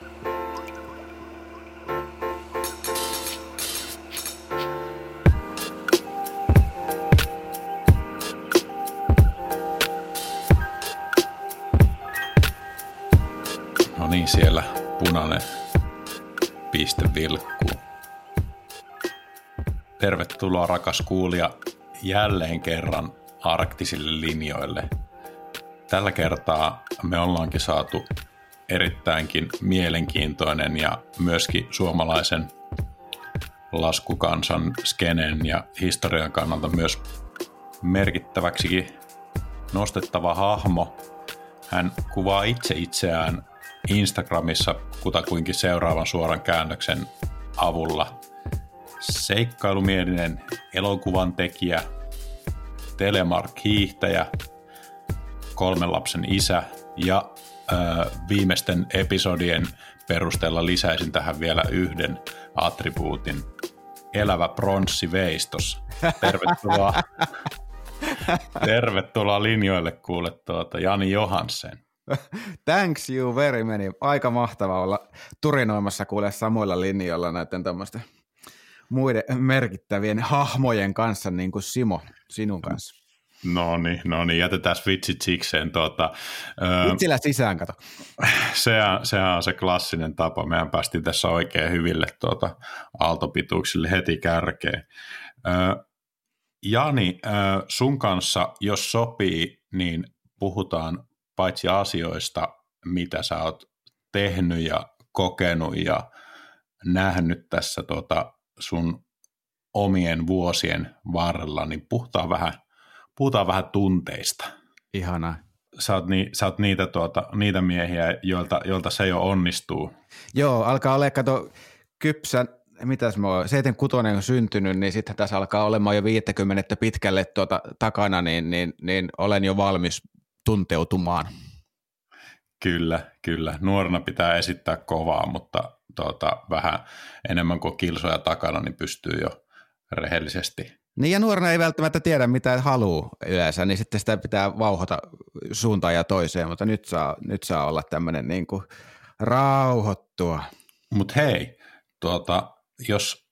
No niin, siellä punainen piste vilkkuu. Tervetuloa rakas kuulija jälleen kerran arktisille linjoille. Tällä kertaa me ollaankin saatu erittäinkin mielenkiintoinen ja myöskin suomalaisen laskukansan skenen ja historian kannalta myös merkittäväksikin nostettava hahmo. Hän kuvaa itse itseään Instagramissa kutakuinkin seuraavan suoran käännöksen avulla. Seikkailumielinen elokuvan tekijä, telemark-hiihtäjä, kolmen lapsen isä ja viimeisten episodien perusteella lisäisin tähän vielä yhden attribuutin. Elävä pronssiveistos. Tervetuloa, tervetuloa linjoille kuule tuota Jani Johansen. Thanks you very many. Aika mahtava olla turinoimassa kuule samoilla linjoilla näiden tämmöisten muiden merkittävien hahmojen kanssa, niin kuin Simo, sinun kanssa. No niin, no niin, jätetään vitsit sikseen. Tuota, Vitsillä sisään, kato. Sehän, sehän on se klassinen tapa. Mehän päästiin tässä oikein hyville tuota, aaltopituuksille heti kärkeen. Ö, Jani, ö, sun kanssa, jos sopii, niin puhutaan paitsi asioista, mitä sä oot tehnyt ja kokenut ja nähnyt tässä tota sun omien vuosien varrella, niin puhutaan vähän, puhutaan vähän tunteista. Ihana. Sä oot, ni, sä oot niitä, tuota, niitä miehiä, joilta, joilta se jo onnistuu. Joo, alkaa olla, kato, kypsä, mitäs mä oon, 76 on syntynyt, niin sitten tässä alkaa olemaan jo 50 pitkälle tuota takana, niin, niin, niin olen jo valmis tunteutumaan. Kyllä, kyllä. Nuorena pitää esittää kovaa, mutta tuota, vähän enemmän kuin kilsoja takana, niin pystyy jo rehellisesti. Niin ja nuorena ei välttämättä tiedä, mitä haluaa yleensä, niin sitten sitä pitää vauhota suuntaan ja toiseen, mutta nyt saa, nyt saa olla tämmöinen niin kuin rauhoittua. Mutta hei, tuota, jos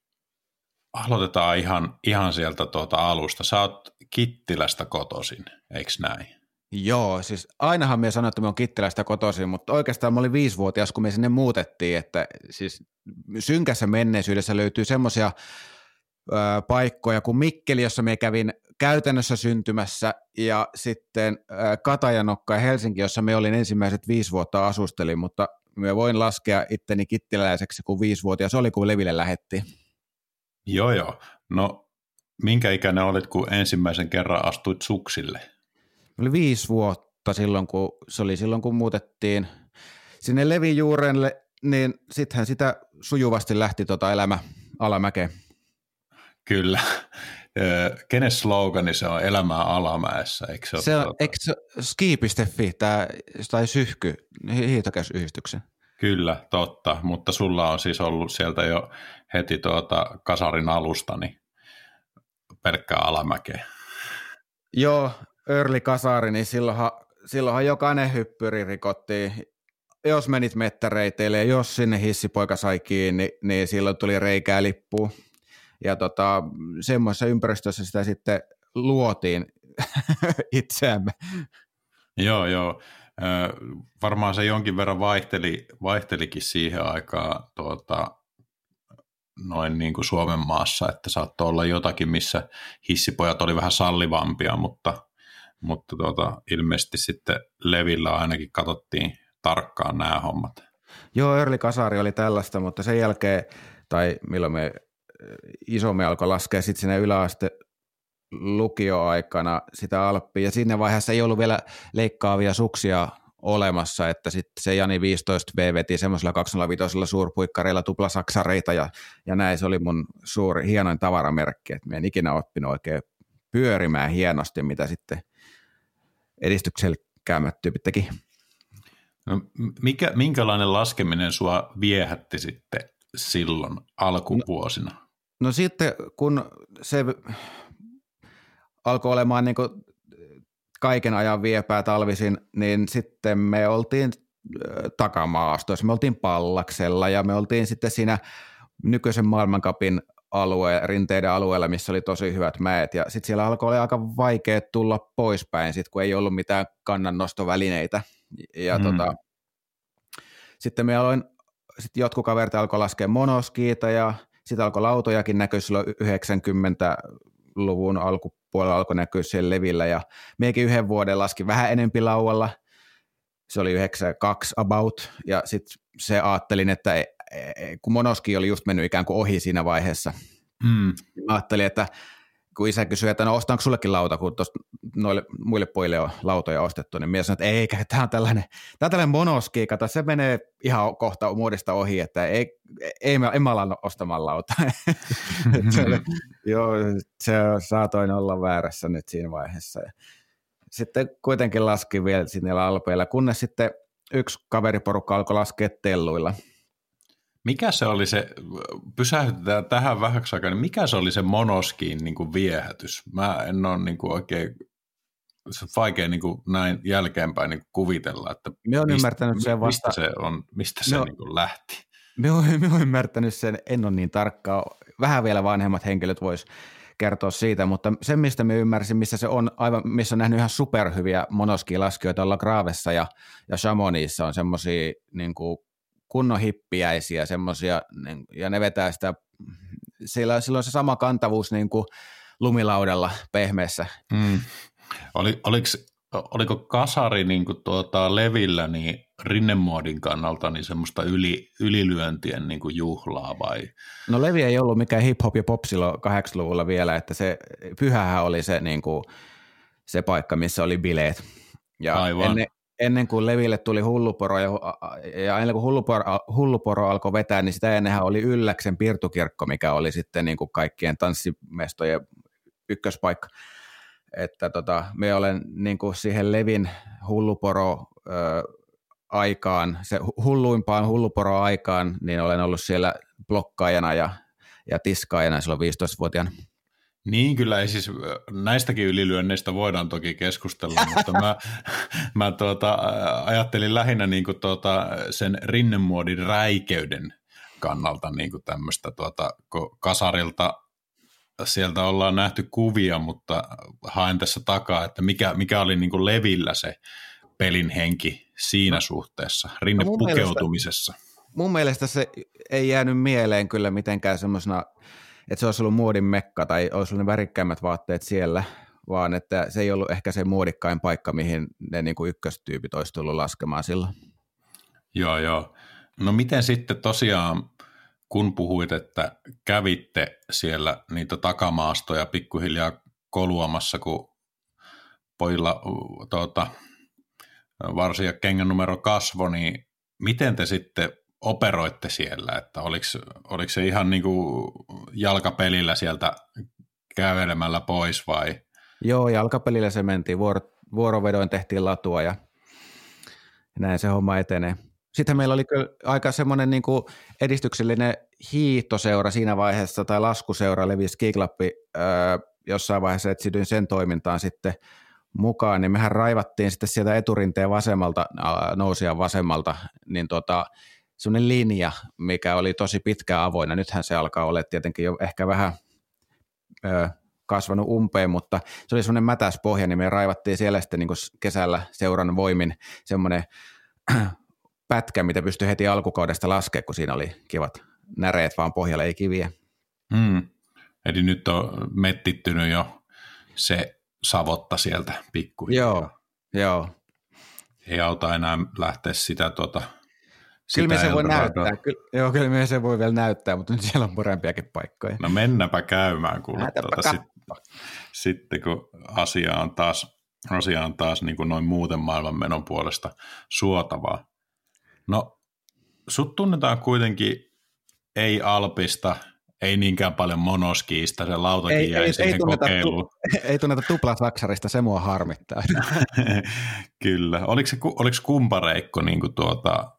aloitetaan ihan, ihan sieltä tuota alusta. Sä oot Kittilästä kotoisin, eikö näin? Joo, siis ainahan me sanoin, että me on Kittilästä kotoisin, mutta oikeastaan mä olin viisivuotias, kun me sinne muutettiin, että siis synkässä menneisyydessä löytyy semmoisia paikkoja kuin Mikkeli, jossa me kävin käytännössä syntymässä, ja sitten Katajanokka ja Helsinki, jossa me olin ensimmäiset viisi vuotta asustelin, mutta me voin laskea itteni kittiläiseksi, kun viisivuotias oli, kun Leville lähetti. Joo, joo. No, minkä ikäinen olit, kun ensimmäisen kerran astuit suksille? oli viisi vuotta silloin, kun se oli silloin, kun muutettiin sinne Levin juurelle, niin sittenhän sitä sujuvasti lähti tota elämä alamäkeen. Kyllä. Kenen slogani se on elämää alamäessä, eikö se, se on, tuota... eikö se ski.fi, tämä, tai syhky, hiihtokäysyhdistyksen? Kyllä, totta, mutta sulla on siis ollut sieltä jo heti tuota kasarin alusta niin pelkkää alamäkeä. Joo, early kasari, niin silloinhan, silloinhan jokainen hyppyri rikottiin. Jos menit mettäreiteille ja jos sinne hissipoika sai kiinni, niin silloin tuli reikää lippuun. Ja tota, semmoisessa ympäristössä sitä sitten luotiin itseämme. Joo, joo. varmaan se jonkin verran vaihteli, vaihtelikin siihen aikaan tuota, noin niin kuin Suomen maassa, että saattoi olla jotakin, missä hissipojat oli vähän sallivampia, mutta mutta tuota, ilmeisesti sitten Levillä ainakin katsottiin tarkkaan nämä hommat. Joo, Early Kasari oli tällaista, mutta sen jälkeen, tai milloin me isomme alkoi laskea sitten sinne yläaste lukioaikana sitä Alppia, ja siinä vaiheessa ei ollut vielä leikkaavia suksia olemassa, että sitten se Jani 15 V veti semmoisella 205 suurpuikkareilla tuplasaksareita ja, ja näin se oli mun suuri, hienoin tavaramerkki, että mä en ikinä oppinut oikein pyörimään hienosti, mitä sitten edistykselkäämmät tyypit teki. No, mikä, minkälainen laskeminen sua viehätti sitten silloin alkuvuosina? No, no sitten kun se alkoi olemaan niin kuin kaiken ajan viepää talvisin, niin sitten me oltiin takamaastoissa. Me oltiin Pallaksella ja me oltiin sitten siinä nykyisen maailmankapin alue, rinteiden alueella, missä oli tosi hyvät mäet. Ja sitten siellä alkoi olla aika vaikea tulla poispäin, sit, kun ei ollut mitään kannannostovälineitä. Ja mm. tota, sitten me aloin, sit jotkut kaverit alkoi laskea monoskiita ja sitten alkoi lautojakin näkyä silloin 90-luvun alkupuolella alkoi näkyä siellä levillä. Ja meikin yhden vuoden laski vähän enempi laualla, se oli 92 about. Ja sitten se ajattelin, että e, e, kun monoski oli just mennyt ikään kuin ohi siinä vaiheessa, mm. mä ajattelin, että kun isä kysyi, että no ostanko sullekin lauta, kun tuosta noille muille pojille on lautoja ostettu, niin mies sanoi, että eikä, tämä on tällainen, tämä on tällainen monoski, kato, se menee ihan kohta muodista ohi, että ei, ei mä, en mä ala ostamaan lautaa. Mm-hmm. joo, se saatoin olla väärässä nyt siinä vaiheessa. Sitten kuitenkin laski vielä sinne alpeilla, kunnes sitten yksi kaveriporukka alkoi laskea telluilla – mikä se oli se, pysähdytään tähän vähäksi aikaa, niin mikä se oli se monoskiin niin kuin viehätys? Mä en ole niin kuin oikein, se on vaikea niin kuin näin jälkeenpäin niin kuin kuvitella, että Mä olen ymmärtänyt sen vasta... mistä se, on, mistä se niin kuin lähti. Mä olen ymmärtänyt sen, en ole niin tarkkaa, vähän vielä vanhemmat henkilöt vois kertoa siitä, mutta se, mistä me ymmärsin, missä se on aivan, missä on nähnyt ihan superhyviä monoskilaskijoita olla Graavessa ja, ja Chamonixissa on semmoisia niin kuin kunnon hippiäisiä semmoisia, niin, ja ne vetää sitä, sillä, sillä on se sama kantavuus niin kuin lumilaudalla pehmeässä. Mm. Oli, oliko, oliko kasari niin kuin tuota, levillä niin rinnemuodin kannalta niin semmoista yli, ylilyöntien niin kuin juhlaa vai? No levi ei ollut mikään hip-hop ja pop silloin 80-luvulla vielä, että se pyhähän oli se, niin kuin, se paikka, missä oli bileet. Ja Aivan. Ennen, ennen kuin Leville tuli hulluporo ja, ja ennen kuin hulluporo, hulluporo alkoi vetää, niin sitä ennenhän oli Ylläksen Pirtukirkko, mikä oli sitten niin kuin kaikkien tanssimestojen ykköspaikka. Että tota, me olen niin kuin siihen Levin hulluporo ö, aikaan, se hulluimpaan hulluporo aikaan, niin olen ollut siellä blokkaajana ja, ja tiskaajana silloin 15-vuotiaana. Niin kyllä, ei siis näistäkin ylilyönneistä voidaan toki keskustella, mutta mä, mä tuota, ajattelin lähinnä niin kuin tuota, sen rinnemuodin räikeyden kannalta niin kuin tämmöistä tuota, kasarilta sieltä ollaan nähty kuvia, mutta haen tässä takaa, että mikä, mikä oli niin kuin levillä se pelin henki siinä no, suhteessa, rinnepukeutumisessa. No mun, mielestä, mun mielestä se ei jäänyt mieleen kyllä mitenkään semmoisena – että se olisi ollut muodin mekka tai olisi ollut ne värikkäimmät vaatteet siellä, vaan että se ei ollut ehkä se muodikkain paikka, mihin ne niin kuin ykköstyypit olisi tullut laskemaan silloin. Joo, joo. No miten sitten tosiaan, kun puhuit, että kävitte siellä niitä takamaastoja pikkuhiljaa koluamassa, kun pojilla tuota, varsin ja kengän numero kasvo, niin miten te sitten operoitte siellä, että oliko, oliko se ihan niin kuin jalkapelillä sieltä kävelemällä pois vai? Joo, jalkapelillä se mentiin, Vuoro, vuorovedoin tehtiin latua ja näin se homma etenee. Sitten meillä oli kyllä aika semmoinen niin edistyksellinen hiihtoseura siinä vaiheessa tai laskuseura Levi Skiklappi, öö, jossain vaiheessa etsidyin sen toimintaan sitten mukaan, niin mehän raivattiin sitten sieltä eturinteen vasemmalta, nousijan vasemmalta, niin tota, semmoinen linja, mikä oli tosi pitkä avoinna. Nythän se alkaa olla tietenkin jo ehkä vähän ö, kasvanut umpeen, mutta se oli semmoinen mätäs pohja, niin me raivattiin siellä sitten niin kesällä seuran voimin semmoinen pätkä, mitä pystyi heti alkukaudesta laskemaan, kun siinä oli kivat näreet vaan pohjalle, ei kiviä. Hmm. Eli nyt on mettittynyt jo se savotta sieltä pikkuhiljaa. Joo, joo. Ei auta enää lähteä sitä tuota Kyllä me se voi näyttää. Kyllä, joo, kyllä me se voi vielä näyttää, mutta nyt siellä on parempiakin paikkoja. No mennäpä käymään, kun tuota, sit, sitten kun asia on taas, asia on taas niin kuin noin muuten maailmanmenon puolesta suotavaa. No, sut tunnetaan kuitenkin ei Alpista, ei niinkään paljon monoskiista, se lautakin ei, jäi ei, siihen ei tunneta, kokeiluun. Tu, ei tunneta tuplasaksarista, se mua harmittaa. Kyllä. Oliko, se, oliko kumpareikko niin kuin tuota,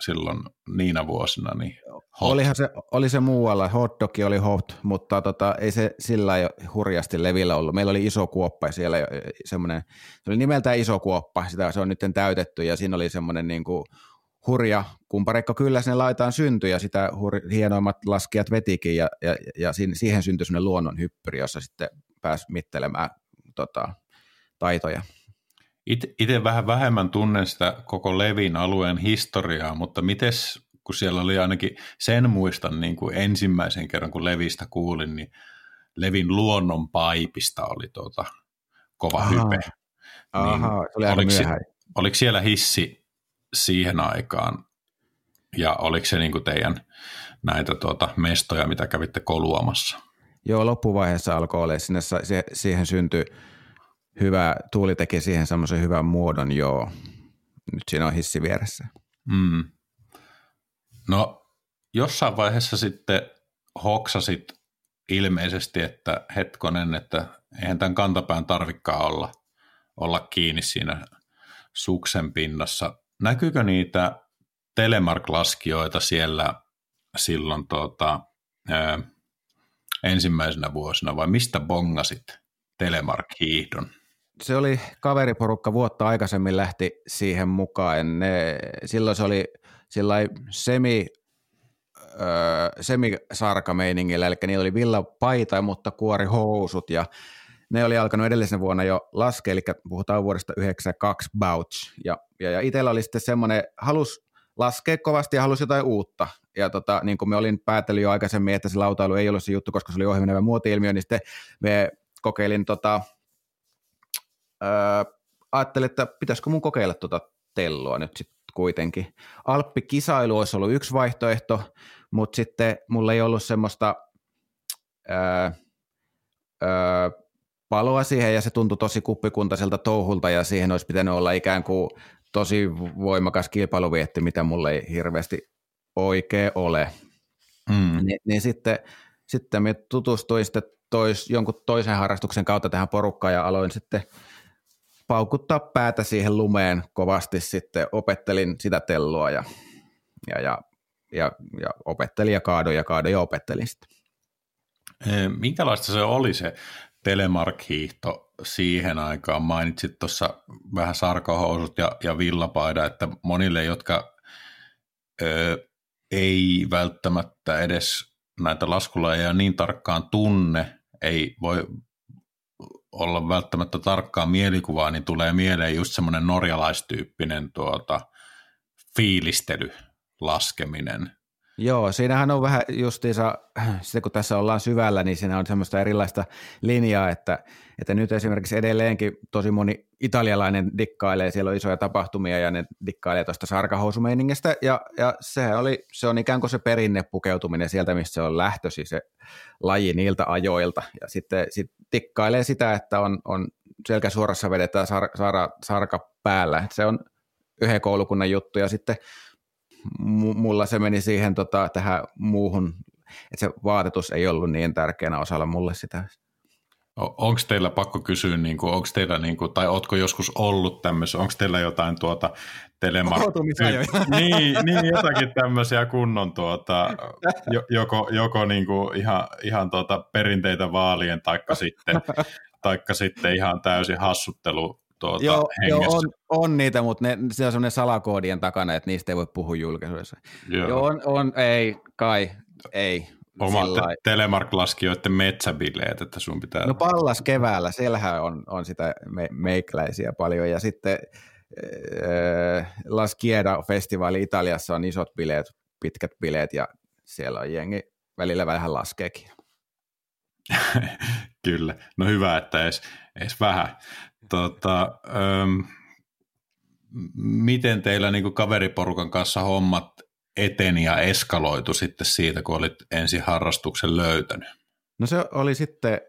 silloin niinä vuosina. Niin hot. Olihan se, oli se muualla, hotdogi oli hot, mutta tota, ei se sillä hurjasti levillä ollut. Meillä oli iso kuoppa ja siellä semmoinen, se oli nimeltään iso kuoppa, sitä se on nyt täytetty ja siinä oli semmoinen niin kuin hurja kumpareikko kyllä sinne laitaan syntyi ja sitä hur- hienoimmat laskijat vetikin ja, ja, ja siihen syntyi semmoinen luonnon hyppyri, jossa sitten pääsi mittelemään tota, taitoja. Itse vähän vähemmän tunnen sitä koko Levin alueen historiaa, mutta mites, kun siellä oli ainakin sen muistan niin kuin ensimmäisen kerran, kun Levistä kuulin, niin Levin luonnon paipista oli tuota kova Aha. hype. Aha, niin se oli oliko, oliko siellä hissi siihen aikaan ja oliko se niin kuin teidän näitä tuota mestoja, mitä kävitte koluamassa? Joo, loppuvaiheessa alkoi olla. Sinne, se, siihen syntyi hyvä, tuuli teki siihen semmoisen hyvän muodon, joo. Nyt siinä on hissi vieressä. Mm. No, jossain vaiheessa sitten hoksasit ilmeisesti, että hetkonen, että eihän tämän kantapään tarvikkaan olla, olla kiinni siinä suksen pinnassa. Näkyykö niitä telemark-laskijoita siellä silloin tuota, ää, ensimmäisenä vuosina vai mistä bongasit telemark-hiihdon? Se oli kaveriporukka vuotta aikaisemmin lähti siihen mukaan. Ne, silloin se oli semi öö, semisarkameiningillä, eli niillä oli villapaita, mutta kuorihousut ja ne oli alkanut edellisenä vuonna jo laskea, eli puhutaan vuodesta 92 Bouch. Ja, ja, ja itsellä oli sitten semmoinen, halus laskea kovasti ja halusi jotain uutta. Ja tota, niin kuin me olin päätellyt jo aikaisemmin, että se lautailu ei ollut se juttu, koska se oli ohimenevä muoti-ilmiö, niin sitten me kokeilin, tota, öö, ajattelin, että pitäisikö mun kokeilla tota telloa nyt sitten kuitenkin. Alppikisailu olisi ollut yksi vaihtoehto, mutta sitten mulla ei ollut semmoista öö, öö, paloa siihen ja se tuntui tosi kuppikuntaiselta touhulta ja siihen olisi pitänyt olla ikään kuin tosi voimakas kilpailuvietti, mitä mulle ei hirveästi oikein ole. Mm. Ni, niin sitten, sitten me tutustuin sitten tois, jonkun toisen harrastuksen kautta tähän porukkaan ja aloin sitten paukuttaa päätä siihen lumeen kovasti sitten, opettelin sitä telloa ja, ja, ja, ja, ja opettelin ja kaadoin ja kaadoin ja opettelin sitten. Minkälaista se oli se telemark-hiihto siihen aikaan? Mainitsit tuossa vähän sarkahousut ja, ja villapaida, että monille, jotka ö, ei välttämättä edes näitä laskulajeja niin tarkkaan tunne, ei voi olla välttämättä tarkkaa mielikuvaa, niin tulee mieleen just semmoinen norjalaistyyppinen tuota, fiilistely laskeminen. Joo, siinähän on vähän justiinsa, sitten kun tässä ollaan syvällä, niin siinä on semmoista erilaista linjaa, että, että nyt esimerkiksi edelleenkin tosi moni italialainen dikkailee, siellä on isoja tapahtumia ja ne dikkailee tuosta sarkahousumeiningistä. Ja, ja se, oli, se on ikään kuin se perinne pukeutuminen sieltä, missä se on lähtösi se laji niiltä ajoilta. Ja sitten sit dikkailee sitä, että on, on selkä suorassa vedetään sar, sar, sarka päällä, se on yhden koulukunnan juttu ja sitten mulla se meni siihen tota, tähän muuhun, että se vaatetus ei ollut niin tärkeänä osalla mulle sitä. Onko teillä pakko kysyä, niin kuin, onko teillä, niin kuin, tai oletko joskus ollut tämmöisessä, onko teillä jotain tuota telema... niin, niin, jotakin tämmöisiä kunnon tuota, joko, joko niin kuin ihan, ihan tuota perinteitä vaalien, taikka sitten, taikka sitten ihan täysin hassuttelu tuota, joo, joo on, on, niitä, mutta ne, se on semmoinen salakoodien takana, että niistä ei voi puhua julkisuudessa. Joo, joo on, on, ei, kai, ei. Oma te- telemark-laskijoiden metsäbileet, että sun pitää... No pallas keväällä, siellähän on, on sitä me- meikläisiä paljon, ja sitten äh, Las Kieda-festivaali Italiassa on isot bileet, pitkät bileet, ja siellä on jengi välillä vähän laskeekin. Kyllä, no hyvä, että edes, edes vähän. Tota, ähm, miten teillä niin kaveriporukan kanssa hommat eteni ja eskaloitu sitten siitä, kun olit ensin harrastuksen löytänyt? No se oli sitten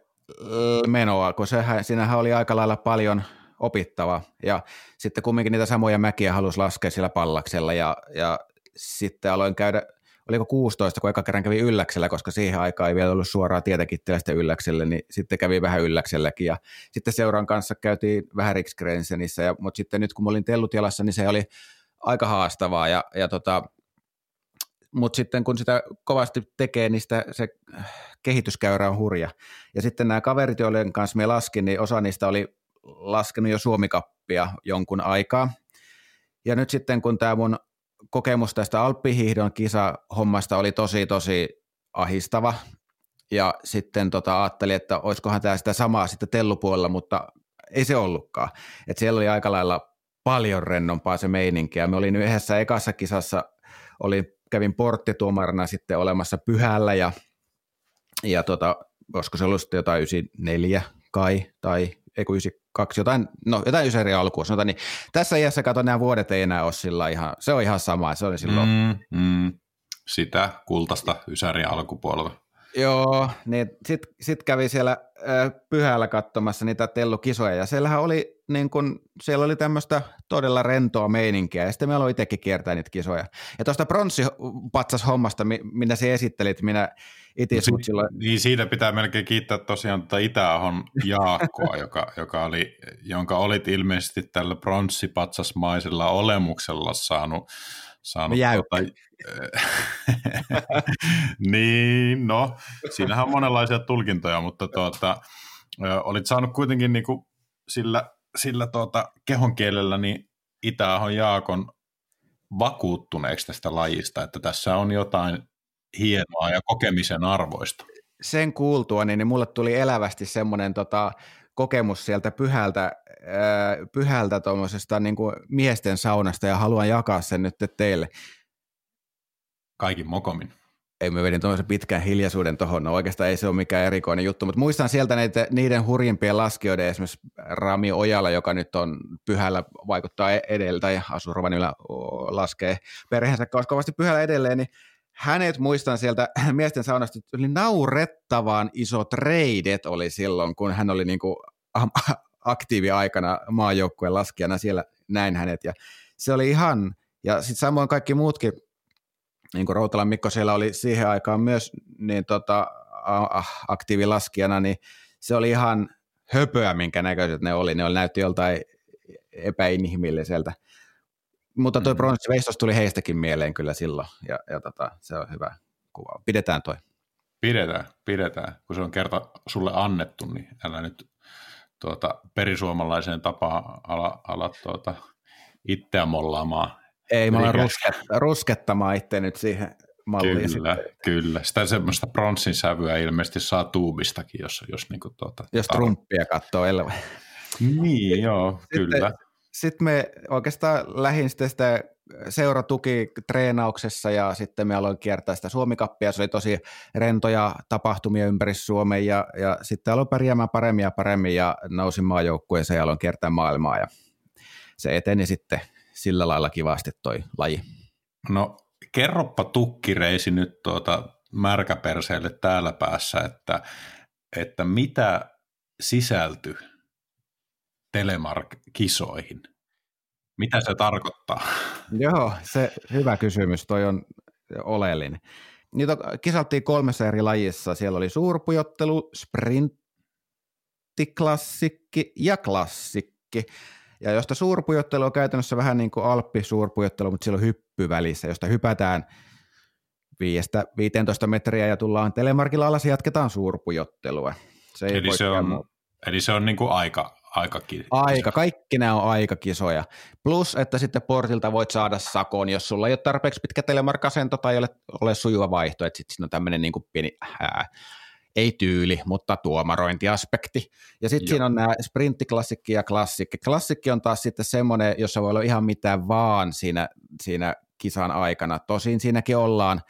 menoa, kun sehän, siinähän oli aika lailla paljon opittava ja sitten kumminkin niitä samoja mäkiä halusi laskea sillä pallaksella ja, ja sitten aloin käydä oliko 16, kun eka kerran kävi ylläksellä, koska siihen aikaan ei vielä ollut suoraa tietäkittilästä ylläkselle, niin sitten kävi vähän ylläkselläkin. Ja sitten seuran kanssa käytiin vähän Riksgrensenissä, ja, mutta sitten nyt kun mä olin tellut jalassa, niin se oli aika haastavaa. Ja, ja tota, mutta sitten kun sitä kovasti tekee, niin sitä, se kehityskäyrä on hurja. Ja sitten nämä kaverit, joiden kanssa me laskin, niin osa niistä oli laskenut jo suomikappia jonkun aikaa. Ja nyt sitten kun tämä mun kokemus tästä Alppihiihdon kisahommasta oli tosi tosi ahistava, ja sitten tota, ajattelin, että olisikohan tämä sitä samaa sitten tellupuolella, mutta ei se ollutkaan. Et siellä oli aika lailla paljon rennompaa se meininki, ja me olin yhdessä ekassa kisassa, oli, kävin porttituomarina sitten olemassa pyhällä, ja, ja tota, olisiko se ollut sitten jotain 94 kai, tai ei 92, jotain, no jotain ysäri alkua, sanotaan niin. Tässä iässä kato, nämä vuodet ei enää ole sillä ihan, se on ihan sama, se oli silloin. Mm, mm, sitä kultaista ysäri alkupuolella. Joo, niin sitten sit kävi siellä äh, pyhällä katsomassa niitä tellukisoja, ja siellähän oli, niin kun, siellä oli tämmöistä todella rentoa meininkiä, ja sitten meillä oli itsekin kiertää niitä kisoja. Ja tuosta pronssipatsas hommasta, minä se esittelit, minä itse no, silloin... Niin siitä pitää melkein kiittää tosiaan tuota Itä-Ahon Jaakkoa, joka, joka oli, jonka olit ilmeisesti tällä pronssipatsasmaisella olemuksella saanut saanut tuota, niin, no, siinähän on monenlaisia tulkintoja, mutta tuota, olit saanut kuitenkin niin kuin sillä, sillä tuota kehon kielellä niin Itä-Ahon Jaakon vakuuttuneeksi tästä lajista, että tässä on jotain hienoa ja kokemisen arvoista. Sen kuultua, niin, niin mulle tuli elävästi semmoinen tota, kokemus sieltä pyhältä, äh, pyhältä niin kuin miesten saunasta ja haluan jakaa sen nyt teille. Kaikin mokomin. Ei me vedin tuollaisen pitkän hiljaisuuden tuohon, no oikeastaan ei se ole mikään erikoinen juttu, mutta muistan sieltä näitä, niiden hurjimpien laskijoiden, esimerkiksi Rami Ojala, joka nyt on pyhällä, vaikuttaa e-, edeltä ja asuu Rovanilla, laskee perheensä kovasti pyhällä edelleen, niin hänet muistan sieltä miesten saunasta, oli naurettavan isot reidet oli silloin, kun hän oli niin aktiivi aikana maajoukkueen laskijana, siellä näin hänet. Ja se oli ihan, ja sitten samoin kaikki muutkin, niin kuin Routalan Mikko siellä oli siihen aikaan myös niin tota, aktiivilaskijana, niin se oli ihan höpöä, minkä näköiset ne oli. Ne oli, näytti joltain epäinhimilliseltä. Mutta tuo mm. pronssiveistos tuli heistäkin mieleen kyllä silloin, ja, ja tota, se on hyvä kuva. Pidetään toi. Pidetään, pidetään. Kun se on kerta sulle annettu, niin älä nyt tuota, perisuomalaiseen tapaan ala, ala tuota, itseä mollaamaan. Ei, mä olen rusketta, ruskettamaan itse nyt siihen malliin. Kyllä, sitten. kyllä. Sitä semmoista pronssin sävyä ilmeisesti saa tuubistakin, jos, jos, niin kuin tuota, jos trumppia katsoo elva. Niin, joo, sitten, kyllä sitten me oikeastaan lähdin sitten sitä seuratuki treenauksessa ja sitten me aloin kiertää sitä Suomikappia. Se oli tosi rentoja tapahtumia ympäri Suomen ja, ja sitten aloin pärjäämään paremmin ja paremmin ja nousin maajoukkueeseen ja aloin kiertää maailmaa ja se eteni sitten sillä lailla kivasti toi laji. No kerroppa tukkireisi nyt tuota märkäperseelle täällä päässä, että, että mitä sisältyi Telemark-kisoihin? Mitä se tarkoittaa? Joo, se hyvä kysymys, toi on oleellinen. Niitä kisattiin kolmessa eri lajissa. Siellä oli suurpujottelu, sprinttiklassikki ja klassikki. Ja josta suurpujottelu on käytännössä vähän niin kuin alppi-suurpujottelu, mutta siellä on hyppy välissä, josta hypätään 5-15 metriä ja tullaan telemarkilla alas ja jatketaan suurpujottelua. Se ei eli, se on, eli se on niin kuin aika, Aika, aika, kaikki nämä on aikakisoja. Plus, että sitten portilta voit saada sakon, jos sulla ei ole tarpeeksi pitkä telemarkasento tai ei ole, ole sujuva vaihto, että sitten siinä on tämmöinen niin kuin pieni, ää, ei tyyli, mutta tuomarointiaspekti. Ja sitten siinä on nämä sprinttiklassikki ja klassikki. Klassikki on taas sitten semmoinen, jossa voi olla ihan mitään vaan siinä, siinä kisan aikana. Tosin siinäkin ollaan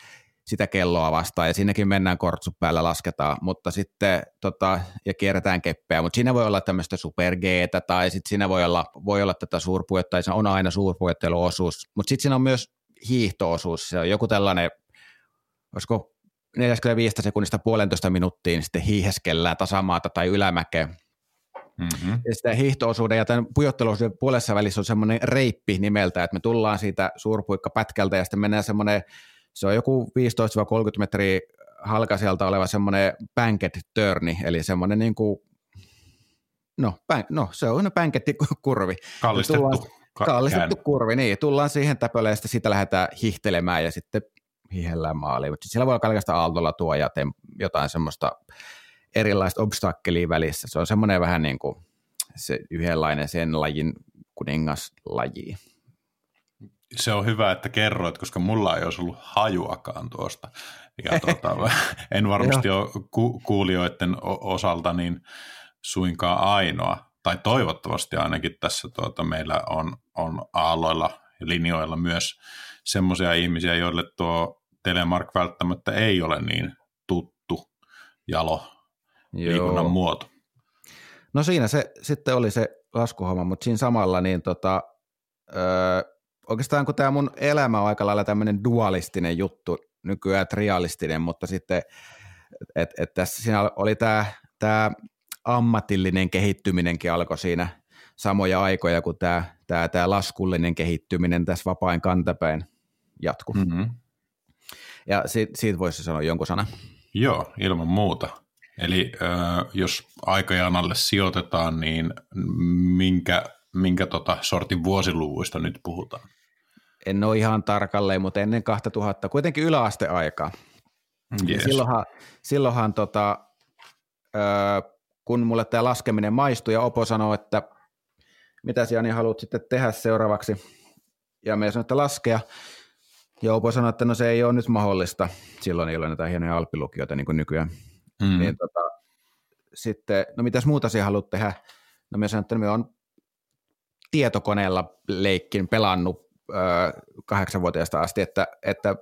sitä kelloa vastaan ja sinnekin mennään kortsu päällä lasketaan, mutta sitten tota, ja kierretään keppeä, mutta siinä voi olla tämmöistä super tai sitten siinä voi olla, voi olla tätä suurpuetta, se on aina suurpuetteluosuus, mutta sitten siinä on myös hiihtoosuus, se on joku tällainen, olisiko 45 sekunnista puolentoista minuuttiin sitten hiiheskellään tasamaata tai ylämäkeä, Mm-hmm. Ja sitä hiihtoosuuden ja tämän pujotteluosuuden puolessa välissä on semmoinen reippi nimeltä, että me tullaan siitä suurpuikkapätkältä ja sitten mennään semmoinen se on joku 15-30 metriä halkasijalta oleva semmoinen banked turni, eli semmoinen niin kuin, no, bän, no se on pankettikurvi. Kallistettu. Tullaan, Kallistettu kurvi, niin. Tullaan siihen täpölle ja sitten siitä lähdetään hihtelemään ja sitten hihellään maaliin. Mutta siellä voi olla kaikesta aaltolla tuo ja jotain semmoista erilaista obstakkelia välissä. Se on semmoinen vähän niin kuin se yhdenlainen sen lajin kuningaslaji. Se on hyvä, että kerroit, koska mulla ei olisi ollut hajuakaan tuosta. Ja tuota, en varmasti ole ku- kuulijoiden osalta niin suinkaan ainoa, tai toivottavasti ainakin tässä tuota, meillä on, on aalloilla ja linjoilla myös semmoisia ihmisiä, joille tuo telemark välttämättä ei ole niin tuttu jalo liikunnan muoto. No siinä se sitten oli se laskuhomma, mutta siinä samalla niin tota, öö, oikeastaan kun tämä mun elämä on aika lailla tämmöinen dualistinen juttu, nykyään trialistinen, mutta sitten et, et tässä siinä oli tämä tää ammatillinen kehittyminenkin alkoi siinä samoja aikoja kuin tämä tää, tää laskullinen kehittyminen tässä vapain kantapäin jatku. Mm-hmm. Ja siitä, siitä voisi sanoa jonkun sanan. Joo, ilman muuta. Eli äh, jos aikajanalle sijoitetaan, niin minkä, minkä tota sortin vuosiluvuista nyt puhutaan? En ole ihan tarkalleen, mutta ennen 2000, kuitenkin yläasteaikaa. Yes. silloinhan, silloinhan tota, äh, kun mulle tämä laskeminen maistui ja Opo sanoi, että mitä Jani haluat sitten tehdä seuraavaksi. Ja me sanoin, että laskea. Ja Opo sanoi, että no se ei ole nyt mahdollista. Silloin ei ole näitä hienoja alppilukioita niin kuin nykyään. Mm. Niin tota, sitten, no mitäs muuta sinä haluat tehdä? No me sanoin, että me on tietokoneella leikkin pelannut öö, kahdeksanvuotiaasta asti, että, että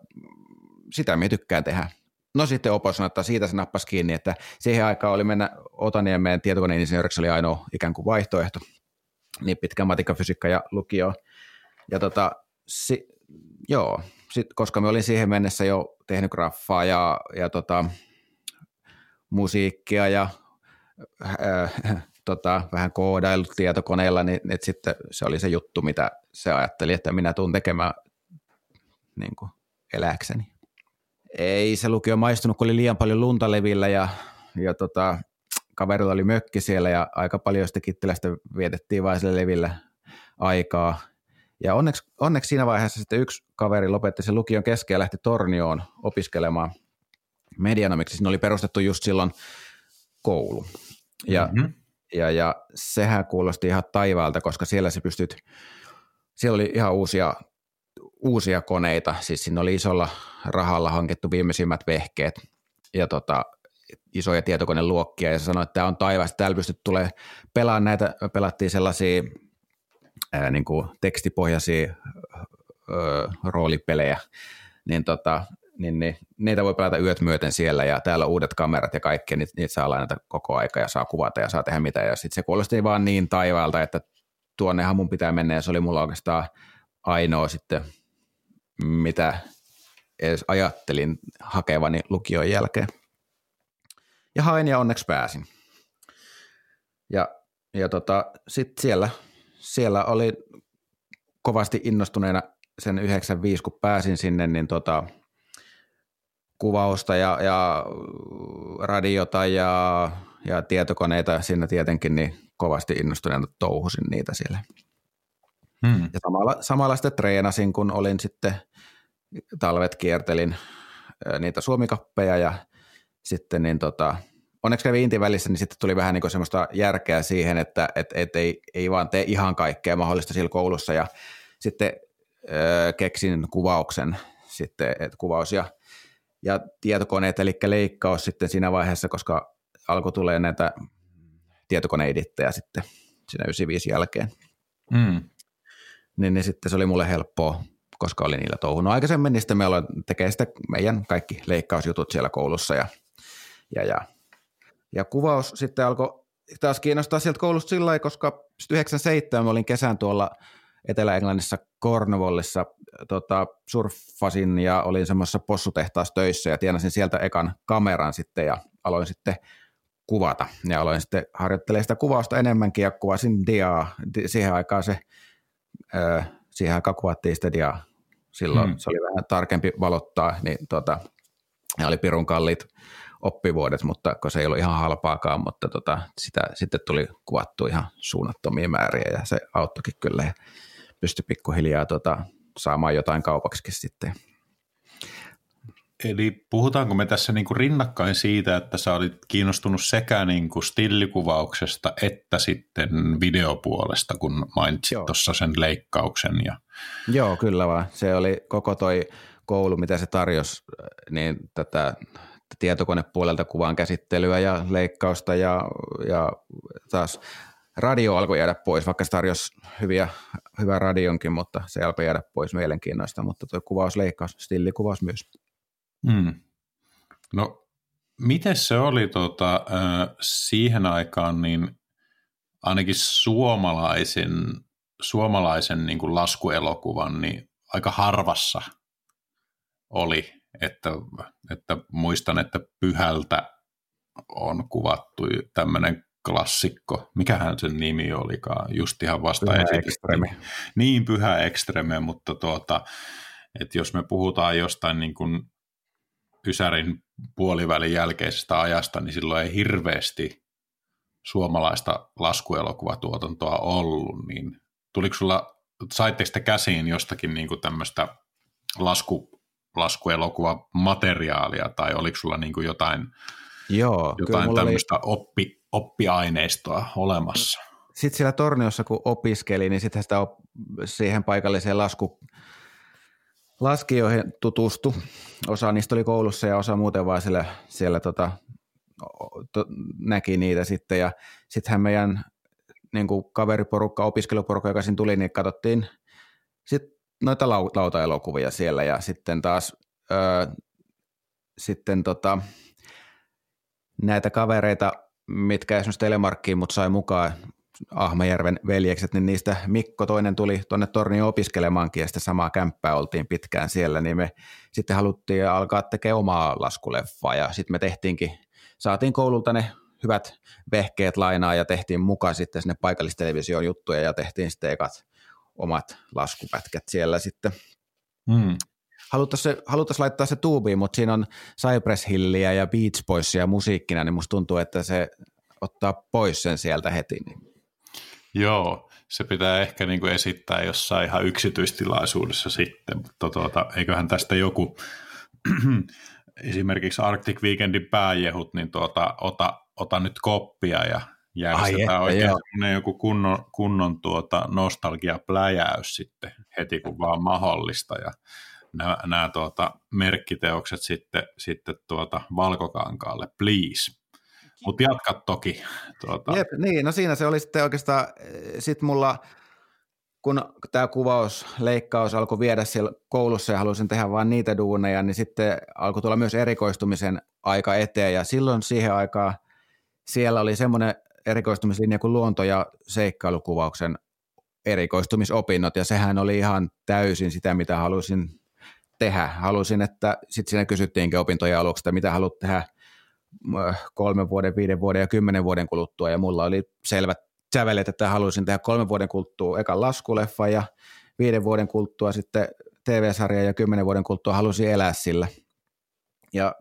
sitä me tykkään tehdä. No sitten Opo sanoi, että siitä se nappasi kiinni, että siihen aikaan oli mennä Otaniemeen tietokoneinsinööriksi oli ainoa ikään kuin vaihtoehto, niin pitkä matikka, fysiikka ja lukio. Ja tota, si, joo, sit, koska me olin siihen mennessä jo tehnyt graffaa ja, ja tota, musiikkia ja äh, tota, vähän koodailut tietokoneella, niin, niin sitten se oli se juttu, mitä se ajatteli, että minä tuun tekemään niin kuin eläkseni ei se lukio maistunut, kun oli liian paljon lunta levillä ja, ja tota, kaverilla oli mökki siellä ja aika paljon sitä kittilästä vietettiin vain sille levillä aikaa. Ja onneksi, onneksi siinä vaiheessa sitten yksi kaveri lopetti sen lukion kesken ja lähti Tornioon opiskelemaan medianomiksi. Siinä oli perustettu just silloin koulu. Ja, mm-hmm. ja, ja sehän kuulosti ihan taivaalta, koska siellä se pystyt, siellä oli ihan uusia uusia koneita, siis siinä oli isolla rahalla hankittu viimeisimmät vehkeet ja tota, isoja tietokoneluokkia ja se sanoi, että tämä on taivas, täällä pystyt tulee pelaamaan näitä, pelattiin sellaisia ää, niin kuin tekstipohjaisia ö, roolipelejä, niin, tota, niin, niin niitä voi pelata yöt myöten siellä ja täällä on uudet kamerat ja kaikki, niitä, niitä saa lainata koko aika ja saa kuvata ja saa tehdä mitä ja sitten se kuulosti vaan niin taivaalta, että tuonnehan mun pitää mennä ja se oli mulla oikeastaan ainoa sitten mitä edes ajattelin hakevani lukion jälkeen. Ja hain ja onneksi pääsin. Ja, ja tota, sitten siellä, siellä oli kovasti innostuneena sen 95, kun pääsin sinne, niin tota, kuvausta ja, ja radiota ja, ja tietokoneita siinä tietenkin, niin kovasti innostuneena touhusin niitä siellä. Hmm. Ja samalla, samalla sitten treenasin, kun olin sitten talvet kiertelin niitä suomikappeja ja sitten niin tota, onneksi kävi Intin välissä, niin sitten tuli vähän niin semmoista järkeä siihen, että et, et ei, ei vaan tee ihan kaikkea mahdollista sillä koulussa. Ja sitten ö, keksin kuvauksen, sitten, et kuvaus ja, ja tietokoneet, eli leikkaus sitten siinä vaiheessa, koska alkoi tulee näitä tietokoneiditteja sitten siinä 95 jälkeen. Mm. Niin, niin sitten se oli mulle helppoa, koska olin niillä touhunut. Aikaisemmin, niin sitten me aloin tekemään sitä meidän kaikki leikkausjutut siellä koulussa ja, ja, ja, ja kuvaus sitten alkoi taas kiinnostaa sieltä koulusta sillä lailla, koska 97 olin kesän tuolla Etelä-Englannissa Cornwallissa tota, surffasin ja olin semmoisessa possutehtaassa töissä ja tienasin sieltä ekan kameran sitten ja aloin sitten kuvata. Ja aloin sitten harjoittelemaan sitä kuvausta enemmänkin ja kuvasin diaa. Siihen aikaan se siihen aikaan kuvattiin sitä diaa. Silloin hmm. se oli vähän tarkempi valottaa, niin tota, ne oli pirun kalliit oppivuodet, mutta kun se ei ollut ihan halpaakaan, mutta tota, sitä sitten tuli kuvattu ihan suunnattomia määriä ja se auttoikin kyllä. Ja pystyi pikkuhiljaa tota, saamaan jotain kaupaksikin sitten. Eli puhutaanko me tässä niin kuin rinnakkain siitä, että sä olit kiinnostunut sekä niin kuin stillikuvauksesta että sitten videopuolesta, kun mainitsit tuossa sen leikkauksen? Ja... Joo, kyllä vaan. Se oli koko toi koulu, mitä se tarjosi, niin tätä tietokonepuolelta kuvan käsittelyä ja leikkausta ja, ja taas radio alkoi jäädä pois, vaikka se tarjosi hyviä, hyvää radionkin, mutta se alkoi jäädä pois mielenkiinnoista, mutta tuo kuvaus, leikkaus, stillikuvaus myös. Hmm. No, miten se oli äh, siihen aikaan, niin ainakin suomalaisen, suomalaisen niin kuin laskuelokuvan, niin aika harvassa oli, että, että muistan, että Pyhältä on kuvattu tämmöinen klassikko, mikähän sen nimi olikaan, just ihan vasta pyhä ekstreme. Niin, pyhä ekstreme, mutta tuota, että jos me puhutaan jostain niin kuin Ysärin puolivälin jälkeisestä ajasta, niin silloin ei hirveästi suomalaista laskuelokuvatuotantoa ollut, niin tuliko sulla, saitteko te käsiin jostakin niin kuin tämmöistä lasku, laskuelokuvamateriaalia, tai oliko sulla niin kuin jotain, Joo, jotain tämmöistä oli... oppi, oppiaineistoa olemassa? Sitten siellä Torniossa, kun opiskeli, niin sitten sitä op- siihen paikalliseen lasku, laskijoihin tutustu. Osa niistä oli koulussa ja osa muuten vaan siellä, siellä tota, to, näki niitä sitten. Ja sittenhän meidän niin kuin kaveriporukka, opiskeluporukka, joka siinä tuli, niin katsottiin sit noita lautaelokuvia siellä ja sitten taas öö, sitten tota, näitä kavereita, mitkä esimerkiksi telemarkkiin mut sai mukaan Ahmejärven veljekset, niin niistä Mikko toinen tuli tuonne Tornioon opiskelemaankin ja sitten samaa kämppää oltiin pitkään siellä, niin me sitten haluttiin alkaa tekemään omaa laskuleffaa ja sitten me tehtiinkin, saatiin koululta ne hyvät vehkeet lainaa ja tehtiin mukaan sitten sinne paikallistelevisioon juttuja ja tehtiin sitten ekat omat laskupätkät siellä sitten. Hmm. Haluttaisiin, haluttaisiin laittaa se tuubiin, mutta siinä on Cypress Hillia ja Beach Boysia musiikkina, niin musta tuntuu, että se ottaa pois sen sieltä heti. Niin Joo, se pitää ehkä niin kuin esittää jossain ihan yksityistilaisuudessa sitten, mutta tuota, eiköhän tästä joku esimerkiksi Arctic Weekendin pääjehut, niin tuota, ota, ota nyt koppia ja järjestetään Ai oikein että, joku kunnon, kunnon tuota nostalgia-pläjäys sitten heti kun vaan mahdollista ja nämä, nämä tuota, merkkiteokset sitten, sitten tuota valkokankaalle, please. Mutta jatka toki. Tuota. Jep, niin, no siinä se oli sitten oikeastaan, sit mulla, kun tämä kuvaus, leikkaus alkoi viedä siellä koulussa ja halusin tehdä vain niitä duuneja, niin sitten alkoi tulla myös erikoistumisen aika eteen ja silloin siihen aikaan siellä oli semmoinen erikoistumislinja kuin luonto- ja seikkailukuvauksen erikoistumisopinnot ja sehän oli ihan täysin sitä, mitä halusin tehdä. Halusin, että sitten siinä kysyttiinkin opintojen aluksi, että mitä haluat tehdä kolmen vuoden, viiden vuoden ja kymmenen vuoden kuluttua, ja mulla oli selvät sävelet, että haluaisin tehdä kolmen vuoden kuluttua ekan laskuleffa ja viiden vuoden kuluttua sitten TV-sarja ja kymmenen vuoden kuluttua halusin elää sillä. Ja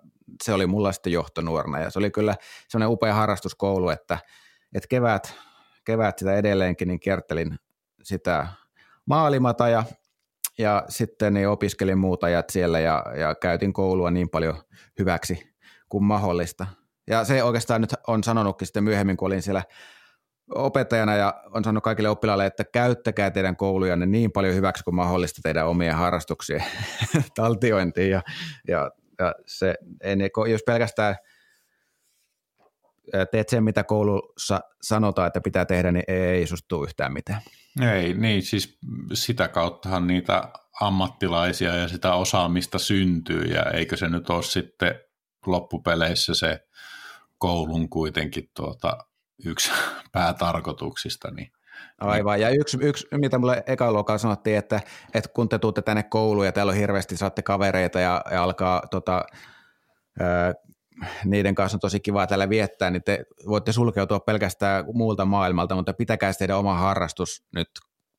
se oli mulla sitten johtonuorna ja se oli kyllä semmoinen upea harrastuskoulu, että, että kevät, kevät sitä edelleenkin niin kiertelin sitä maalimata ja, ja sitten niin opiskelin muuta ja siellä ja, ja käytin koulua niin paljon hyväksi kuin mahdollista. Ja se oikeastaan nyt on sanonutkin sitten myöhemmin, kun olin siellä opettajana ja on sanonut kaikille oppilaille, että käyttäkää teidän koulujanne niin paljon hyväksi kuin mahdollista teidän omia harrastuksien taltiointiin. Ja, ja, ja se, en, jos pelkästään teet sen, mitä koulussa sanotaan, että pitää tehdä, niin ei sustu yhtään mitään. Ei, niin siis sitä kauttahan niitä ammattilaisia ja sitä osaamista syntyy ja eikö se nyt ole sitten loppupeleissä se koulun kuitenkin tuota, yksi päätarkoituksista. Niin, Aivan, ja yksi, yksi mitä mulle eka luokalla sanottiin, että, että kun te tuutte tänne kouluun ja täällä on hirveästi, saatte kavereita ja, ja alkaa tota, ää, niiden kanssa on tosi kiva täällä viettää, niin te voitte sulkeutua pelkästään muulta maailmalta, mutta pitäkää teidän oma harrastus nyt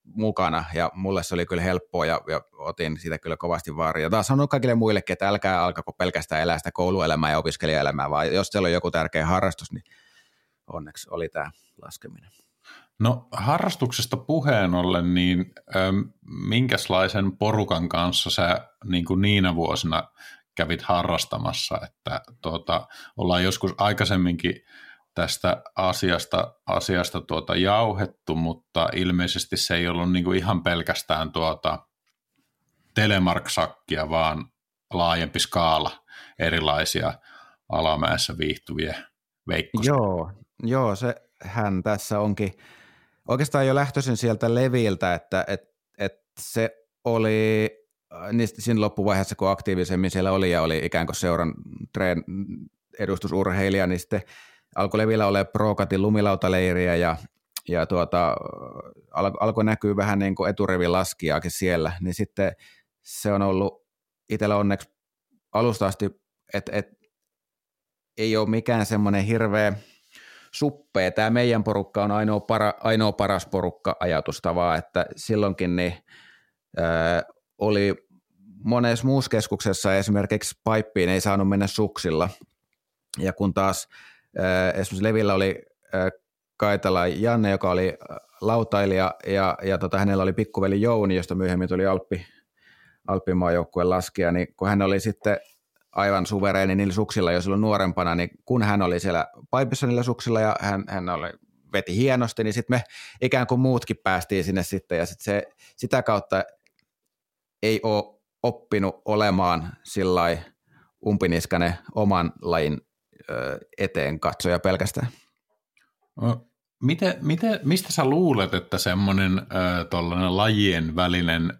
mukana ja mulle se oli kyllä helppoa ja, ja otin siitä kyllä kovasti vaaria. Taas sanon kaikille muillekin, että älkää alkako pelkästään elää sitä kouluelämää ja opiskelijaelämää, vaan jos teillä on joku tärkeä harrastus, niin onneksi oli tämä laskeminen. No harrastuksesta puheen ollen, niin ähm, minkälaisen porukan kanssa sä niin kuin niinä vuosina kävit harrastamassa, että tuota, ollaan joskus aikaisemminkin tästä asiasta, asiasta tuota jauhettu, mutta ilmeisesti se ei ollut niin kuin ihan pelkästään tuota telemarksakkia, vaan laajempi skaala erilaisia alamäessä viihtyviä veikkosia. Joo, joo, se hän tässä onkin oikeastaan jo lähtöisin sieltä leviltä, että et, et se oli niin siinä loppuvaiheessa, kun aktiivisemmin siellä oli ja oli ikään kuin seuran treen edustusurheilija, niin sitten alkoi levillä ole Prokatin lumilautaleiriä ja, ja tuota, al, alkoi näkyä vähän niin kuin eturivin laskijaakin siellä, niin sitten se on ollut itsellä onneksi alusta asti, että et, ei ole mikään semmoinen hirveä suppea. Tämä meidän porukka on ainoa, para, ainoa paras porukka ajatusta vaan, että silloinkin niin, ää, oli monessa muussa keskuksessa esimerkiksi paippiin ei saanut mennä suksilla. Ja kun taas ää, esimerkiksi Levillä oli ää, Kaitala Janne, joka oli lautailija, ja, ja tota, hänellä oli pikkuveli Jouni, josta myöhemmin tuli Alppi, Alppimaan joukkueen laskija, niin kun hän oli sitten aivan suvereeni niillä suksilla jo silloin nuorempana, niin kun hän oli siellä paipissa niillä suksilla ja hän, hän oli, veti hienosti, niin sitten me ikään kuin muutkin päästiin sinne sitten ja sit se, sitä kautta ei ole oppinut olemaan sillä umpiniskane oman lajin eteen katsoja pelkästään. No, miten, miten, mistä sä luulet, että semmoinen lajien välinen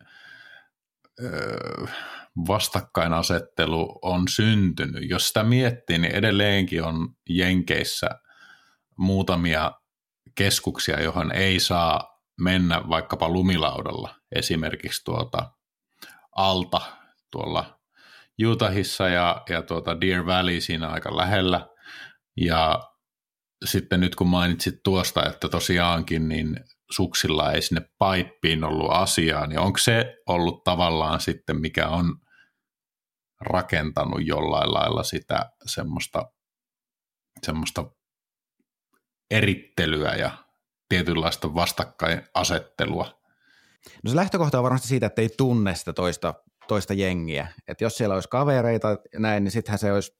ö, vastakkainasettelu on syntynyt. Jos sitä miettii, niin edelleenkin on Jenkeissä muutamia keskuksia, johon ei saa mennä vaikkapa lumilaudalla. Esimerkiksi tuota Alta tuolla Utahissa ja, ja tuota Deer Valley siinä aika lähellä. Ja sitten nyt kun mainitsit tuosta, että tosiaankin niin suksilla ei sinne paippiin ollut asiaa, niin onko se ollut tavallaan sitten, mikä on rakentanut jollain lailla sitä semmoista, semmoista erittelyä ja tietynlaista vastakkainasettelua. No se lähtökohta on varmasti siitä, että ei tunne sitä toista, toista jengiä. Että jos siellä olisi kavereita näin, niin sittenhän se olisi,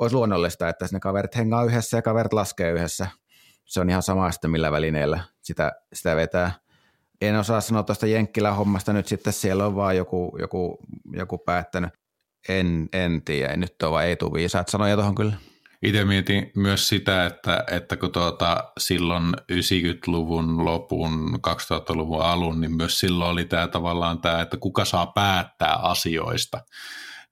olisi luonnollista, että ne kaverit hengaa yhdessä ja kaverit laskee yhdessä. Se on ihan sama sitten millä välineellä sitä, sitä vetää en osaa sanoa tuosta Jenkkilän hommasta nyt sitten, siellä on vaan joku, joku, joku päättänyt. En, en tiedä, nyt on vaan ei tule viisaat sanoja tuohon kyllä. Itse mietin myös sitä, että, että kun tuota, silloin 90-luvun lopun, 2000-luvun alun, niin myös silloin oli tämä tavallaan tämä, että kuka saa päättää asioista,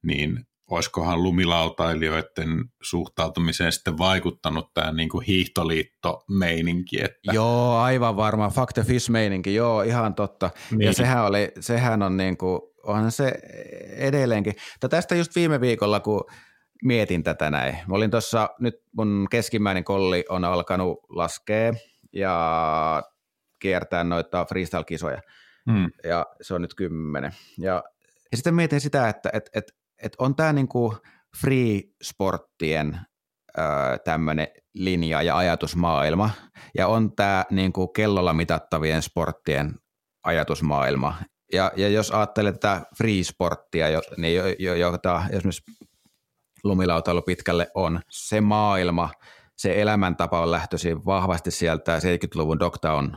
niin olisikohan lumilautailijoiden suhtautumiseen sitten vaikuttanut tämä niin kuin hiihtoliitto-meininki? Että... Joo, aivan varma. Fuck the fish-meininki, joo, ihan totta. Niin. Ja sehän, oli, sehän on niin kuin, onhan se edelleenkin. Tästä just viime viikolla, kun mietin tätä näin. Mä olin tuossa, nyt mun keskimmäinen kolli on alkanut laskea ja kiertää noita freestyle-kisoja. Hmm. Ja se on nyt kymmenen. Ja, ja sitten mietin sitä, että et, et, et on tämä niinku free-sporttien tämmöinen linja ja ajatusmaailma, ja on tämä niinku kellolla mitattavien sporttien ajatusmaailma. Ja, ja jos ajattelee tätä free-sporttia, niin jo, jo, jota esimerkiksi lumilautailu pitkälle on, se maailma, se elämäntapa on lähtöisin vahvasti sieltä 70-luvun Dogtown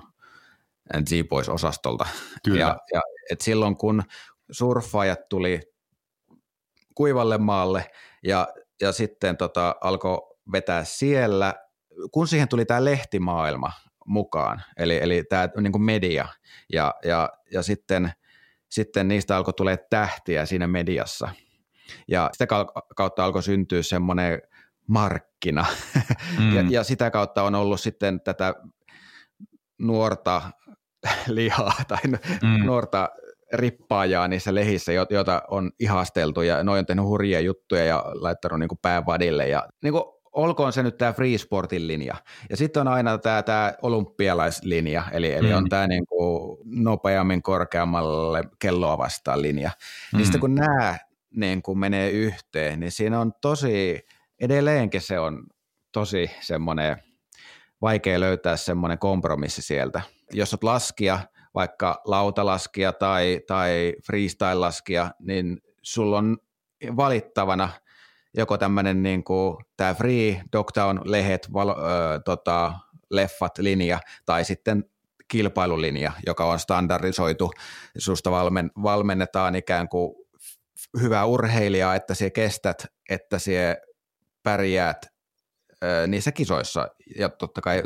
and Z-Boys-osastolta. Kyllä. Ja, ja et silloin kun surffaajat tuli kuivalle maalle ja, ja sitten tota, alkoi vetää siellä, kun siihen tuli tämä lehtimaailma mukaan, eli, eli tämä niin media, ja, ja, ja sitten, sitten niistä alkoi tulee tähtiä siinä mediassa. Ja sitä kautta alkoi syntyä semmoinen markkina, mm. ja, ja sitä kautta on ollut sitten tätä nuorta lihaa tai mm. nuorta rippaajaa niissä lehissä, joita on ihasteltu ja noin on tehnyt hurjia juttuja ja laittanut niin pään vadille ja niin kuin, olkoon se nyt tämä free sportin linja. Ja sitten on aina tämä, tämä olympialaislinja, eli, eli mm. on tämä niin kuin nopeammin korkeammalle kelloa vastaan linja. Mm. Niin sitten kun nämä niin kuin menee yhteen, niin siinä on tosi, edelleenkin se on tosi semmoinen vaikea löytää semmoinen kompromissi sieltä. Jos olet laskija, vaikka lautalaskija tai, tai freestyle-laskija, niin sulla on valittavana joko tämmöinen niin kuin tämä Free, Dogtown, Lehet, val, ö, tota, leffat linja tai sitten kilpailulinja, joka on standardisoitu. Susta valmen, valmennetaan ikään kuin hyvää urheilijaa, että sie kestät, että sie pärjäät ö, niissä kisoissa. Ja totta kai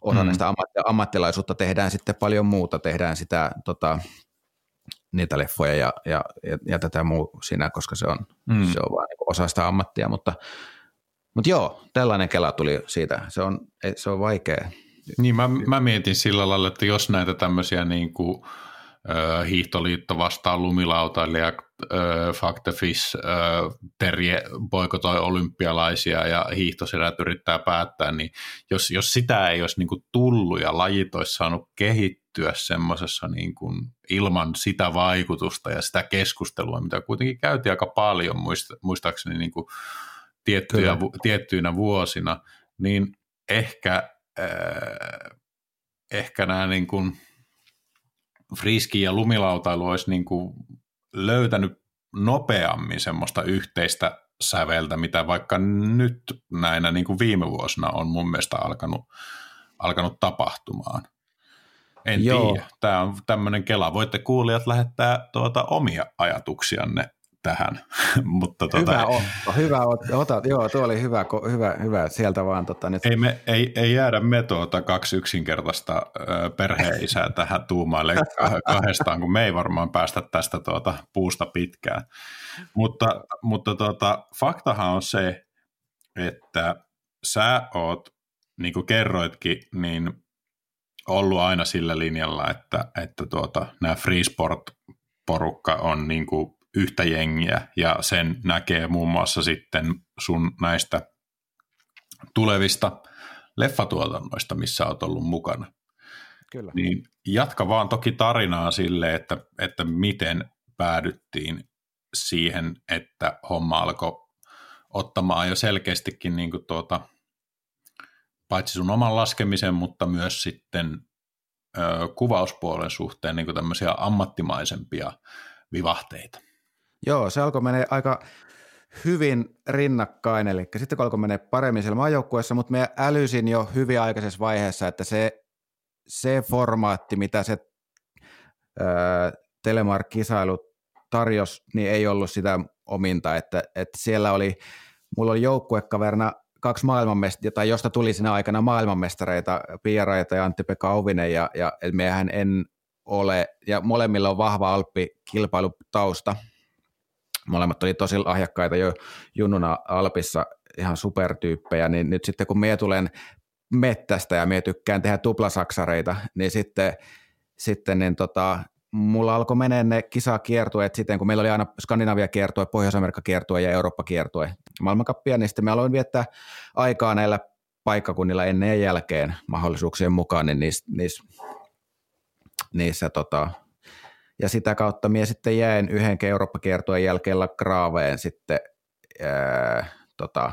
osa mm. näistä ammatti, ammattilaisuutta tehdään sitten paljon muuta, tehdään sitä tota, niitä leffoja ja, ja, ja, ja tätä muu siinä, koska se on, mm. se on vain osa sitä ammattia, mutta, mutta joo, tällainen kela tuli siitä, se on, se on vaikea. Niin mä, mä mietin sillä lailla, että jos näitä tämmöisiä niin kuin, hiihtoliitto vastaan lumilautailija, Fuck the Fish, Terje boikotoi olympialaisia ja hiihtoserät yrittää päättää, niin jos, jos sitä ei olisi niin kuin tullut ja lajit olisi saanut kehittyä semmoisessa niin kuin ilman sitä vaikutusta ja sitä keskustelua, mitä kuitenkin käytiin aika paljon muistaakseni niin kuin tiettyjä, tiettyinä vuosina, niin ehkä, äh, ehkä nämä niin kuin – friski ja lumilautailu olisi niin kuin löytänyt nopeammin semmoista yhteistä säveltä, mitä vaikka nyt näinä niin kuin viime vuosina on mun mielestä alkanut, alkanut tapahtumaan. En Joo. tiedä. Tämä on tämmöinen kela. Voitte kuulijat lähettää tuota omia ajatuksianne tähän. Mutta tuota, hyvä otto, hyvä otto. Ota, joo, tuo oli hyvä, hyvä, hyvä sieltä vaan. Tota, nyt. Ei, me, ei, ei jäädä me tuota kaksi yksinkertaista perheisää tähän tuumaille kahdestaan, kun me ei varmaan päästä tästä tuota puusta pitkään. Mutta, mutta tuota, faktahan on se, että sä oot, niin kuin kerroitkin, niin ollut aina sillä linjalla, että, että tuota, nämä Freesport porukka on niin kuin yhtä jengiä ja sen näkee muun muassa sitten sun näistä tulevista leffatuotannoista, missä olet ollut mukana. Kyllä. Niin jatka vaan toki tarinaa sille, että, että miten päädyttiin siihen, että homma alkoi ottamaan jo selkeästikin niin kuin tuota, paitsi sun oman laskemisen, mutta myös sitten ö, kuvauspuolen suhteen niin kuin tämmöisiä ammattimaisempia vivahteita. Joo, se alkoi mennä aika hyvin rinnakkain, eli sitten kun alkoi mennä paremmin siellä maajoukkueessa, mutta me älysin jo hyvin aikaisessa vaiheessa, että se, se formaatti, mitä se Telemark-kisailu tarjosi, niin ei ollut sitä ominta, että, että siellä oli, mulla oli joukkuekaverina kaksi maailmanmestaria, tai josta tuli sinä aikana maailmanmestareita, Pia Raita ja Antti-Pekka Auvinen, ja, ja mehän en ole, ja molemmilla on vahva Alppi-kilpailutausta, molemmat oli tosi lahjakkaita jo junnuna Alpissa, ihan supertyyppejä, niin nyt sitten kun mie tulen mettästä ja mie tykkään tehdä tuplasaksareita, niin sitten, sitten niin tota, mulla alkoi menee ne kisakiertueet sitten, kun meillä oli aina Skandinavia kiertue, Pohjois-Amerikka kiertue ja Eurooppa kiertue maailmankappia, niin sitten me aloin viettää aikaa näillä paikkakunnilla ennen ja jälkeen mahdollisuuksien mukaan, niin niissä, niissä, niissä tota, ja sitä kautta minä sitten jäin yhden Eurooppa-kiertojen jälkeen Graaveen sitten ää, tota,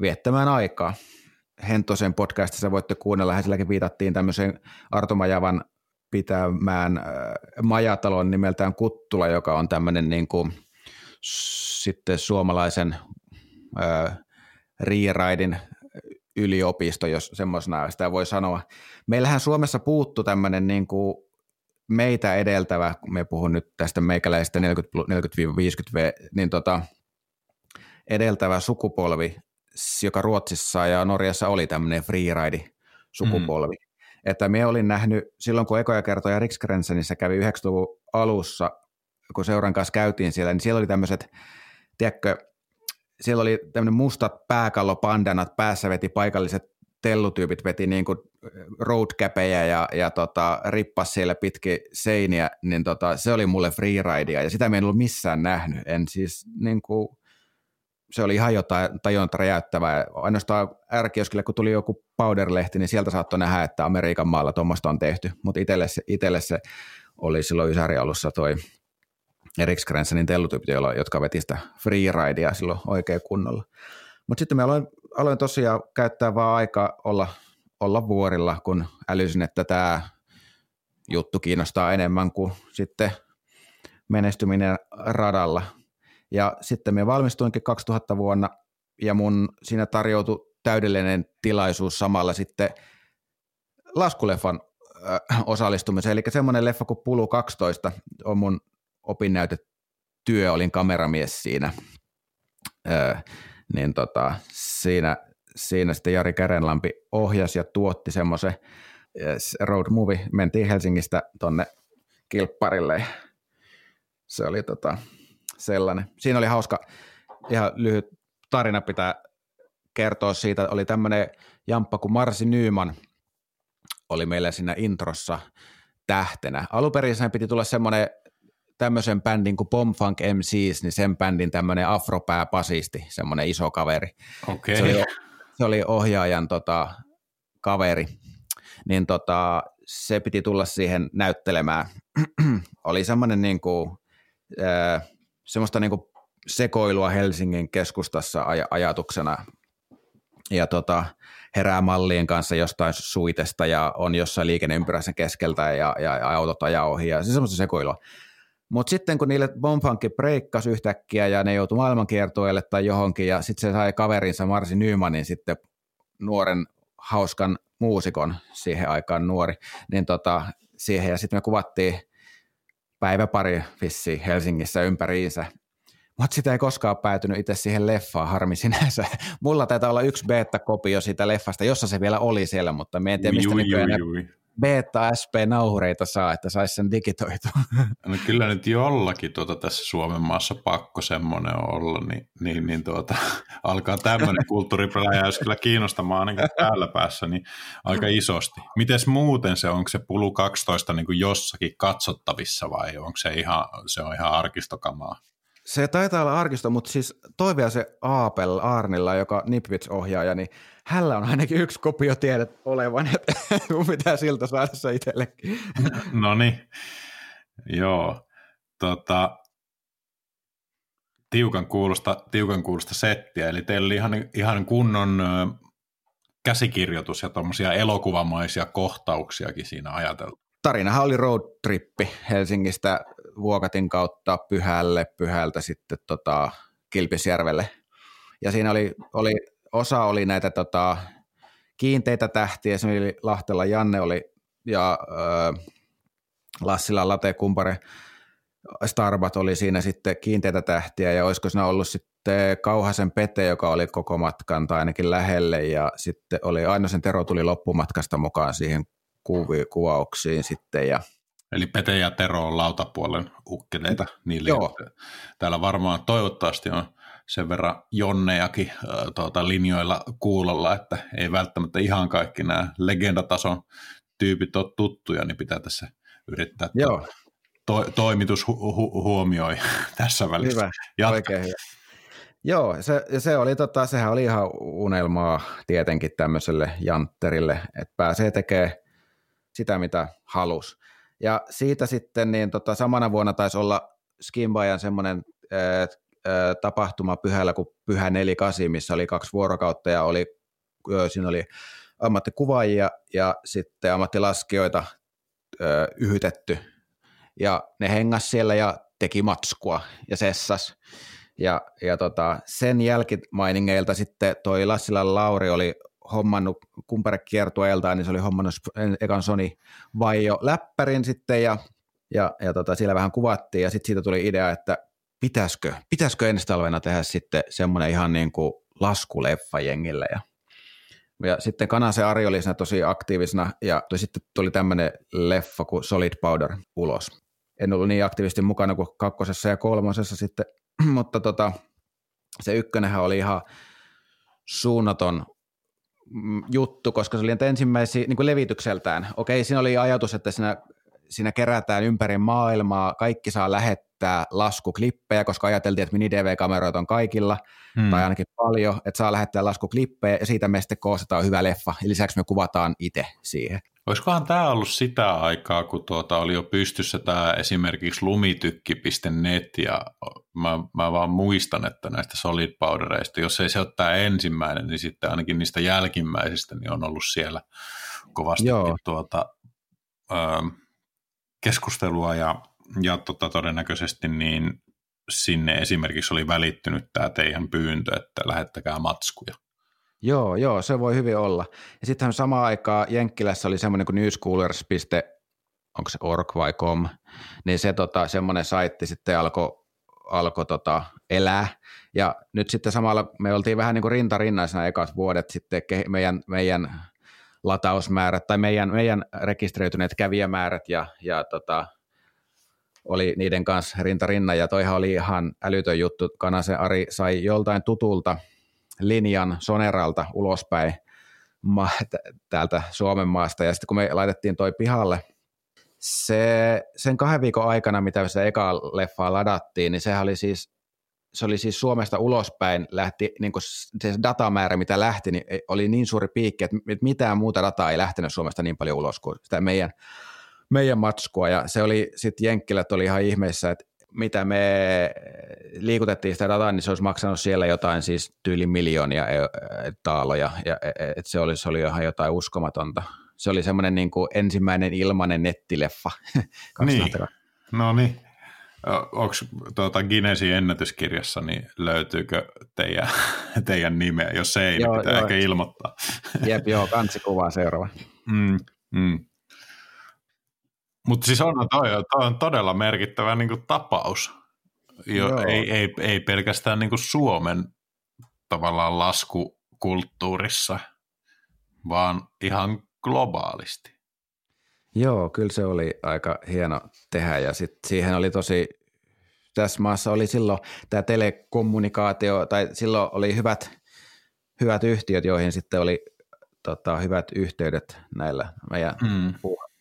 viettämään aikaa. Hentosen podcastissa voitte kuunnella, silläkin viitattiin tämmöiseen Arto Majavan pitämään äh, majatalon nimeltään Kuttula, joka on tämmöinen niin kuin, sitten suomalaisen riiraidin yliopisto, jos semmoisena sitä voi sanoa. Meillähän Suomessa puuttu tämmöinen niin kuin meitä edeltävä, kun me puhun nyt tästä meikäläistä 40-50 V, niin tota, edeltävä sukupolvi, joka Ruotsissa ja Norjassa oli tämmöinen freeride-sukupolvi. Mm. Että me olin nähnyt silloin, kun ekoja kertoja Riksgrensenissä kävi 90-luvun alussa, kun seuran kanssa käytiin siellä, niin siellä oli tämmöiset, tiedätkö, siellä oli tämmöinen mustat pääkallopandanat, päässä veti paikalliset tellutyypit veti niin kuin roadcapejä ja, ja tota, rippas siellä pitki seiniä, niin tota, se oli mulle freeridea ja sitä me en ollut missään nähnyt. En siis niin kuin, se oli ihan jotain tajunta räjäyttävää. Ainoastaan ärkioskille, kun tuli joku powder-lehti, niin sieltä saattoi nähdä, että Amerikan maalla tuommoista on tehty, mutta itselle se, itselle se oli silloin Ysäri-alussa toi Eriks Grensenin tellutyypit, jotka veti sitä freeridea silloin oikein kunnolla. Mutta sitten me aloin aloin tosiaan käyttää vaan aikaa olla, olla vuorilla, kun älysin, että tämä juttu kiinnostaa enemmän kuin sitten menestyminen radalla. Ja sitten me valmistuinkin 2000 vuonna ja mun siinä tarjoutui täydellinen tilaisuus samalla sitten laskuleffan osallistumiseen. Eli semmoinen leffa kuin Pulu 12 on mun opinnäytetyö, olin kameramies siinä. Öö, niin tota, siinä, siinä sitten Jari Kärenlampi ohjasi ja tuotti semmoisen road movie. Mentiin Helsingistä tonne Kilpparille ja se oli tota, sellainen. Siinä oli hauska, ihan lyhyt tarina pitää kertoa siitä. Oli tämmöinen jamppa kuin Marsi Nyyman oli meillä siinä introssa tähtenä. Alun perin piti tulla semmoinen tämmöisen bändin kuin Bombfunk MCs, niin sen bändin tämmöinen afropääpasisti, semmoinen iso kaveri. Okay. Se, oli, se oli ohjaajan tota, kaveri. Niin tota, se piti tulla siihen näyttelemään. oli semmoinen niin kuin, äh, semmoista niin kuin sekoilua Helsingin keskustassa aj- ajatuksena ja tota, herää mallien kanssa jostain suitesta ja on jossain liikenneympyräisen keskeltä ja, ja, ja autot ajaa ohi ja se semmoista sekoilua. Mutta sitten kun niille Bomfankki breikkasi yhtäkkiä ja ne joutui maailmankiertueelle tai johonkin ja sitten se sai kaverinsa Marsi Nymanin sitten nuoren hauskan muusikon siihen aikaan nuori, niin tota, siihen ja sitten me kuvattiin päivä pari vissiin Helsingissä ympäriinsä mutta sitä ei koskaan päätynyt itse siihen leffaan, harmi sinänsä. Mulla taitaa olla yksi beta-kopio siitä leffasta, jossa se vielä oli siellä, mutta me en tiedä, mistä nykyään beta-SP-nauhureita saa, että saisi sen digitoitua. No kyllä nyt jollakin tuota tässä Suomen maassa pakko semmoinen olla, niin, niin, niin tuota, alkaa tämmöinen kulttuuripräjäys kyllä kiinnostamaan ainakin täällä päässä niin aika isosti. Mites muuten se, onko se Pulu 12 niin kuin jossakin katsottavissa vai onko se ihan, se on ihan arkistokamaa? Se taitaa olla arkisto, mutta siis toivea se Aapel Arnilla, joka Nipwitz-ohjaaja, niin hänellä on ainakin yksi kopio tiedet olevan, että mun pitää siltä saada se itsellekin. no niin, joo. Tota, tiukan kuulosta, tiukan kuulosta settiä, eli teillä oli ihan, ihan kunnon käsikirjoitus ja tuommoisia elokuvamaisia kohtauksiakin siinä ajateltu. Tarinahan oli road trippi Helsingistä Vuokatin kautta Pyhälle, Pyhältä sitten tota, Kilpisjärvelle. Ja siinä oli, oli osa oli näitä tota, kiinteitä tähtiä, esimerkiksi Lahtella Janne oli ja äh, Lassila Late Kumpare Starbat oli siinä sitten kiinteitä tähtiä ja olisiko siinä ollut sitten Kauhasen Pete, joka oli koko matkan tai ainakin lähelle ja sitten oli Ainosen Tero tuli loppumatkasta mukaan siihen kuvi, kuvauksiin sitten ja Eli Pete ja Tero on lautapuolen ukkeleita niille. Joo. Täällä varmaan toivottavasti on sen verran jonnejakin äh, tuota, linjoilla kuulolla, että ei välttämättä ihan kaikki nämä legendatason tyypit ole tuttuja, niin pitää tässä yrittää Joo. To, toimitus hu, hu, huomioi tässä välissä. Hyvä, Jatka. oikein hyvä. Joo, se, se oli, tota, sehän oli ihan unelmaa tietenkin tämmöiselle jantterille, että pääsee tekemään sitä, mitä halus. Ja siitä sitten niin tota, samana vuonna taisi olla Skimbajan semmoinen tapahtuma pyhällä kuin Pyhä 48, missä oli kaksi vuorokautta ja oli, siinä oli ammattikuvaajia ja sitten ammattilaskijoita ö, yhytetty. Ja ne hengas siellä ja teki matskua ja sessas. Ja, ja tota, sen jälkimainingeilta sitten toi Lassilan Lauri oli hommannut kumparekiertueeltaan, niin se oli hommannut ekan Sony vai jo läppärin sitten ja, ja, ja tota, siellä vähän kuvattiin ja sitten siitä tuli idea, että pitäisikö, pitäisikö ensi talvena tehdä sitten semmoinen ihan niin kuin laskuleffa jengille ja ja sitten Kanase Ari oli siinä tosi aktiivisena ja sitten tuli tämmöinen leffa kuin Solid Powder ulos. En ollut niin aktiivisesti mukana kuin kakkosessa ja kolmosessa sitten, mutta tota, se ykkönenhän oli ihan suunnaton juttu, koska se oli ensimmäisiä niin kuin levitykseltään. Okei, siinä oli ajatus, että siinä, siinä kerätään ympäri maailmaa, kaikki saa lähettää laskuklippejä, koska ajateltiin, että mini-DV-kameroita on kaikilla, hmm. tai ainakin paljon, että saa lähettää laskuklippejä, ja siitä me sitten koostetaan hyvä leffa, ja lisäksi me kuvataan itse siihen. Olisikohan tämä ollut sitä aikaa, kun tuota oli jo pystyssä tämä esimerkiksi lumitykki.net ja mä, mä vaan muistan, että näistä solid powdereista, jos ei se ole tämä ensimmäinen, niin sitten ainakin niistä jälkimmäisistä niin on ollut siellä kovasti tuota, ö, keskustelua ja, ja tota, todennäköisesti niin sinne esimerkiksi oli välittynyt tämä teidän pyyntö, että lähettäkää matskuja. Joo, joo, se voi hyvin olla. Ja sittenhän samaan aikaan Jenkkilässä oli semmoinen kuin newschoolers. onko se org vai com, niin se tota, semmoinen saitti sitten alkoi alko, tota, elää. Ja nyt sitten samalla me oltiin vähän niin kuin rintarinnaisena ekat vuodet sitten meidän, meidän latausmäärät tai meidän, meidän rekisteröityneet kävijämäärät ja, ja tota, oli niiden kanssa rintarinnan ja toihan oli ihan älytön juttu. Kanasen Ari sai joltain tutulta linjan Soneralta ulospäin ma- täältä Suomen maasta ja sitten kun me laitettiin toi pihalle, se, sen kahden viikon aikana, mitä se eka leffaa ladattiin, niin sehän oli siis se oli siis Suomesta ulospäin, lähti, niin kuin se datamäärä, mitä lähti, niin oli niin suuri piikki, että mitään muuta dataa ei lähtenyt Suomesta niin paljon ulos kuin sitä meidän, meidän matskua. Ja se oli sitten Jenkkilät oli ihan ihmeessä, että mitä me liikutettiin sitä dataa, niin se olisi maksanut siellä jotain siis tyyli miljoonia taaloja, ja e, e, et se, oli, se oli ihan jotain uskomatonta. Se oli semmoinen niin kuin ensimmäinen ilmainen nettileffa. niin. No niin. Onko tuota Guinnessin ennätyskirjassa, niin löytyykö teidän, teidän nimeä? Jos ei, niin joo, niin pitää joo. ehkä ilmoittaa. Jep, joo, kansikuvaa seuraava. Mm, mm. Mutta siis on, toi, toi on todella merkittävä niin kuin tapaus. Jo, ei, ei, ei pelkästään niin kuin Suomen tavallaan laskukulttuurissa, vaan ihan globaalisti. Joo, kyllä se oli aika hieno tehdä ja sitten siihen oli tosi, tässä maassa oli silloin tämä telekommunikaatio, tai silloin oli hyvät, hyvät yhtiöt, joihin sitten oli tota, hyvät yhteydet näillä meidän mm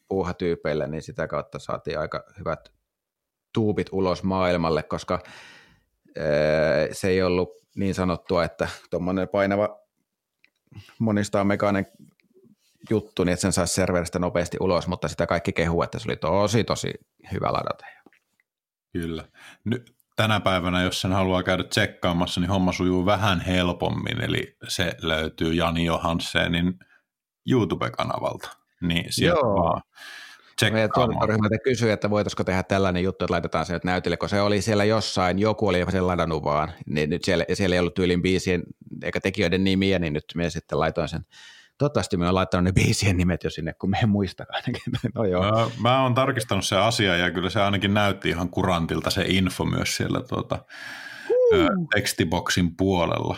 puuhatyypeille, niin sitä kautta saatiin aika hyvät tuubit ulos maailmalle, koska se ei ollut niin sanottua, että tuommoinen painava monistaan mekainen juttu, niin että sen saisi serveristä nopeasti ulos, mutta sitä kaikki kehuu, että se oli tosi, tosi hyvä ladata. Kyllä. Nyt tänä päivänä, jos sen haluaa käydä tsekkaamassa, niin homma sujuu vähän helpommin, eli se löytyy Jani Johansenin YouTube-kanavalta niin sieltä Joo. vaan meidän kysyi, että voitaisiko tehdä tällainen juttu, että laitetaan se nyt näytille, kun se oli siellä jossain, joku oli sen ladannut vaan, niin nyt siellä, siellä ei ollut tyylin biisien eikä tekijöiden nimiä, niin nyt me sitten laitoin sen Toivottavasti me on laittanut ne biisien nimet jo sinne, kun me en muista ainakin. No joo. Mä, mä oon tarkistanut se asia ja kyllä se ainakin näytti ihan kurantilta se info myös siellä tuota, uh. tekstiboksin puolella.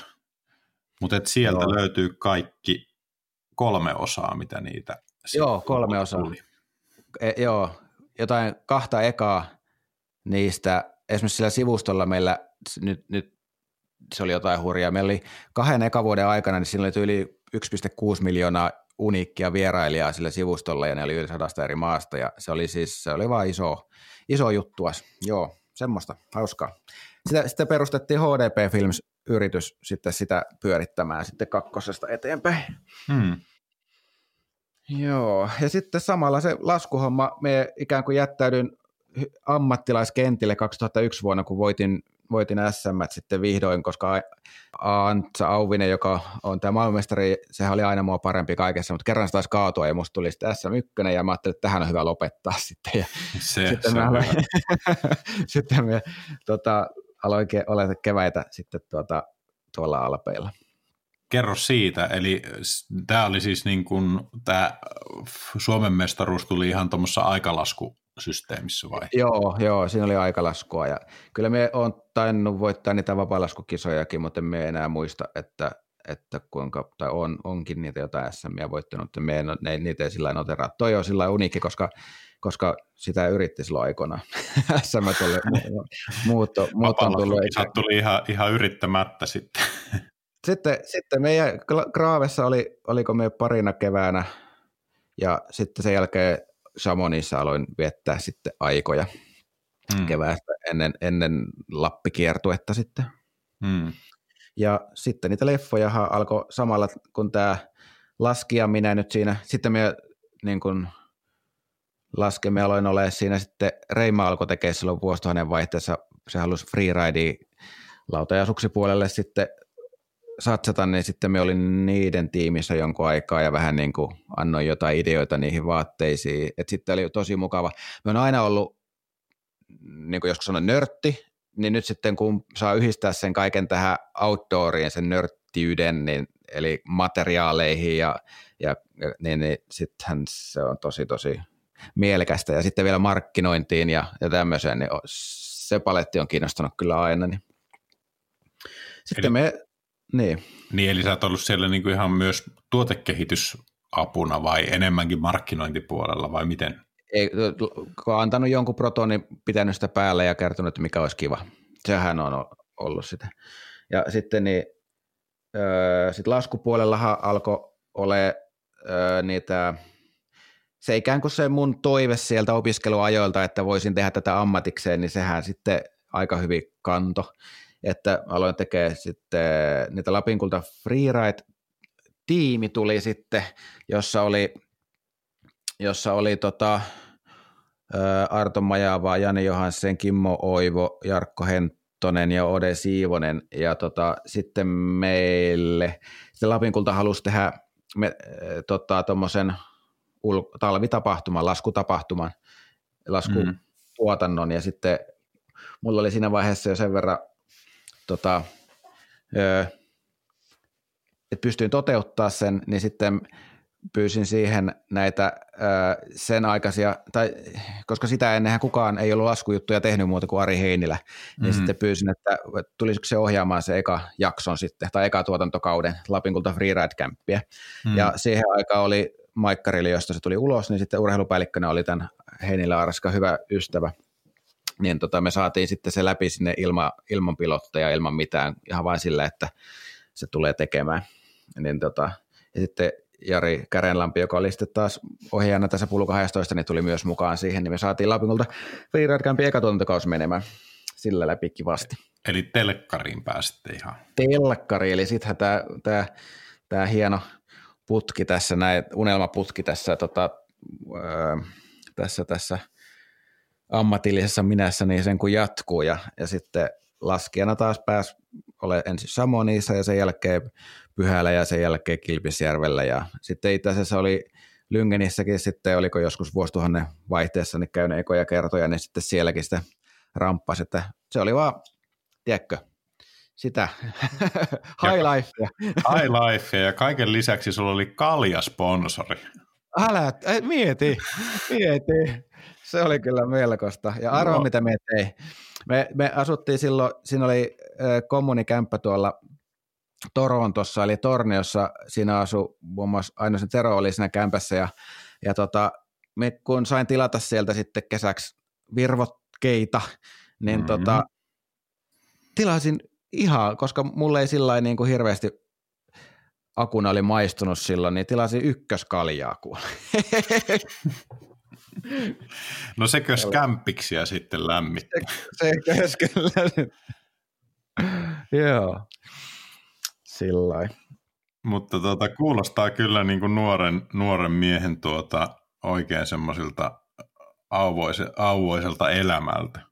Mutta sieltä joo. löytyy kaikki kolme osaa, mitä niitä Joo, kolme osaa. E, joo, jotain kahta ekaa niistä, esimerkiksi sillä sivustolla meillä nyt, nyt se oli jotain hurjaa. Meillä oli kahden ekavuoden aikana, niin siinä oli yli 1,6 miljoonaa uniikkia vierailijaa sillä sivustolla ja ne oli yli sadasta eri maasta ja se oli siis, se oli vaan iso, iso juttuas. Joo, semmoista, hauskaa. Sitä, sitten perustettiin HDP Films-yritys sitten sitä pyörittämään sitten kakkosesta eteenpäin. Hmm. Joo, ja sitten samalla se laskuhomma, me ikään kuin jättäydyn ammattilaiskentille 2001 vuonna, kun voitin, voitin SM sitten vihdoin, koska Antsa Auvinen, joka on tämä maailmanmestari, sehän oli aina mua parempi kaikessa, mutta kerran se taisi kaatua ja musta tuli sitten SM1 ja mä ajattelin, että tähän on hyvä lopettaa sitten. Ja se, sitten, se mä, sitten me tota, aloin ke- keväitä sitten tuota, tuolla alpeilla kerro siitä, eli tämä oli siis niin kuin, tämä Suomen mestaruus tuli ihan tuommoisessa aikalaskusysteemissä vai? Joo, joo, siinä oli aikalaskua ja kyllä me on tainnut voittaa niitä vapaalaskukisojakin, mutta me enää muista, että, että kuinka, tai on, onkin niitä jotain SMia voittanut, mutta me en, ne, niitä ei sillä noteraa. Toi on sillä uniikki, koska koska sitä yritti silloin aikoina. SM tuli, muutto on tullut. tuli ihan, ihan yrittämättä sitten. Sitten, sitten meidän Graavessa oli, oliko me parina keväänä ja sitten sen jälkeen Samonissa aloin viettää sitten aikoja hmm. keväästä ennen, ennen Lappikiertuetta sitten. Hmm. Ja sitten niitä leffoja alkoi samalla, kun tämä laskija minä nyt siinä, sitten me niin kuin laskemme aloin ole siinä sitten Reima alkoi tekemään silloin vuosituhannen vaihteessa, se halusi freeridea lautajasuksipuolelle sitten satsata, niin sitten me olin niiden tiimissä jonkun aikaa ja vähän niin kuin annoin jotain ideoita niihin vaatteisiin. Et sitten oli tosi mukava. Me on aina ollut, niin kuin joskus sanoin, nörtti, niin nyt sitten kun saa yhdistää sen kaiken tähän outdooriin, sen nörttiyden, niin, eli materiaaleihin ja, ja niin, niin sittenhän se on tosi tosi mielekästä. Ja sitten vielä markkinointiin ja, ja tämmöiseen, niin se paletti on kiinnostanut kyllä aina. Niin. Sitten eli, me, niin. niin. eli sä oot ollut siellä niin kuin ihan myös tuotekehitysapuna vai enemmänkin markkinointipuolella vai miten? Ei, kun on antanut jonkun protonin, pitänyt sitä päälle ja kertonut, että mikä olisi kiva. Sehän on ollut sitä. Ja sitten niin, öö, sit laskupuolellahan alkoi ole öö, niitä, se ikään kuin se mun toive sieltä opiskeluajoilta, että voisin tehdä tätä ammatikseen, niin sehän sitten aika hyvin kanto että aloin tekemään sitten niitä Lapinkulta Freeride-tiimi tuli sitten, jossa oli, jossa oli tota, Arto Majava, Jani Johansen, Kimmo Oivo, Jarkko Henttonen ja Ode Siivonen. Ja tota, sitten meille, sitten Lapinkulta halusi tehdä me, tota, ul- talvitapahtuman, laskutapahtuman, laskutuotannon. Mm. Ja sitten mulla oli siinä vaiheessa jo sen verran tota, että pystyin toteuttaa sen, niin sitten pyysin siihen näitä sen aikaisia, tai koska sitä ennenhän kukaan ei ollut laskujuttuja tehnyt muuta kuin Ari Heinilä, niin mm-hmm. sitten pyysin, että tulisiko se ohjaamaan se eka jakson sitten, tai eka tuotantokauden Lapinkulta Freeride Campia. Mm-hmm. Ja siihen aikaan oli Maikkarille, josta se tuli ulos, niin sitten urheilupäällikkönä oli tämän Heinilä Araska hyvä ystävä, niin tota, me saatiin sitten se läpi sinne ilma, ilman pilotteja, ilman mitään, ihan vain sillä, että se tulee tekemään. Niin tota, ja sitten Jari Kärenlampi, joka oli sitten taas ohjaajana tässä Pulka 12, niin tuli myös mukaan siihen, niin me saatiin Lapingolta Freeride Campin eka tuotantokausi menemään sillä läpi kivasti. Eli telkkariin pääsitte ihan. Telkkari, eli sittenhän tämä, tämä, tämä hieno putki tässä, näin, unelmaputki tässä, tota, öö, tässä, tässä – ammatillisessa minässä, niin sen kun jatkuu ja, ja sitten laskijana taas pääs ole ensin Samonissa ja sen jälkeen Pyhällä ja sen jälkeen Kilpisjärvellä ja sitten itse asiassa oli Lyngenissäkin sitten, oliko joskus vuosituhannen vaihteessa niin käynyt ekoja kertoja, niin sitten sielläkin sitä ramppasi, että se oli vaan, tiedätkö, sitä high life. High life ja kaiken lisäksi sulla oli kaljasponsori. Älä, mieti, mieti se oli kyllä melkoista. Ja arvo, no. mitä me tein. Me, me asuttiin silloin, siinä oli kommunikämppä tuolla Torontossa, eli Torniossa, siinä asui muun muassa aina se Tero oli siinä kämpässä, ja, ja tota, me, kun sain tilata sieltä sitten kesäksi virvotkeita, niin mm-hmm. tota, tilasin ihan, koska mulle ei sillä niin kuin hirveästi akuna oli maistunut silloin, niin tilasin ykköskaljaa kuule. No sekö kämpiksiä sitten lämmittää? Se, se kyllä. Joo, sillä Mutta tuota, kuulostaa kyllä niin kuin nuoren, nuoren miehen tuota, oikein semmoisilta auvoise, auvoiselta elämältä.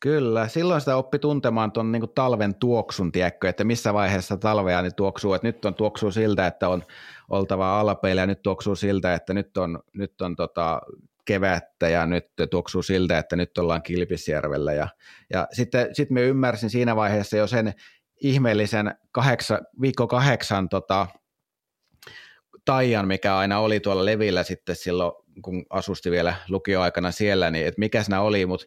Kyllä, silloin sitä oppi tuntemaan tuon niin talven tuoksun, tiedätkö, että missä vaiheessa talvea niin tuoksuu, että nyt on tuoksuu siltä, että on oltava alpeilla ja nyt tuoksuu siltä, että nyt on, nyt on tota, kevättä ja nyt tuoksuu siltä, että nyt ollaan Kilpisjärvellä. Ja, ja sitten sit me ymmärsin siinä vaiheessa jo sen ihmeellisen kahdeksa, viikko kahdeksan tota, taian, mikä aina oli tuolla levillä sitten silloin, kun asusti vielä lukioaikana siellä, niin että mikä siinä oli, mutta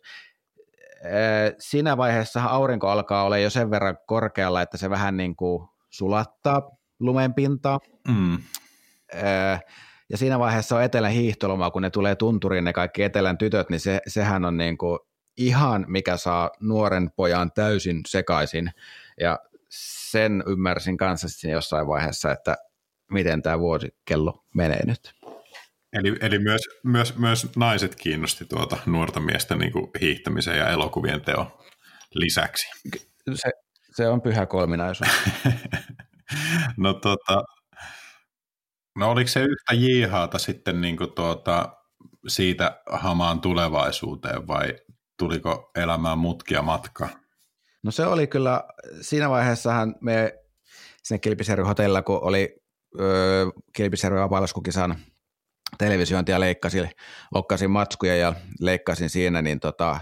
siinä vaiheessa aurinko alkaa olla jo sen verran korkealla, että se vähän niin kuin sulattaa lumen pintaa. Mm. Ja siinä vaiheessa on etelän hiihtoloma, kun ne tulee tunturiin ne kaikki etelän tytöt, niin se, sehän on niin kuin ihan mikä saa nuoren pojan täysin sekaisin. Ja sen ymmärsin kanssa jossain vaiheessa, että miten tämä vuosikello menee nyt. Eli, eli myös, myös, myös naiset kiinnosti tuota nuorta miestä niin kuin hiihtämisen ja elokuvien teon lisäksi. Se, se on pyhä kolminaisuus. no tota, No oliko se yhtä jiihaata sitten niin kuin tuota, siitä hamaan tulevaisuuteen vai tuliko elämään mutkia matka? No se oli kyllä, siinä vaiheessahan me sinne Kilpisjärvi hotellilla, kun oli öö, vapaalaskukisan televisiointia leikkasin, okkasin matskuja ja leikkasin siinä, niin tota,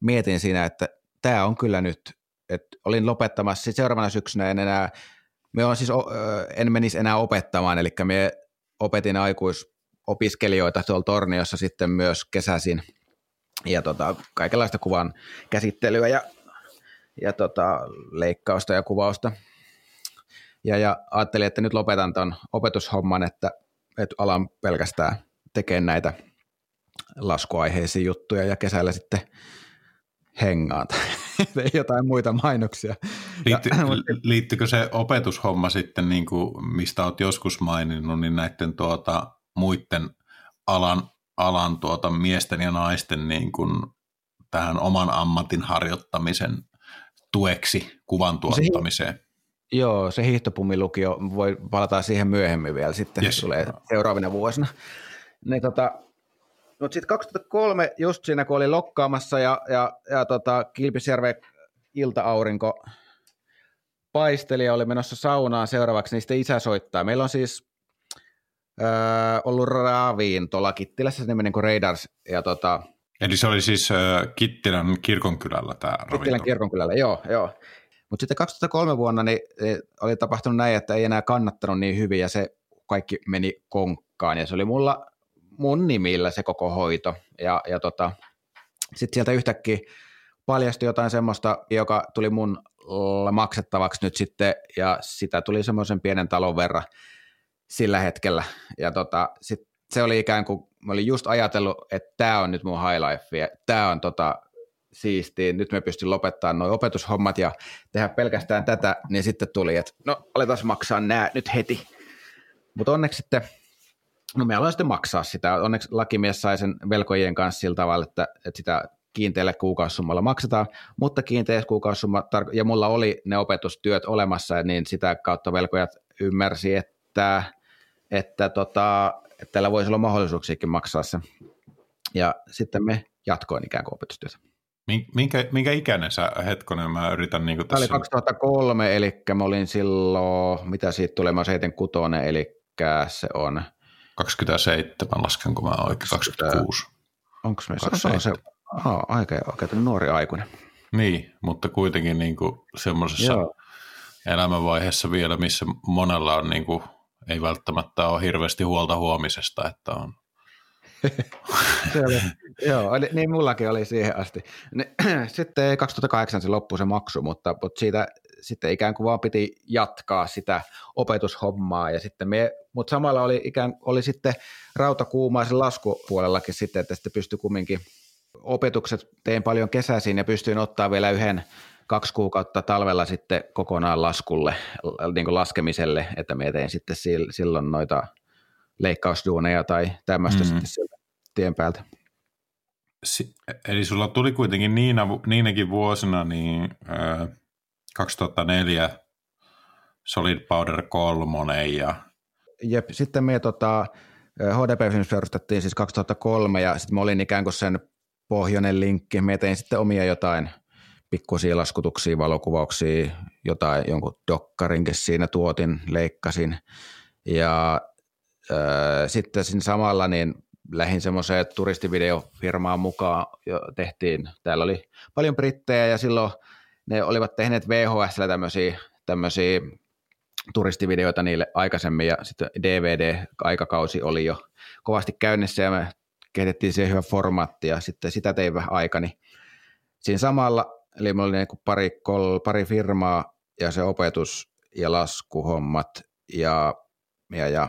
mietin siinä, että tämä on kyllä nyt, että olin lopettamassa, sitten seuraavana syksynä en enää, me on siis, en menisi enää opettamaan, eli me opetin aikuisopiskelijoita tuolla Torniossa sitten myös kesäisin ja tota, kaikenlaista kuvan käsittelyä ja, ja tota, leikkausta ja kuvausta. Ja, ja ajattelin, että nyt lopetan tuon opetushomman, että, että alan pelkästään tekemään näitä laskuaiheisia juttuja ja kesällä sitten hengaan tai jotain muita mainoksia. Liitty, ja, liittyykö se opetushomma sitten, niin kuin, mistä olet joskus maininnut, niin näiden tuota, muiden alan, alan tuota, miesten ja naisten niin kuin, tähän oman ammatin harjoittamisen tueksi kuvan tuottamiseen? Se, joo, se hiihtopumilukio, voi palata siihen myöhemmin vielä sitten, yes. tulee seuraavina vuosina. Niin tota, mutta sitten 2003, just siinä kun oli lokkaamassa ja, ja, ja tota, Kilpisjärven ilta-aurinko paisteli ja oli menossa saunaan seuraavaksi, niin sitten isä soittaa. Meillä on siis öö, ollut tuolla Kittilässä se nimeni kuin Raiders. Ja tota, Eli se oli siis äh, Kittilän kirkonkylällä tämä ravinto? Kittilän kirkonkylällä, joo. joo. Mutta sitten 2003 vuonna niin, niin oli tapahtunut näin, että ei enää kannattanut niin hyvin ja se kaikki meni konkkaan. Ja se oli mulla mun nimillä se koko hoito. Ja, ja tota, sitten sieltä yhtäkkiä paljastui jotain semmoista, joka tuli mun maksettavaksi nyt sitten, ja sitä tuli semmoisen pienen talon verran sillä hetkellä. Ja tota, sit se oli ikään kuin, mä olin just ajatellut, että tämä on nyt mun high life, ja tämä on tota, siistiä, nyt me pystyn lopettamaan nuo opetushommat ja tehdä pelkästään tätä, niin sitten tuli, että no aletaan maksaa nämä nyt heti. Mutta onneksi sitten No me aloin sitten maksaa sitä. Onneksi lakimies sai sen velkojien kanssa sillä tavalla, että, että sitä kiinteällä kuukausisummalla maksetaan, mutta kiinteä kuukausisumma, ja mulla oli ne opetustyöt olemassa, niin sitä kautta velkojat ymmärsi, että, että, tota, että tällä voisi olla mahdollisuuksiakin maksaa se. Ja sitten me jatkoin ikään kuin opetustyötä. Minkä, minkä ikäinen sä hetkonen, mä yritän niin tässä... Tämä oli 2003, eli mä olin silloin, mitä siitä tulee, mä 76, eli se on 27 lasken, kun mä oikein 26. Onko me se, on se aha, aika, oikein nuori aikuinen. Niin, mutta kuitenkin niin kuin semmoisessa Joo. elämänvaiheessa vielä, missä monella on niin kuin, ei välttämättä ole hirveästi huolta huomisesta, että on se oli, joo, niin mullakin oli siihen asti. Sitten 2008 se loppui se maksu, mutta, mutta siitä sitten ikään kuin vaan piti jatkaa sitä opetushommaa ja sitten me, mutta samalla oli ikään oli sitten rautakuumaisen laskupuolellakin sitten, että sitten pystyi kumminkin opetukset tein paljon kesäisin ja pystyin ottaa vielä yhden kaksi kuukautta talvella sitten kokonaan laskulle, niin kuin laskemiselle, että me tein sitten silloin noita leikkausduuneja tai tämmöistä mm. sitten tien päältä. Si- eli sulla tuli kuitenkin niinä, niinäkin vuosina niin, äh, 2004 Solid Powder 3 ja... Jep, sitten me tota, HDP perustettiin siis 2003 ja sitten mä olin ikään kuin sen pohjoinen linkki. Me tein sitten omia jotain pikkusia laskutuksia, valokuvauksia, jotain jonkun dokkarinkin siinä tuotin, leikkasin. Ja äh, sitten siinä samalla niin lähin semmoiseen turistivideofirmaan mukaan jo tehtiin. Täällä oli paljon brittejä ja silloin ne olivat tehneet VHS tämmöisiä, tämmöisiä turistivideoita niille aikaisemmin ja sitten DVD-aikakausi oli jo kovasti käynnissä ja me kehitettiin siihen hyvä formaatti ja sitten sitä tein vähän aikani. Siinä samalla, eli mulla oli niin pari, kol, pari firmaa ja se opetus ja laskuhommat ja, ja, ja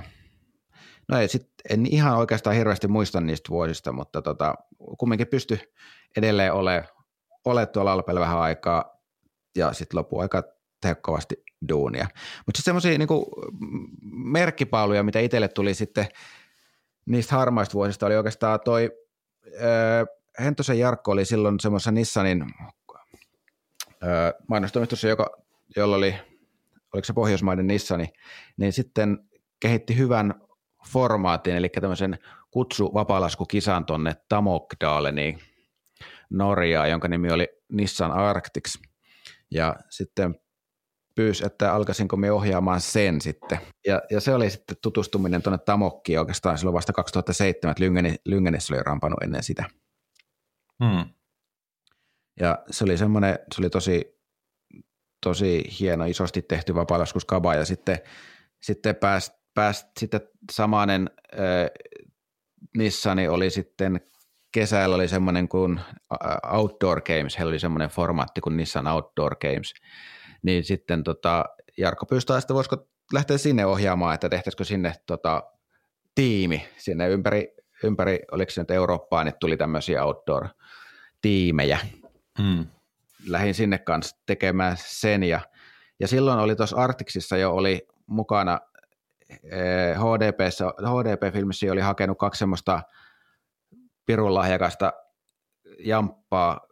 no ei sit, en ihan oikeastaan hirveästi muista niistä vuosista, mutta tota, kumminkin pysty edelleen olemaan ole tuolla Alpeella vähän aikaa ja sitten loppuaika tehdä kovasti duunia. Mutta sitten semmoisia niinku, merkkipaaluja, mitä itselle tuli sitten niistä harmaista vuosista, oli oikeastaan toi öö, Hentosen Jarkko oli silloin semmoisessa Nissanin mainostoimistossa, joka, jolla oli, oliko se Pohjoismaiden Nissani, niin sitten kehitti hyvän formaatin, eli tämmöisen kutsu vapaalaskukisan tuonne Tamokdaleniin Norjaa, jonka nimi oli Nissan Arctics. Ja sitten pyysi, että alkaisinko me ohjaamaan sen sitten. Ja, ja se oli sitten tutustuminen tuonne Tamokkiin oikeastaan silloin vasta 2007, että Lyngeni, Lyngenissä oli rampannut ennen sitä. Hmm. Ja se oli semmoinen, se oli tosi, tosi hieno, isosti tehty vapaalaskuskaba ja sitten, sitten pääsi pääst, sitten samanen äh, Nissani oli sitten kesällä oli semmoinen kuin Outdoor Games, heillä oli semmoinen formaatti kuin Nissan Outdoor Games, niin sitten tota, Jarkko pyysi että voisiko lähteä sinne ohjaamaan, että tehtäisikö sinne tota, tiimi sinne ympäri, ympäri, oliko se nyt Eurooppaa, niin tuli tämmöisiä outdoor-tiimejä. Hmm. Lähdin sinne kanssa tekemään sen ja, ja silloin oli tuossa Artiksissa jo oli mukana HDPssä, eh, HDP-filmissä oli hakenut kaksi semmoista pirun lahjakasta jamppaa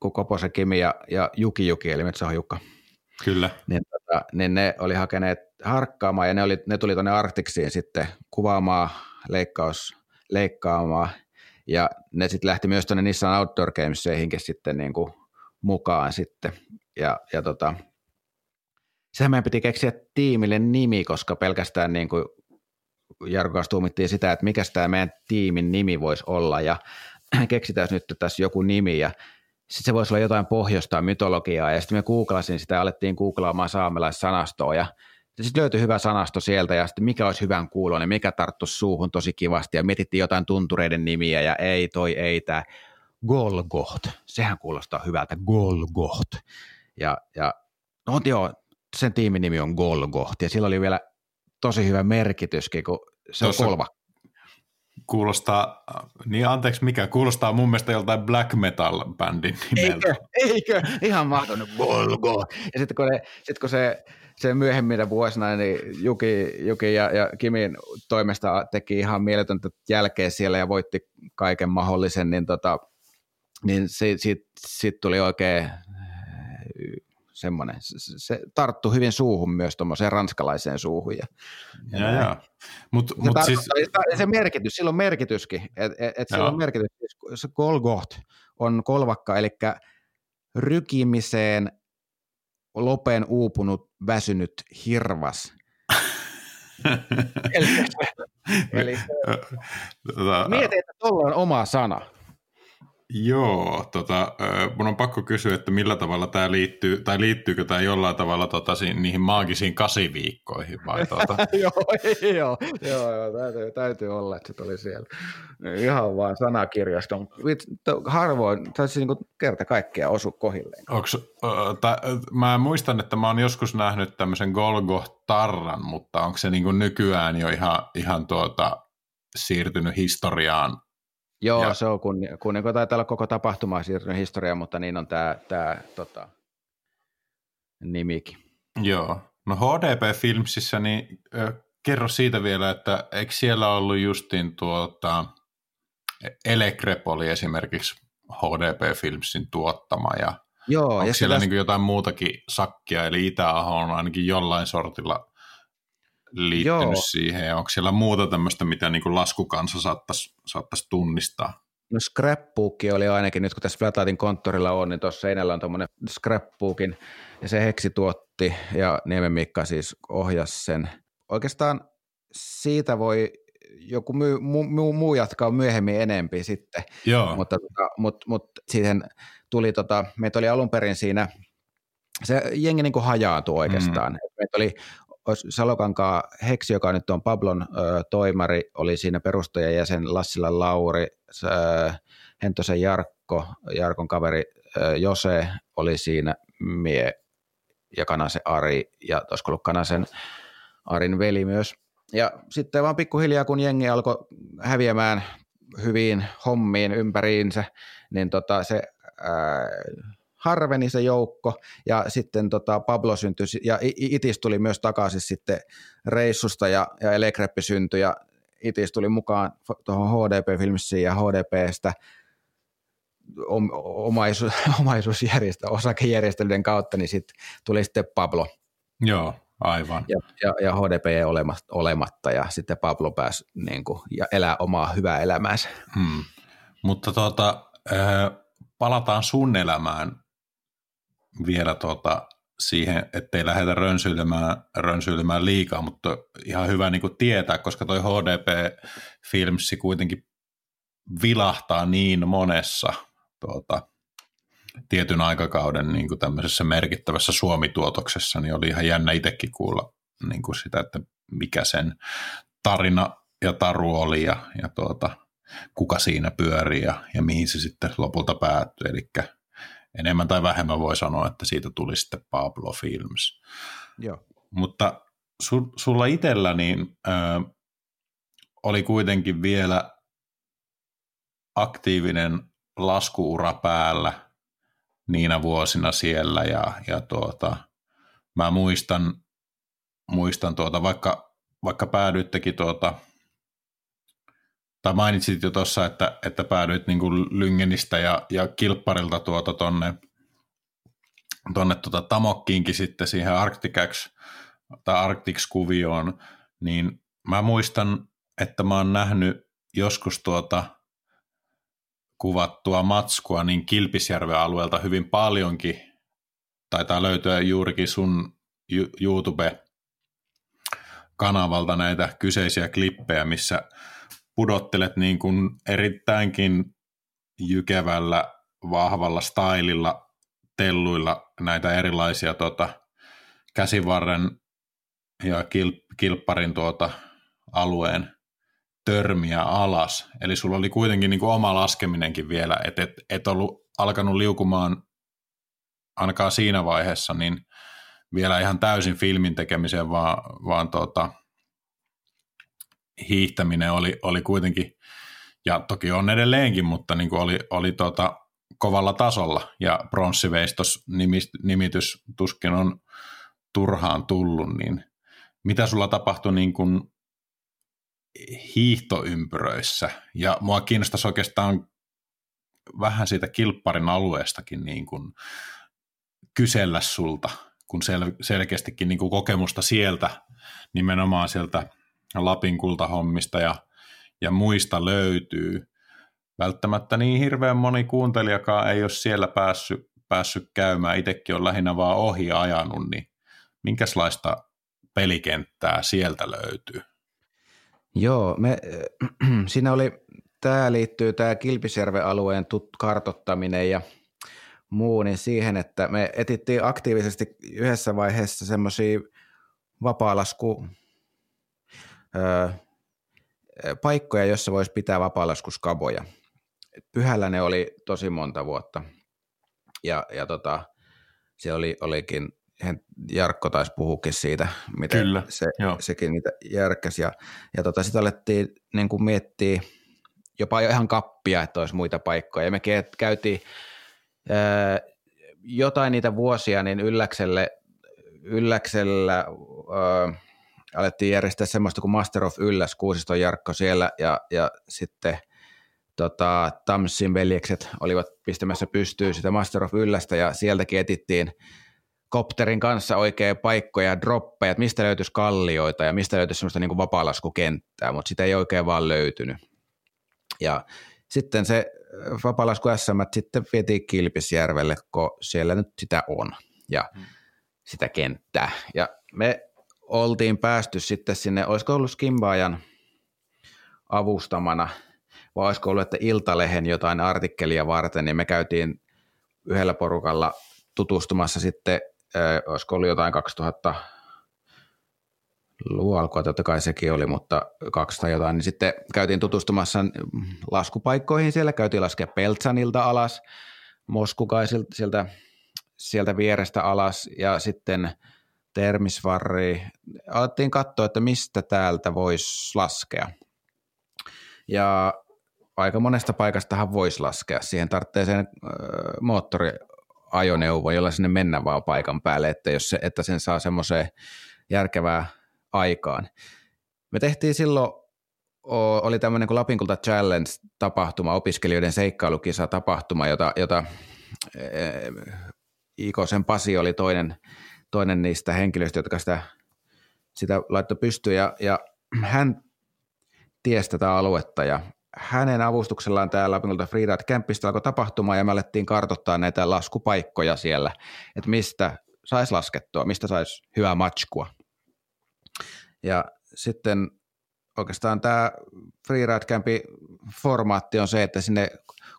kuin Koposen Kimi ja, ja Juki Juki, eli Metsäho Jukka. Kyllä. Niin, tota, niin ne oli hakeneet harkkaamaan ja ne, oli, ne tuli tuonne Arktiksiin sitten kuvaamaan, leikkaus, leikkaamaan ja ne sitten lähti myös tuonne Nissan Outdoor Gameseihinkin sitten niin kuin mukaan sitten ja, ja tota, sehän meidän piti keksiä tiimille nimi, koska pelkästään niin kuin Jarko kanssa tuumittiin sitä, että mikä tämä meidän tiimin nimi voisi olla ja keksitään nyt tässä joku nimi ja sitten se voisi olla jotain pohjoista mytologiaa ja sitten me googlasin sitä ja alettiin googlaamaan saamelaissanastoa ja sitten löytyi hyvä sanasto sieltä ja sitten mikä olisi hyvän kuulonen, mikä tarttuisi suuhun tosi kivasti ja mietittiin jotain tuntureiden nimiä ja ei toi ei tämä Golgoth, sehän kuulostaa hyvältä, Golgoth. Ja, ja no joo, sen tiimin nimi on Golgoth ja sillä oli vielä tosi hyvä merkityskin, kun se Tuossa on kolva. Kuulostaa, niin anteeksi mikä, kuulostaa mun mielestä joltain black metal-bändin nimeltä. Eikö, eikö, ihan mahdollinen Golgoth. Ja sitten kun, ne, sit kun se, se myöhemmin vuosina, niin Juki, Juki ja, ja Kimin toimesta teki ihan mieletöntä jälkeä siellä ja voitti kaiken mahdollisen, niin, tota, niin siitä, siitä, siitä tuli oikein semmoinen, se, se tarttu hyvin suuhun myös tuommoiseen ranskalaiseen suuhun. Ja, ja, ja, ja. Mut, se, mut siis... se merkitys, sillä on merkityskin, että et, et sillä on merkitys, se Golgoth on kolvakka, eli rykimiseen lopen uupunut, väsynyt hirvas. eli, eli tota, mieti, että tuolla on oma sana. Joo, tota, mun on pakko kysyä, että millä tavalla tämä liittyy, tai liittyykö tämä jollain tavalla tota, niihin maagisiin kasiviikkoihin vai tuota? joo, joo, joo, joo, täytyy, täytyy olla, että se oli siellä. Ihan vaan sanakirjaston. Harvoin, tai siis niin kerta kaikkea osu kohilleen. Onks, äh, ta, mä muistan, että mä oon joskus nähnyt tämmöisen Golgoth-tarran, mutta onko se niin nykyään jo ihan, ihan tuota, siirtynyt historiaan Joo, ja. se on kun, kun niin taitaa olla koko tapahtuma siirtynyt historia, mutta niin on tämä, tämä tota, nimikin. Joo. No HDP Filmsissä, niin äh, kerro siitä vielä, että eikö siellä ollut justiin tuota, Elekrepoli esimerkiksi HDP Filmsin tuottama ja Joo, onko ja siellä tästä... niin jotain muutakin sakkia, eli Itä-Aho on ainakin jollain sortilla liittynyt Joo. siihen, ja onko siellä muuta tämmöistä, mitä niin laskukansa saattaisi, saattaisi tunnistaa? No scrapbook oli ainakin, nyt kun tässä Flatlightin konttorilla on, niin tuossa seinällä on tuommoinen scrapbookin, ja se Heksi tuotti, ja Niemen Mikka siis ohjasi sen. Oikeastaan siitä voi joku muu, muu, muu jatkaa myöhemmin enempi sitten, Joo. mutta, tota, mutta, mutta siihen tuli, tota, meitä oli alun perin siinä, se jengi niin kuin hajaantui oikeastaan. Mm. Meitä oli Salokankaa Heksi, joka nyt on Pablon ö, toimari, oli siinä perustajajäsen Lassila Lauri, ö, Hentosen Jarkko, Jarkon kaveri ö, Jose oli siinä mie ja Kanasen Ari ja olisiko ollut Kanasen Arin veli myös. Ja sitten vaan pikkuhiljaa, kun jengi alkoi häviämään hyviin hommiin ympäriinsä, niin tota se ää, harveni se joukko ja sitten tota Pablo syntyi ja Itis tuli myös takaisin sitten reissusta ja, ja Elekreppi syntyi ja Itis tuli mukaan tuohon HDP-filmissiin ja HDPstä omaisuus, omaisuusjärjestä, osakejärjestelyiden kautta, niin sitten tuli sitten Pablo. Joo. Aivan. Ja, ja, ja HDP olematta, olematta ja sitten Pablo pääsi niin kuin, ja elää omaa hyvää elämäänsä. Hmm. Mutta tuota, palataan sun elämään vielä tuota, siihen, ettei lähdetä rönsyilemään, rönsyilemään liikaa, mutta ihan hyvä niin kuin tietää, koska toi HDP-filmsi kuitenkin vilahtaa niin monessa tuota, tietyn aikakauden niin kuin tämmöisessä merkittävässä suomituotoksessa, niin oli ihan jännä itsekin kuulla niin kuin sitä, että mikä sen tarina ja taru oli ja, ja tuota, kuka siinä pyörii ja, ja mihin se sitten lopulta päättyi. Eli enemmän tai vähemmän voi sanoa, että siitä tuli sitten Pablo Films. Joo. Mutta su, sulla itsellä niin, ö, oli kuitenkin vielä aktiivinen laskuura päällä niinä vuosina siellä ja, ja tuota, mä muistan, muistan tuota, vaikka, vaikka päädyittekin tuota, tai mainitsit jo tuossa, että, että päädyit niin kuin Lyngenistä ja, ja Kilpparilta tuota tonne, tonne tuota Tamokkiinkin sitten siihen Arcticax tai Arctics-kuvioon, niin mä muistan, että mä oon nähnyt joskus tuota kuvattua matskua niin Kilpisjärven alueelta hyvin paljonkin. Taitaa löytyä juurikin sun YouTube-kanavalta näitä kyseisiä klippejä, missä pudottelet niin kuin erittäinkin jykevällä, vahvalla stylilla, telluilla näitä erilaisia tota, käsivarren ja kilpparin tuota, alueen törmiä alas. Eli sulla oli kuitenkin niin kuin oma laskeminenkin vielä, että et, et ollut alkanut liukumaan ainakaan siinä vaiheessa, niin vielä ihan täysin filmin tekemiseen, vaan, vaan tuota, hiihtäminen oli, oli kuitenkin, ja toki on edelleenkin, mutta niin kuin oli, oli tuota, kovalla tasolla, ja pronssiveistos nimitys tuskin on turhaan tullut, niin mitä sulla tapahtui niin kuin hiihtoympyröissä, ja mua kiinnostaisi oikeastaan vähän siitä kilpparin alueestakin niin kuin kysellä sulta, kun sel- selkeästikin niin kuin kokemusta sieltä, nimenomaan sieltä Lapin kultahommista ja, ja muista löytyy. Välttämättä niin hirveän moni kuuntelijakaan ei ole siellä päässyt, päässyt käymään, itsekin on lähinnä vaan ohi ajanut, niin minkälaista pelikenttää sieltä löytyy? Joo, me, siinä oli, tämä liittyy tämä Kilpisjärven alueen tut, kartottaminen ja muu, niin siihen, että me etittiin aktiivisesti yhdessä vaiheessa semmoisia vapaalasku ö, paikkoja, joissa voisi pitää vapaalaskuskaboja. Pyhällä ne oli tosi monta vuotta. Ja, ja tota, siellä oli, olikin Jarkko taisi puhukin siitä, miten Kyllä, se, sekin niitä järkkäsi. Ja, ja tota, sitten alettiin niin kuin miettiä jopa jo ihan kappia, että olisi muita paikkoja. Ja me käytiin ää, jotain niitä vuosia, niin Ylläkselle, Ylläksellä ää, alettiin järjestää semmoista kuin Master of Ylläs, Kuusiston Jarkko siellä, ja, ja sitten tota, Tamsin veljekset olivat pistämässä pystyyn sitä Master of Yllästä, ja sieltäkin etittiin – kopterin kanssa oikea paikkoja, droppeja, että mistä löytyisi kallioita ja mistä löytyisi semmoista niin vapalaskukenttää, mutta sitä ei oikein vaan löytynyt. Ja sitten se äh, vapalasku SM sitten vietiin Kilpisjärvelle, kun siellä nyt sitä on ja hmm. sitä kenttää. Ja me oltiin päästy sitten sinne, olisiko ollut Skimbaajan avustamana, vai olisiko ollut, että Iltalehen jotain artikkelia varten, niin me käytiin yhdellä porukalla tutustumassa sitten olisiko ollut jotain 2000 luvun alkua, totta kai sekin oli, mutta 200 jotain, niin sitten käytiin tutustumassa laskupaikkoihin siellä, käytiin laskea Peltsanilta alas, Moskukaisilta sieltä, sieltä vierestä alas ja sitten Termisvarri. Alettiin katsoa, että mistä täältä voisi laskea. Ja aika monesta paikastahan voisi laskea. Siihen tarvitsee sen moottori ajoneuvo, jolla sinne mennä vaan paikan päälle, että, jos se, että sen saa semmoiseen järkevää aikaan. Me tehtiin silloin, oli tämmöinen kuin Lapinkulta Challenge-tapahtuma, opiskelijoiden seikkailukisa-tapahtuma, jota, jota Ikosen Pasi oli toinen, toinen niistä henkilöistä, jotka sitä sitä laittoi pystyyn ja, ja hän tiesi tätä aluetta ja hänen avustuksellaan täällä Lapinkulta Freeride Campista alkoi tapahtumaan ja me alettiin kartoittaa näitä laskupaikkoja siellä, että mistä saisi laskettua, mistä saisi hyvää matskua. Ja sitten oikeastaan tämä Freeride Campin formaatti on se, että sinne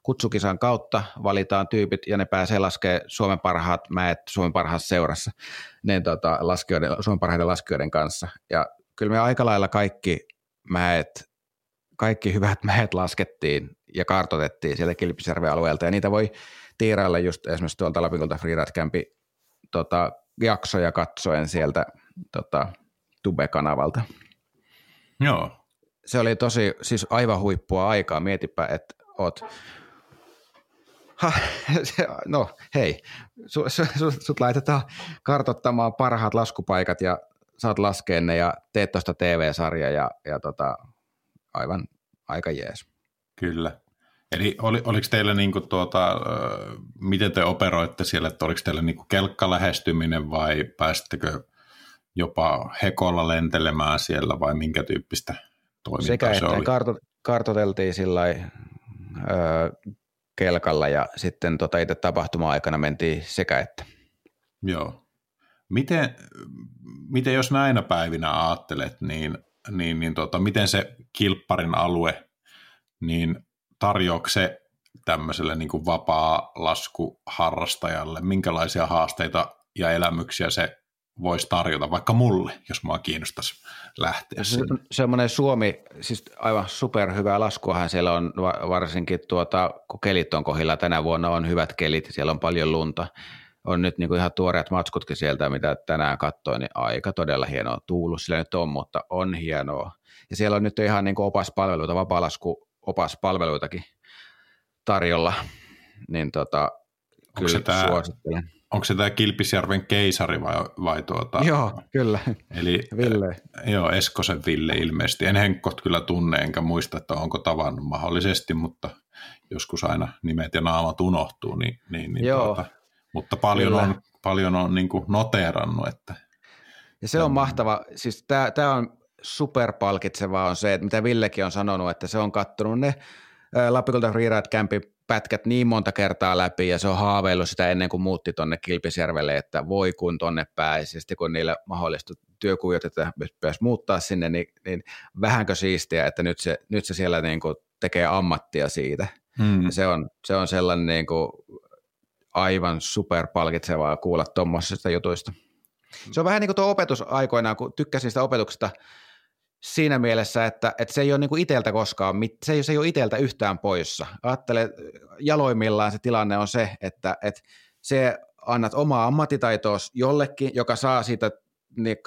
kutsukisan kautta valitaan tyypit ja ne pääsee laskemaan Suomen parhaat mäet Suomen parhaassa seurassa ne, tota, laskijoiden, Suomen parhaiden laskijoiden kanssa. Ja kyllä me aika lailla kaikki mäet, kaikki hyvät mäet laskettiin ja kartotettiin sieltä Kilpisjärven alueelta ja niitä voi tiirailla just esimerkiksi tuolta Lapinkolta Freeride Campin tota, jaksoja katsoen sieltä tota, Tube-kanavalta. Joo. Se oli tosi, siis aivan huippua aikaa. Mietipä, että oot Ha, no hei, su, su, su, sut laitetaan kartottamaan parhaat laskupaikat ja saat laskea ne ja teet tuosta TV-sarja ja, ja tota, aivan aika jees. Kyllä. Eli oli, oliko teillä niinku tuota, miten te operoitte siellä, että oliko teillä niinku kelkkalähestyminen vai pääsittekö jopa hekolla lentelemään siellä vai minkä tyyppistä toimintaa Sekä se että oli? Karto, kartoteltiin sillä kelkalla ja sitten tota itse tapahtuma-aikana mentiin sekä että. Joo. Miten, miten jos näinä päivinä ajattelet, niin, niin, niin tota, miten se kilpparin alue, niin tarjoako se tämmöiselle niin kuin vapaa-laskuharrastajalle, minkälaisia haasteita ja elämyksiä se voisi tarjota vaikka mulle, jos mua kiinnostaisi lähteä sinne. Semmoinen Suomi, siis aivan superhyvää laskuahan siellä on varsinkin tuota, kun kelit on kohilla tänä vuonna on hyvät kelit, siellä on paljon lunta. On nyt niin kuin ihan tuoreet matskutkin sieltä, mitä tänään katsoin, niin aika todella hienoa. Tuulu sillä nyt on, mutta on hienoa. Ja siellä on nyt ihan niin kuin opaspalveluita, vapaalasku opaspalveluitakin tarjolla, niin tota, Onko kyllä se tämä, suosittelen onko se tämä Kilpisjärven keisari vai, vai tuota? Joo, kyllä. Eli, Ville. Joo, Eskosen Ville ilmeisesti. En Henkkot kyllä tunne, enkä muista, että onko tavannut mahdollisesti, mutta joskus aina nimet ja naamat unohtuu, niin, niin, niin joo. Tuota, mutta paljon kyllä. on, paljon on niin kuin noteerannut. Että, ja se on mahtava, siis tämä on superpalkitsevaa on se, että mitä Villekin on sanonut, että se on kattonut ne Lapikolta Freeride Campin pätkät niin monta kertaa läpi ja se on haaveillut sitä ennen kuin muutti tuonne Kilpisjärvelle, että voi kun tonne pääsi. Ja sitten kun niille mahdollistui työkuvioita, että pitäisi muuttaa sinne, niin, niin vähänkö siistiä, että nyt se, nyt se siellä niin kuin tekee ammattia siitä. Hmm. Ja se, on, se on sellainen niin kuin aivan superpalkitsevaa kuulla tuommoisista jutuista. Se on vähän niin kuin tuo opetus aikoinaan, kun tykkäsin sitä opetuksesta – siinä mielessä, että, että se ei ole niin kuin iteltä koskaan, se ei, se ei ole iteltä yhtään poissa. Ajattele, jaloimmillaan se tilanne on se, että, että se annat omaa ammattitaitoa jollekin, joka saa siitä niin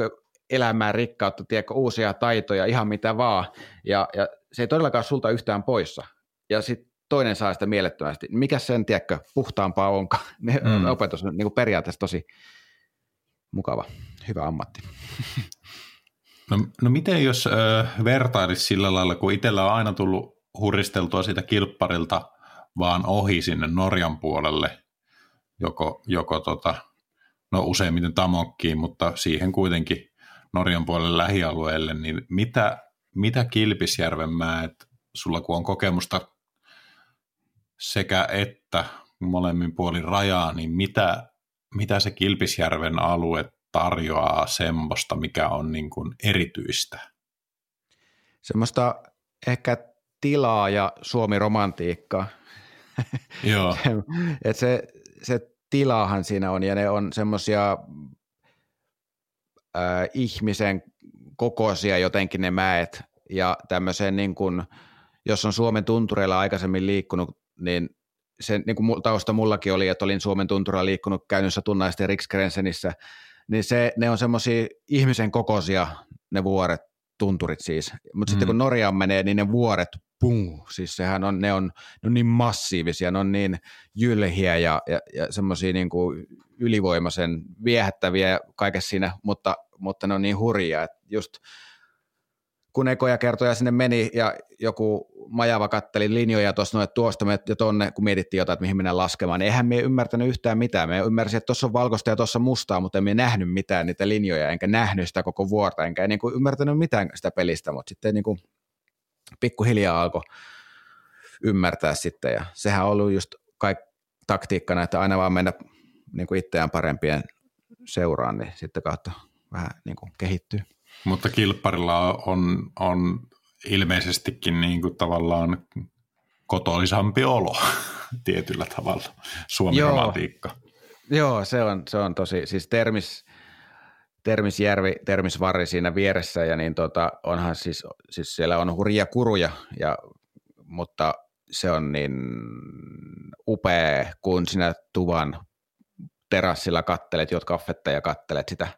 elämään rikkautta, tiedätkö, uusia taitoja, ihan mitä vaan, ja, ja se ei todellakaan sulta yhtään poissa. Ja sitten toinen saa sitä mielettömästi. Mikä sen, tiedätkö, puhtaampaa onkaan? Mm. Opetus on niin kuin periaatteessa tosi mukava, hyvä ammatti. No, no miten jos äh, vertailisi sillä lailla, kun itsellä on aina tullut huristeltua siitä kilpparilta vaan ohi sinne Norjan puolelle, joko, joko tota, no useimmiten Tamokkiin, mutta siihen kuitenkin Norjan puolelle lähialueelle, niin mitä, mitä Kilpisjärven mäet, sulla kun on kokemusta sekä että molemmin puolin rajaa, niin mitä, mitä se Kilpisjärven alue tarjoaa semmoista, mikä on niin kuin erityistä? Semmoista ehkä tilaa ja Suomi-romantiikkaa. Joo. Et se, se tilahan siinä on ja ne on semmoisia äh, ihmisen kokoisia jotenkin ne mäet ja tämmöiseen niin kuin, jos on Suomen tuntureilla aikaisemmin liikkunut, niin se niin kuin tausta mullakin oli, että olin Suomen tunturilla liikkunut käynyt satunnaisesti Riksgrensenissä niin se, ne on semmoisia ihmisen kokoisia ne vuoret, tunturit siis. Mutta mm. sitten kun Norjaan menee, niin ne vuoret, pum, siis sehän on, ne on, ne on niin massiivisia, ne on niin jylhiä ja, ja, ja semmoisia niin kuin ylivoimaisen viehättäviä kaikessa siinä, mutta, mutta ne on niin hurjia, että just kun ekoja kertoja sinne meni ja joku majava katteli linjoja tuossa noin, että tuosta me ja tonne, kun mietittiin jotain, että mihin mennään laskemaan, niin eihän me ymmärtänyt yhtään mitään. Me ymmärsin, että tuossa on valkoista ja tuossa mustaa, mutta emme nähnyt mitään niitä linjoja, enkä nähnyt sitä koko vuorta, enkä niin kuin ymmärtänyt mitään sitä pelistä, mutta sitten niin kuin pikkuhiljaa alkoi ymmärtää sitten, ja sehän on ollut just kaik, taktiikkana, että aina vaan mennä niin kuin itseään parempien seuraan, niin sitten kautta vähän niin kuin kehittyy. Mutta kilpparilla on, on ilmeisestikin niin kuin tavallaan kotoisampi olo tietyllä tavalla, Suomen Joo. romantiikka. Joo, se on, se on tosi, siis Termis, Termisjärvi, Termisvarri siinä vieressä ja niin tota, onhan siis, siis siellä on hurjia kuruja, ja, mutta se on niin upea, kun sinä tuvan terassilla kattelet, jot kaffetta ja kattelet sitä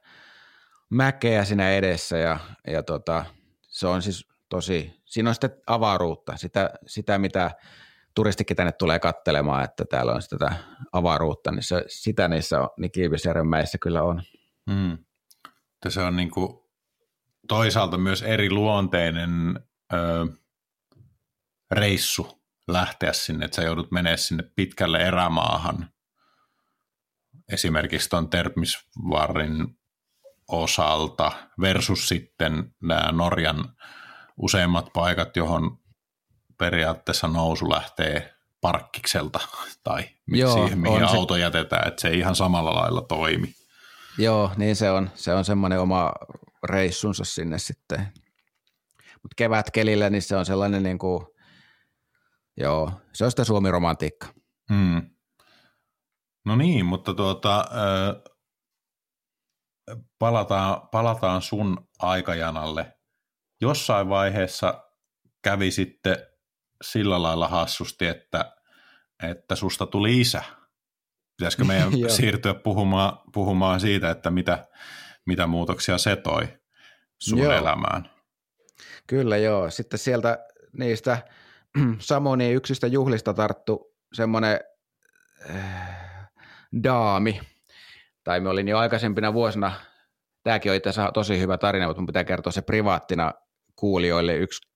mäkeä siinä edessä ja, ja tota, se on siis tosi, siinä on sitten avaruutta, sitä, sitä mitä turistikin tänne tulee kattelemaan, että täällä on sitä avaruutta, niin se, sitä niissä on, niin Kiivisjärven mäissä kyllä on. Mm. Se on niin kuin toisaalta myös eri luonteinen ö, reissu lähteä sinne, että sä joudut menemään sinne pitkälle erämaahan. Esimerkiksi tuon Termisvarrin osalta versus sitten nämä Norjan useimmat paikat, johon periaatteessa nousu lähtee parkkikselta tai Joo, siihen, mihin auto se... jätetään, että se ei ihan samalla lailla toimi. Joo, niin se on. Se on semmoinen oma reissunsa sinne sitten. Mutta kevätkelillä, niin se on sellainen niin kuin, joo, se on sitä Suomi-romantiikka. Hmm. No niin, mutta tuota, palataan, palataan sun aikajanalle. Jossain vaiheessa kävi sitten sillä lailla hassusti, että, että susta tuli isä. Pitäisikö meidän siirtyä puhumaan, puhumaan siitä, että mitä, mitä muutoksia se toi sun joo. elämään? Kyllä joo. Sitten sieltä niistä Samoni yksistä juhlista tarttu semmoinen äh, daami, tai me olin jo aikaisempina vuosina, tämäkin on itse asiassa tosi hyvä tarina, mutta mun pitää kertoa se privaattina kuulijoille yksi,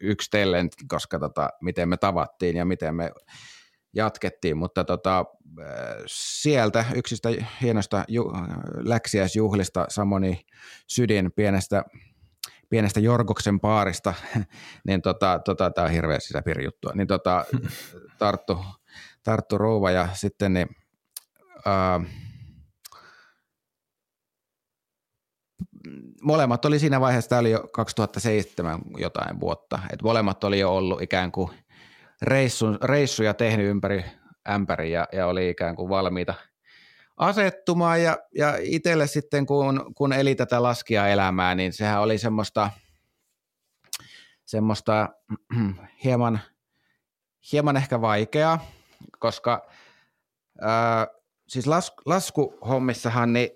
yksi tellen, koska tota, miten me tavattiin ja miten me jatkettiin, mutta tota, sieltä yksistä hienosta ju, läksiäisjuhlista Samoni Sydin pienestä, pienestä Jorgoksen paarista, niin tota, tota, tämä on hirveä sisäpiirijuttua, niin tota, tarttu, tarttu rouva ja sitten niin, ää, molemmat oli siinä vaiheessa, tämä oli jo 2007 jotain vuotta, että molemmat oli jo ollut ikään kuin reissun, reissuja tehnyt ympäri ämpäri ja, ja oli ikään kuin valmiita asettumaan. Ja, ja itselle sitten kun, kun eli tätä elämää, niin sehän oli semmoista, semmoista hieman, hieman ehkä vaikeaa, koska ää, siis las, laskuhommissahan niin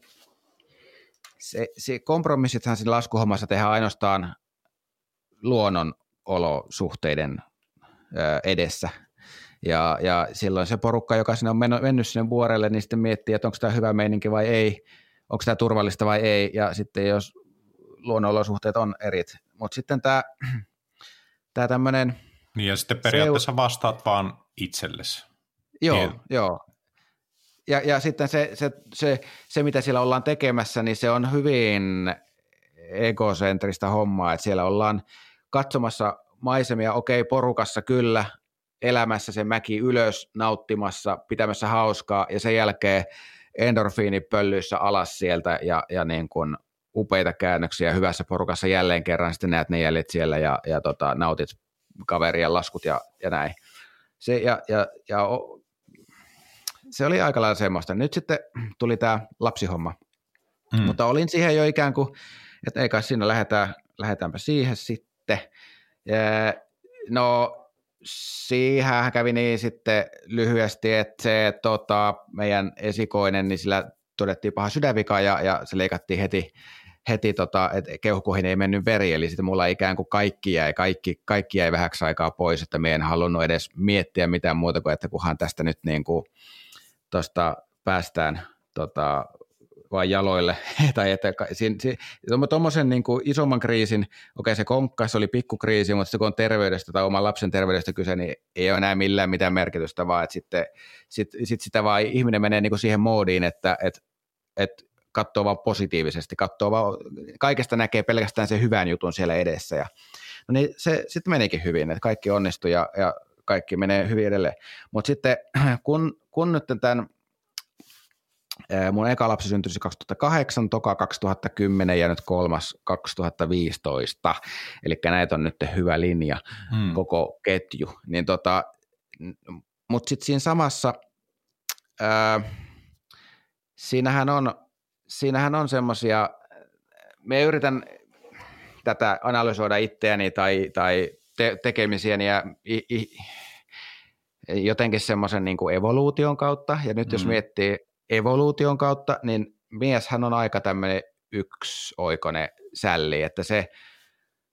se, se kompromissithan siinä laskuhommassa tehdään ainoastaan luonnon olosuhteiden edessä. Ja, ja silloin se porukka, joka sinne on mennyt sinne vuorelle, niin sitten miettii, että onko tämä hyvä meininki vai ei, onko tämä turvallista vai ei, ja sitten jos luonnonolosuhteet on erit. Mutta sitten tämä, tämä tämmöinen... Niin ja sitten periaatteessa vastaat vaan itsellesi. Joo, niin. joo ja, ja sitten se, se, se, se, mitä siellä ollaan tekemässä, niin se on hyvin egocentrista hommaa, että siellä ollaan katsomassa maisemia, okei, porukassa kyllä, elämässä se mäki ylös, nauttimassa, pitämässä hauskaa, ja sen jälkeen endorfiinipöllyissä alas sieltä, ja, ja niin kuin upeita käännöksiä hyvässä porukassa jälleen kerran, sitten näet ne jäljet siellä, ja, ja tota, nautit kaverien laskut ja, ja näin. Se, ja, ja, ja se oli aika lailla semmoista. Nyt sitten tuli tämä lapsihomma, mm. mutta olin siihen jo ikään kuin, että ei kai siinä lähdetään, lähdetäänpä siihen sitten. Ja, no siihen kävi niin sitten lyhyesti, että se tota, meidän esikoinen, niin sillä todettiin paha sydänvika ja, ja se leikattiin heti, heti tota, että keuhkoihin ei mennyt veri, eli sitten mulla ikään kuin kaikki jäi, kaikki, kaikki jäi vähäksi aikaa pois, että me en halunnut edes miettiä mitään muuta kuin, että kunhan tästä nyt niin kuin tuosta päästään tota, vai jaloille. tai että tuommoisen niin isomman kriisin, okei se konkka, se oli pikkukriisi, mutta se kun on terveydestä tai oman lapsen terveydestä kyse, niin ei ole enää millään mitään merkitystä, vaan että sitten sit, sit sitä vaan ihminen menee niin kuin siihen moodiin, että et, et katsoo vaan positiivisesti, katsoo vaan, kaikesta näkee pelkästään sen hyvän jutun siellä edessä ja no niin se sitten menikin hyvin, että kaikki onnistui ja, ja kaikki menee hyvin edelleen. Mutta sitten kun, kun nyt tämän Mun eka lapsi syntyi 2008, toka 2010 ja nyt kolmas 2015. Eli näitä on nyt hyvä linja, hmm. koko ketju. Niin tota, Mutta sitten siinä samassa, ää, siinähän on, siinähän on semmoisia, me yritän tätä analysoida itseäni tai, tai te, tekemisiäni ja i, i, jotenkin semmoisen niin evoluution kautta. Ja nyt mm. jos miettii evoluution kautta, niin mieshän on aika tämmöinen yksioikoinen sälli, että se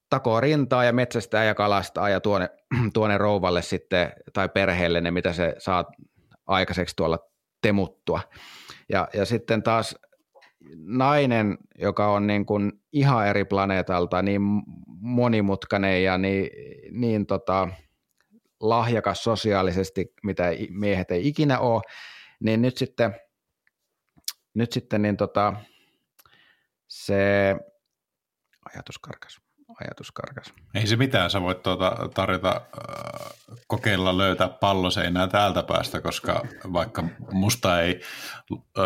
takoo rintaa ja metsästää ja kalastaa ja tuonne, tuonne rouvalle sitten tai perheelle ne, mitä se saa aikaiseksi tuolla temuttua. Ja, ja sitten taas nainen, joka on niin kuin ihan eri planeetalta, niin monimutkainen ja niin, niin tota, lahjakas sosiaalisesti, mitä miehet ei ikinä ole, niin nyt sitten, nyt sitten niin tota, se ajatus karkas ajatus karkas. Ei se mitään, sä voit tuota tarjota, äh, kokeilla löytää palloseinää täältä päästä, koska vaikka musta ei äh,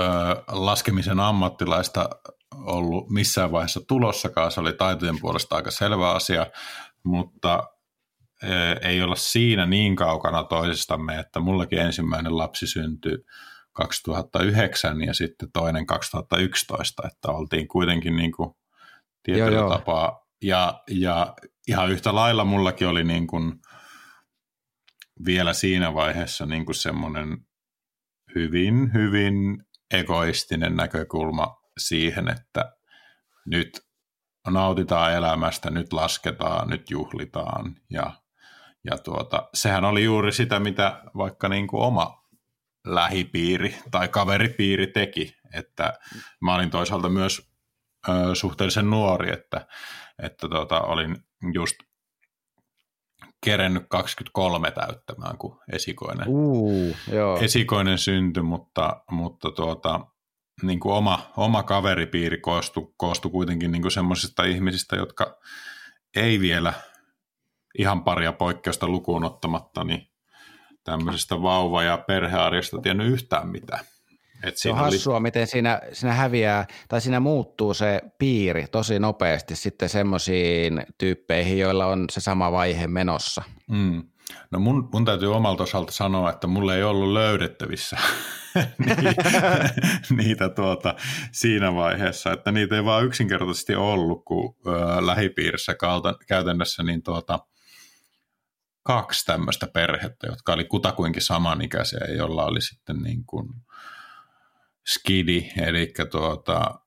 laskemisen ammattilaista ollut missään vaiheessa tulossakaan, se oli taitojen puolesta aika selvä asia, mutta ei olla siinä niin kaukana toisistamme, että mullakin ensimmäinen lapsi syntyi 2009 ja sitten toinen 2011, että oltiin kuitenkin niin kuin tietyllä joo, tapaa. Ja, ja ihan yhtä lailla mullakin oli niin kuin vielä siinä vaiheessa niin kuin semmoinen hyvin, hyvin egoistinen näkökulma siihen, että nyt nautitaan elämästä, nyt lasketaan, nyt juhlitaan ja, ja tuota, sehän oli juuri sitä, mitä vaikka niin kuin oma lähipiiri tai kaveripiiri teki, että mä olin toisaalta myös ö, suhteellisen nuori, että että tota, olin just kerennyt 23 täyttämään, kun esikoinen, uh, joo. esikoinen syntyi, mutta, mutta tuota, niin kuin oma, oma kaveripiiri koostui, koostui kuitenkin niin semmoisista ihmisistä, jotka ei vielä ihan paria poikkeusta lukuun ottamatta, niin tämmöisestä vauva- ja perhearjesta tiennyt yhtään mitään. Et se on hassua, oli... miten siinä, siinä häviää, tai siinä muuttuu se piiri tosi nopeasti sitten semmoisiin tyyppeihin, joilla on se sama vaihe menossa. Mm. No mun, mun täytyy omalta osalta sanoa, että mulle ei ollut löydettävissä niitä, niitä tuota, siinä vaiheessa, että niitä ei vaan yksinkertaisesti ollut, kun ö, lähipiirissä kalta, käytännössä niin tuota, kaksi tämmöistä perhettä, jotka oli kutakuinkin samanikäisiä, jolla oli sitten niin kuin – skidi, eli tuota...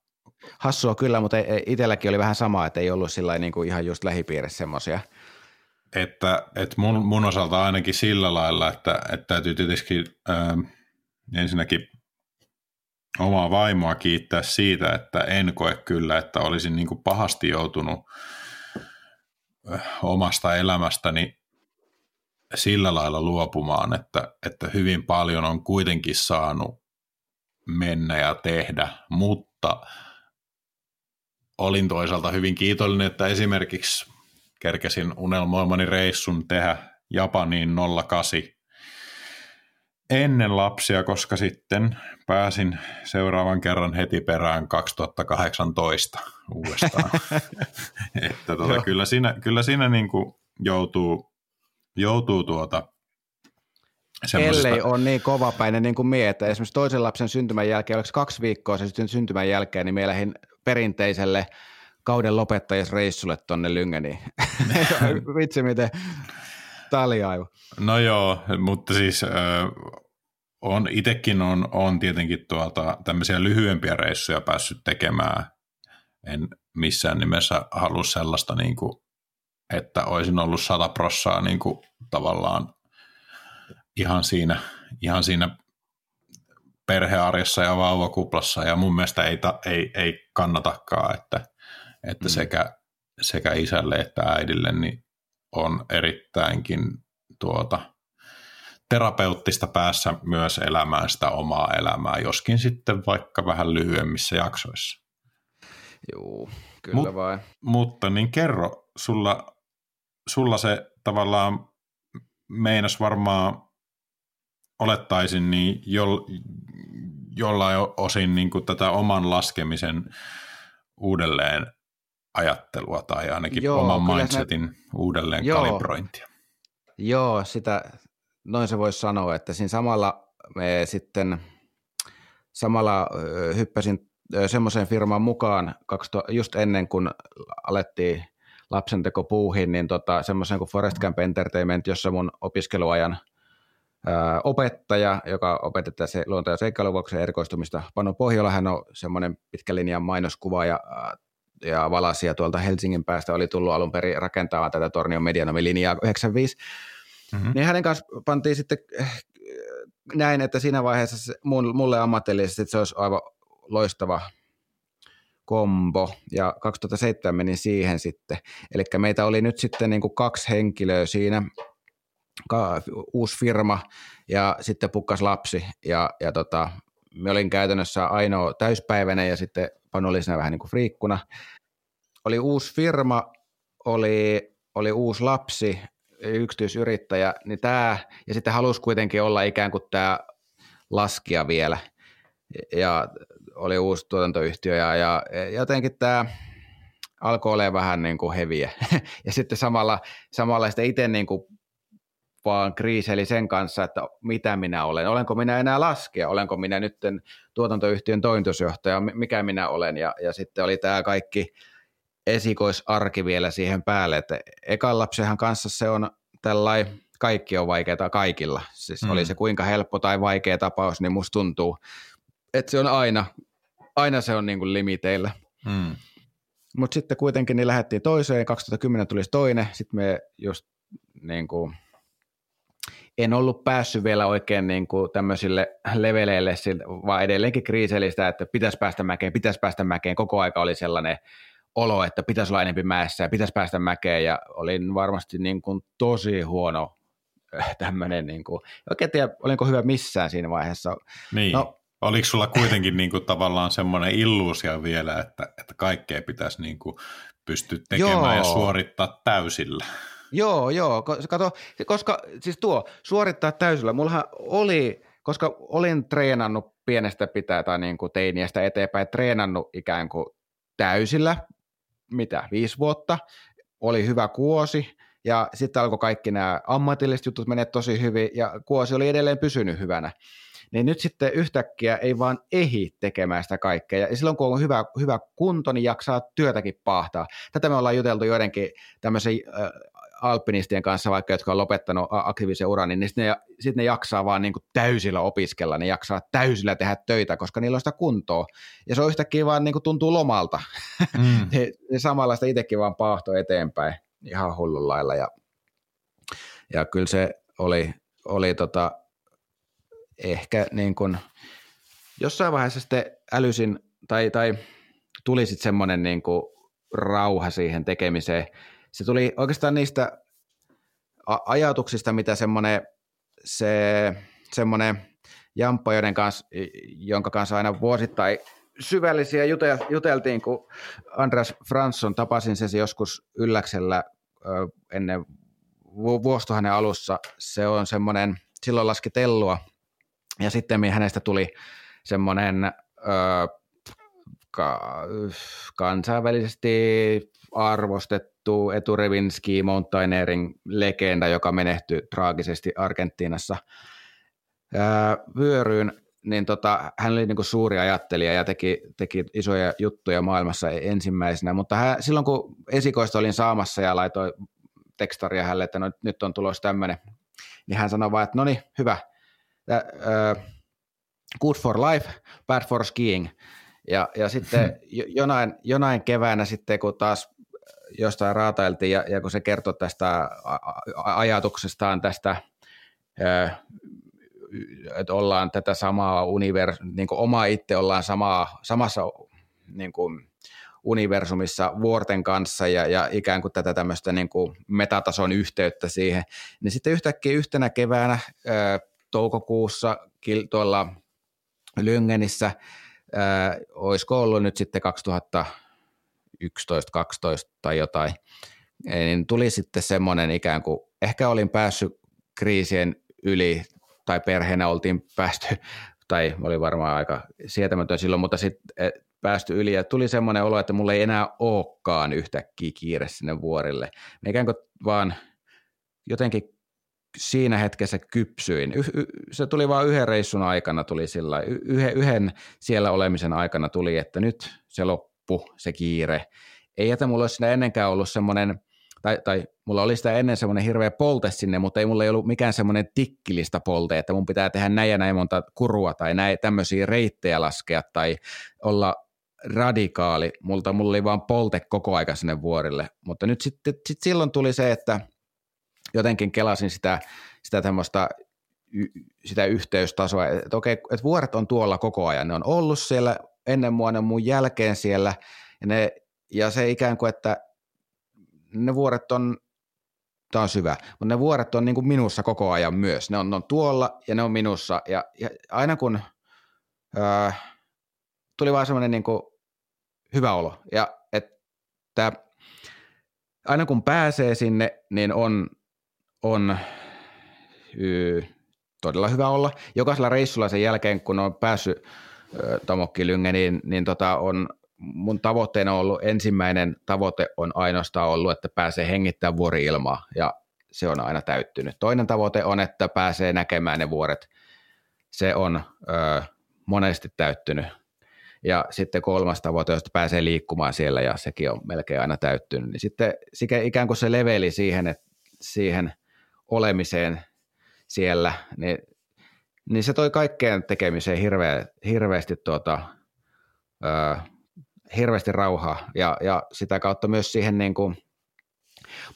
Hassua kyllä, mutta itselläkin oli vähän sama, että ei ollut sillä niin kuin ihan just lähipiirissä semmoisia. Että, että mun, mun osalta ainakin sillä lailla, että, että täytyy tietysti äh, ensinnäkin omaa vaimoa kiittää siitä, että en koe kyllä, että olisin niin kuin pahasti joutunut äh, omasta elämästäni sillä lailla luopumaan, että, että hyvin paljon on kuitenkin saanut mennä ja tehdä, mutta olin toisaalta hyvin kiitollinen, että esimerkiksi kerkesin unelmoimani reissun tehdä Japaniin 08 ennen lapsia, koska sitten pääsin seuraavan kerran heti perään 2018 uudestaan. että tuota, kyllä siinä, kyllä siinä niin kuin joutuu, joutuu tuota Semmoisesta... Ellei on niin kovapäinen niin kuin mie, että esimerkiksi toisen lapsen syntymän jälkeen, oliko kaksi viikkoa se syntymän jälkeen, niin me lähdin perinteiselle kauden lopettajisreissulle tuonne Lyngeniin. Vitsi miten taljaivu. No joo, mutta siis äh, on, itekin on, on tietenkin tuota, tämmöisiä lyhyempiä reissuja päässyt tekemään. En missään nimessä halua sellaista, niin kuin, että olisin ollut sata prossaa niin kuin, tavallaan ihan siinä, ihan siinä perhearjessa ja vauvakuplassa ja mun mielestä ei, ta, ei, ei kannatakaan, että, että mm. sekä, sekä isälle että äidille niin on erittäinkin tuota, terapeuttista päässä myös elämään sitä omaa elämää, joskin sitten vaikka vähän lyhyemmissä jaksoissa. Joo, kyllä Mut, vai. Mutta niin kerro, sulla, sulla se tavallaan meinas varmaan olettaisin niin jo, jollain osin niin kuin tätä oman laskemisen uudelleen ajattelua tai ainakin Joo, oman mindsetin ne... uudelleen Joo. kalibrointia. Joo, sitä, noin se voisi sanoa, että siinä samalla me sitten samalla hyppäsin semmoiseen firmaan mukaan just ennen kuin alettiin lapsenteko puuhin, niin tota, semmoisen kuin Forest Camp Entertainment, jossa mun opiskeluajan ää, opettaja, joka opetti tässä luonto- ja seikkailuvuoksen erikoistumista, Pano Pohjola, hän on semmoinen pitkän linjan mainoskuva ja, ja valasia tuolta Helsingin päästä, oli tullut alun perin rakentamaan tätä Tornion Medianomi-linjaa 95, mm-hmm. niin hänen kanssa pantiin sitten eh, näin, että siinä vaiheessa mulle ammatillisesti se olisi aivan loistava kombo, ja 2007 menin siihen sitten. Eli meitä oli nyt sitten niin kuin kaksi henkilöä siinä, uusi firma, ja sitten pukkas lapsi, ja, ja tota, me olin käytännössä ainoa täyspäiväinen, ja sitten Panu oli siinä vähän niin kuin friikkuna. Oli uusi firma, oli, oli uusi lapsi, yksityisyrittäjä, niin tämä, ja sitten halusi kuitenkin olla ikään kuin tämä laskija vielä. Ja oli uusi tuotantoyhtiö ja, ja jotenkin tämä alkoi olemaan vähän niin kuin heviä. ja sitten samalla, samalla sitten itse niin kuin vaan kriiseli sen kanssa, että mitä minä olen. Olenko minä enää laskea? Olenko minä nyt tuotantoyhtiön toimitusjohtaja? Mikä minä olen? Ja, ja sitten oli tämä kaikki esikoisarki vielä siihen päälle, että ekan lapsenhan kanssa se on tällainen, kaikki on vaikeaa kaikilla. Siis mm. oli se kuinka helppo tai vaikea tapaus, niin musta tuntuu, että se on aina aina se on niin kuin limiteillä. Mm. Mutta sitten kuitenkin niin lähdettiin toiseen, 2010 tuli toinen, sitten me just niin kuin, en ollut päässyt vielä oikein niin kuin tämmöisille leveleille, vaan edelleenkin kriisellistä, että pitäisi päästä mäkeen, pitäisi päästä mäkeen. Koko aika oli sellainen olo, että pitäisi olla enempi mäessä ja pitäisi päästä mäkeen ja olin varmasti niin kuin tosi huono äh, tämmöinen, niin kuin, oikein tiedä, olinko hyvä missään siinä vaiheessa. Niin. No, Oliko sulla kuitenkin niin kuin tavallaan semmoinen illuusio vielä, että, että kaikkea pitäisi niin kuin pystyä tekemään joo. ja suorittaa täysillä? Joo, joo. Kato, koska siis tuo suorittaa täysillä. Mullahan oli, koska olin treenannut pienestä pitää tai niin kuin teiniästä eteenpäin, treenannut ikään kuin täysillä, mitä, viisi vuotta. Oli hyvä kuosi ja sitten alkoi kaikki nämä ammatilliset jutut menee tosi hyvin ja kuosi oli edelleen pysynyt hyvänä niin nyt sitten yhtäkkiä ei vaan ehi tekemään sitä kaikkea. Ja silloin kun on hyvä, hyvä kunto, niin jaksaa työtäkin pahtaa. Tätä me ollaan juteltu joidenkin tämmöisen äh, alpinistien kanssa, vaikka jotka on lopettanut aktiivisen uran, niin sitten ne, sit ne jaksaa vaan niin kuin täysillä opiskella, ne jaksaa täysillä tehdä töitä, koska niillä on sitä kuntoa. Ja se on yhtäkkiä vaan niin kuin tuntuu lomalta. Mm. ne, ne samalla sitä itsekin vaan paahto eteenpäin ihan hullun lailla. Ja, ja kyllä se oli, oli tota, ehkä niin kuin, jossain vaiheessa sitten älysin tai, tai tuli sitten semmoinen niin kuin rauha siihen tekemiseen. Se tuli oikeastaan niistä ajatuksista, mitä semmoinen se, semmoinen jamppa, joiden kanssa, jonka kanssa aina vuosittain syvällisiä juteltiin, kun Andreas Fransson tapasin sen joskus Ylläksellä ennen vuosituhannen alussa. Se on semmoinen, silloin laski tellua – ja sitten hänestä tuli semmoinen ö, ka, kansainvälisesti arvostettu eturevin ski mountaineering legenda, joka menehtyi traagisesti Argentiinassa ö, vyöryyn, niin tota, hän oli niinku suuri ajattelija ja teki, teki isoja juttuja maailmassa ensimmäisenä, mutta hän, silloin kun esikoista olin saamassa ja laitoin tekstaria hänelle, että no, nyt on tulossa tämmöinen, niin hän sanoi vaan, että no niin, hyvä – uh, good for life, bad for skiing. Ja, ja sitten hmm. jonain, jonain keväänä sitten, kun taas jostain raatailtiin ja, ja kun se kertoi tästä ajatuksestaan tästä että ollaan tätä samaa univers, niin kuin oma itse ollaan samaa, samassa niin kuin universumissa vuorten kanssa ja, ja ikään kuin tätä tämmöistä niin kuin metatason yhteyttä siihen, niin sitten yhtäkkiä yhtenä keväänä ää, toukokuussa tuolla Lyngenissä, ää, olisiko ollut nyt sitten 2011, 12 tai jotain, niin tuli sitten semmoinen ikään kuin, ehkä olin päässyt kriisien yli tai perheenä oltiin päästy, tai oli varmaan aika sietämätön silloin, mutta sitten päästy yli ja tuli semmoinen olo, että mulla ei enää olekaan yhtäkkiä kiire sinne vuorille. Mä ikään kuin vaan jotenkin siinä hetkessä kypsyin. Y- y- se tuli vain yhden reissun aikana, tuli sillä yhden, yhden siellä olemisen aikana tuli, että nyt se loppu, se kiire. Ei, että mulla olisi ennenkään ollut semmoinen, tai, tai mulla oli sitä ennen semmoinen hirveä polte sinne, mutta ei mulla ei ollut mikään semmoinen tikkilistä polte, että mun pitää tehdä näin ja näin monta kurua tai näin tämmöisiä reittejä laskea tai olla radikaali. Multa mulla oli vaan polte koko aika sinne vuorille, mutta nyt sitten sit silloin tuli se, että jotenkin kelasin sitä, sitä tämmöistä sitä yhteystasoa, että okei, että vuoret on tuolla koko ajan, ne on ollut siellä ennen mua, ne on mun jälkeen siellä, ja, ne, ja se ikään kuin, että ne vuoret on, tämä on syvä, mutta ne vuoret on niin kuin minussa koko ajan myös, ne on, ne on tuolla ja ne on minussa, ja, ja aina kun ää, tuli vaan semmoinen niin hyvä olo. Ja että aina kun pääsee sinne, niin on, on yy, todella hyvä olla. Jokaisella reissulla sen jälkeen, kun on päässyt Tomokki-Lynge, niin, niin tota on, mun tavoitteena on ollut, ensimmäinen tavoite on ainoastaan ollut, että pääsee hengittämään vuori-ilmaa, ja se on aina täyttynyt. Toinen tavoite on, että pääsee näkemään ne vuoret. Se on ö, monesti täyttynyt ja sitten kolmas tavoite, josta pääsee liikkumaan siellä ja sekin on melkein aina täyttynyt, niin sitten ikään kuin se leveli siihen, että siihen olemiseen siellä, niin, niin se toi kaikkeen tekemiseen hirveä, hirveästi, tuota, ö, hirveästi rauhaa ja, ja sitä kautta myös siihen niin kuin,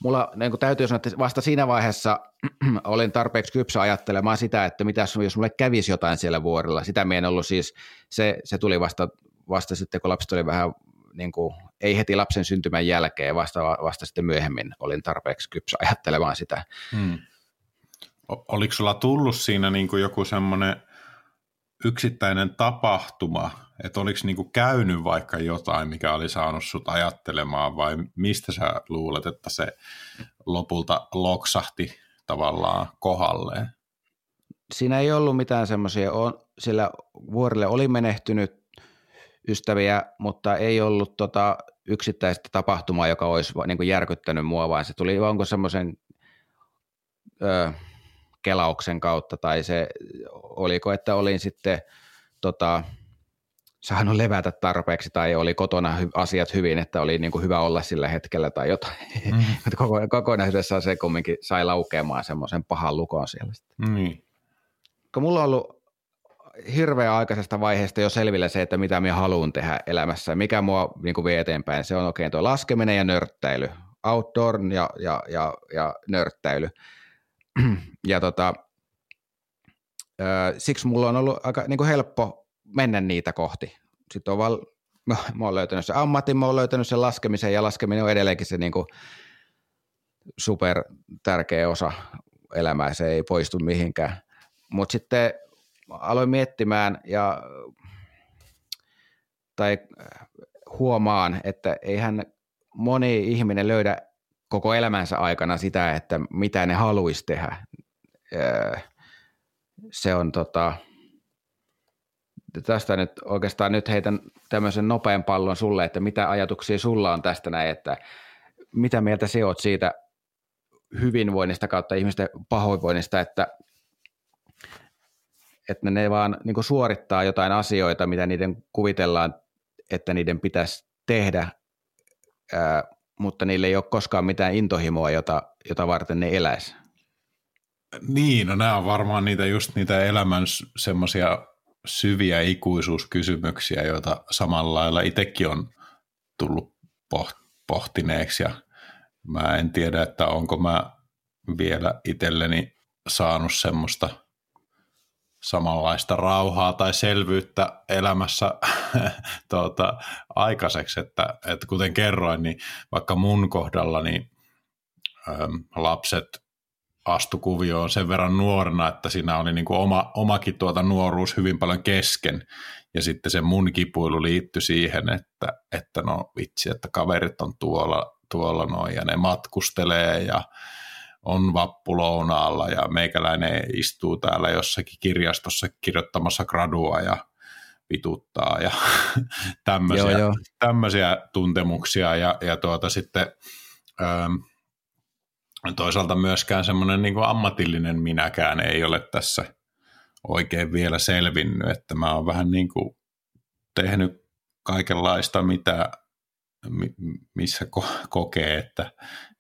mulla niin kuin täytyy sanoa, että vasta siinä vaiheessa olin tarpeeksi kypsä ajattelemaan sitä, että mitä jos mulle kävisi jotain siellä vuorilla. Sitä me ollut siis, se, se tuli vasta, vasta sitten, kun lapset oli vähän niin kuin, ei heti lapsen syntymän jälkeen, vasta, vasta sitten myöhemmin olin tarpeeksi kypsä ajattelemaan sitä. Hmm. Oliko sulla tullut siinä niin kuin joku semmoinen yksittäinen tapahtuma, että oliko niinku käynyt vaikka jotain, mikä oli saanut sut ajattelemaan vai mistä sä luulet, että se lopulta loksahti tavallaan kohalleen? Siinä ei ollut mitään semmoisia, sillä vuorille oli menehtynyt ystäviä, mutta ei ollut tota yksittäistä tapahtumaa, joka olisi niin kuin järkyttänyt mua, vaan se tuli onko semmoisen kelauksen kautta, tai se oliko, että olin sitten tota, saanut levätä tarpeeksi, tai oli kotona hy- asiat hyvin, että oli niin kuin hyvä olla sillä hetkellä tai jotain. Mm. Koko, kokonaisuudessaan se kumminkin sai laukeamaan semmoisen pahan lukon siellä. Mm. Kun mulla on ollut hirveän aikaisesta vaiheesta jo selvillä se, että mitä minä haluan tehdä elämässä, mikä mua niin kuin vie eteenpäin. Se on oikein tuo laskeminen ja nörttäily, outdoor ja, ja, ja, ja nörttäily. ja tota, siksi mulla on ollut aika niin kuin helppo mennä niitä kohti. Sitten on mä, mä oon löytänyt se ammatin, mä oon löytänyt sen laskemisen ja laskeminen on edelleenkin se niin kuin super tärkeä osa elämää, se ei poistu mihinkään. Mutta sitten aloin miettimään ja tai huomaan, että eihän moni ihminen löydä koko elämänsä aikana sitä, että mitä ne haluaisi tehdä. Se on tota, tästä nyt oikeastaan nyt heitän tämmöisen nopean pallon sulle, että mitä ajatuksia sulla on tästä näin, että mitä mieltä se oot siitä hyvinvoinnista kautta ihmisten pahoinvoinnista, että, että ne vaan niin suorittaa jotain asioita, mitä niiden kuvitellaan, että niiden pitäisi tehdä, mutta niille ei ole koskaan mitään intohimoa, jota, jota varten ne eläisi. Niin, no nämä on varmaan niitä just niitä elämän semmoisia syviä ikuisuuskysymyksiä, joita samalla lailla itsekin on tullut pohtineeksi ja mä en tiedä, että onko mä vielä itselleni saanut semmoista samanlaista rauhaa tai selvyyttä elämässä tuota, aikaiseksi, että, että kuten kerroin, niin vaikka mun kohdalla niin äm, lapset astu kuvioon sen verran nuorena, että siinä oli niin kuin oma, omakin tuota nuoruus hyvin paljon kesken. Ja sitten se mun kipuilu liittyi siihen, että, että no vitsi, että kaverit on tuolla, tuolla noin ja ne matkustelee ja on vappulounaalla ja meikäläinen istuu täällä jossakin kirjastossa kirjoittamassa gradua ja vituttaa ja tämmöisiä, joo, joo. tämmöisiä tuntemuksia ja, ja tuota sitten ähm, toisaalta myöskään semmoinen niin ammatillinen minäkään ei ole tässä oikein vielä selvinnyt, että mä oon vähän niin kuin tehnyt kaikenlaista, mitä, missä ko- kokee, että,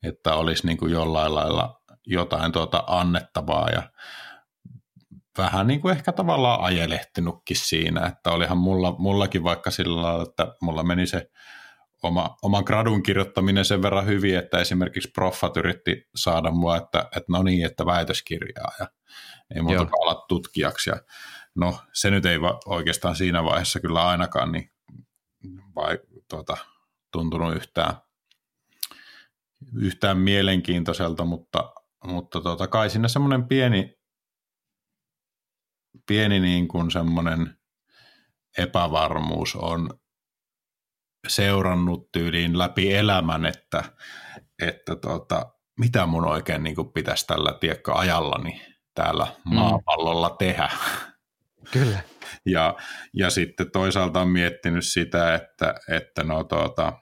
että olisi niin kuin jollain lailla jotain tuota annettavaa ja vähän niin kuin ehkä tavallaan ajelehtinutkin siinä, että olihan mulla, mullakin vaikka sillä lailla, että mulla meni se oma, oman gradun kirjoittaminen sen verran hyvin, että esimerkiksi proffat yritti saada mua, että, että no niin, että väitöskirjaa ja ei muuta kuin alat tutkijaksi. Ja no se nyt ei va, oikeastaan siinä vaiheessa kyllä ainakaan niin vai, tuota, tuntunut yhtään, yhtään mielenkiintoiselta, mutta, mutta tuota, kai siinä semmoinen pieni, pieni niin kuin semmoinen epävarmuus on seurannut tyyliin läpi elämän, että, että tuota, mitä mun oikein niin kuin pitäisi tällä tiekka ajallani täällä mm. maapallolla tehdä. Kyllä. Ja, ja sitten toisaalta on miettinyt sitä, että, että no tuota,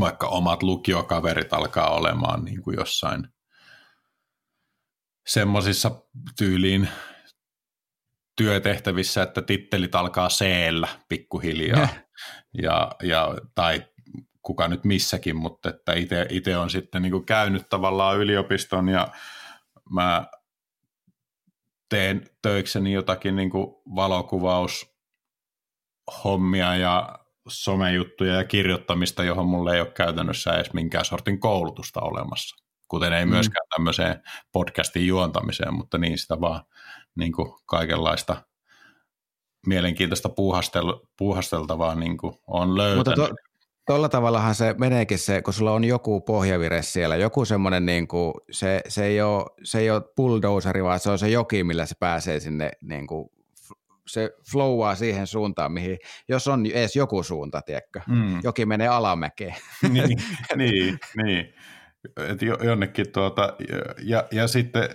vaikka omat lukiokaverit alkaa olemaan niin kuin jossain semmoisissa tyyliin työtehtävissä, että tittelit alkaa seellä pikkuhiljaa. Ja, ja, tai kuka nyt missäkin, mutta että itse on sitten niin käynyt tavallaan yliopiston ja mä teen töikseni jotakin niin kuin valokuvaushommia ja somejuttuja ja kirjoittamista, johon mulle ei ole käytännössä edes minkään sortin koulutusta olemassa. Kuten ei mm. myöskään tämmöiseen podcastin juontamiseen, mutta niin sitä vaan niin kuin kaikenlaista mielenkiintoista puuhastel, puuhasteltavaa niin kuin on löytänyt. Mutta to, Tuolla tavallahan se meneekin se, kun sulla on joku pohjavire siellä, joku semmoinen, niin kuin, se, se, ei ole, se ei ole bulldozeri, vaan se on se joki, millä se pääsee sinne, niin kuin, se flowaa siihen suuntaan, mihin, jos on edes joku suunta, tiedätkö, mm. joki menee alamäkeen. niin, niin, niin. Et jonnekin tuota, ja, ja sitten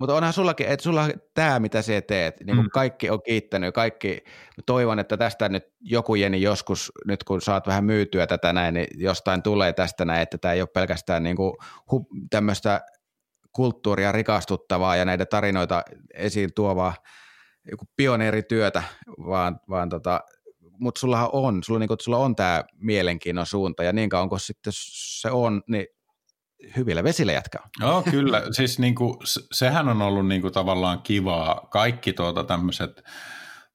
mutta onhan sullakin, että sulla tämä, mitä sä teet, niin kuin mm. kaikki on kiittänyt, kaikki, toivon, että tästä nyt joku Jeni joskus, nyt kun saat vähän myytyä tätä näin, niin jostain tulee tästä näin, että tämä ei ole pelkästään niin kuin tämmöistä kulttuuria rikastuttavaa ja näitä tarinoita esiin tuovaa joku pioneerityötä, vaan, vaan tota, mutta sulla on, sulla, niin kuin, sulla on tämä mielenkiinnon suunta ja niin kauan kun sitten se on, niin hyvillä vesillä jatkaa. Joo, kyllä. Siis niin kuin, sehän on ollut niin kuin tavallaan kivaa. Kaikki tuota tämmöiset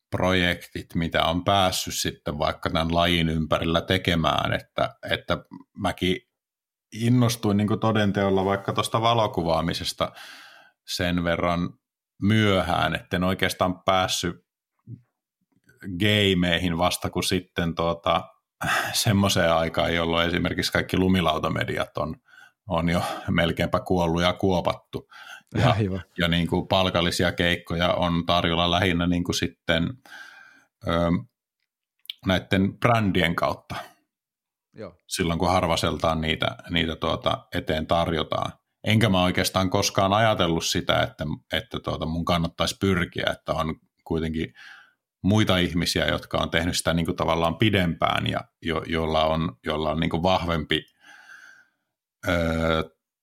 projektit, mitä on päässyt sitten vaikka tämän lajin ympärillä tekemään, että, että mäkin innostuin niin todenteolla vaikka tuosta valokuvaamisesta sen verran myöhään, etten oikeastaan päässyt gameihin vasta kuin sitten tuota, semmoiseen aikaan, jolloin esimerkiksi kaikki lumilautamediat on on jo melkeinpä kuollut ja kuopattu. Ja, ja niin kuin palkallisia keikkoja on tarjolla lähinnä niin kuin sitten ö, näiden brändien kautta. Joo. Silloin kun harvaseltaan niitä, niitä tuota eteen tarjotaan. Enkä mä oikeastaan koskaan ajatellut sitä, että, että tuota mun kannattaisi pyrkiä, että on kuitenkin muita ihmisiä, jotka on tehnyt sitä niin kuin tavallaan pidempään ja jo, jolla on, jolla on niin kuin vahvempi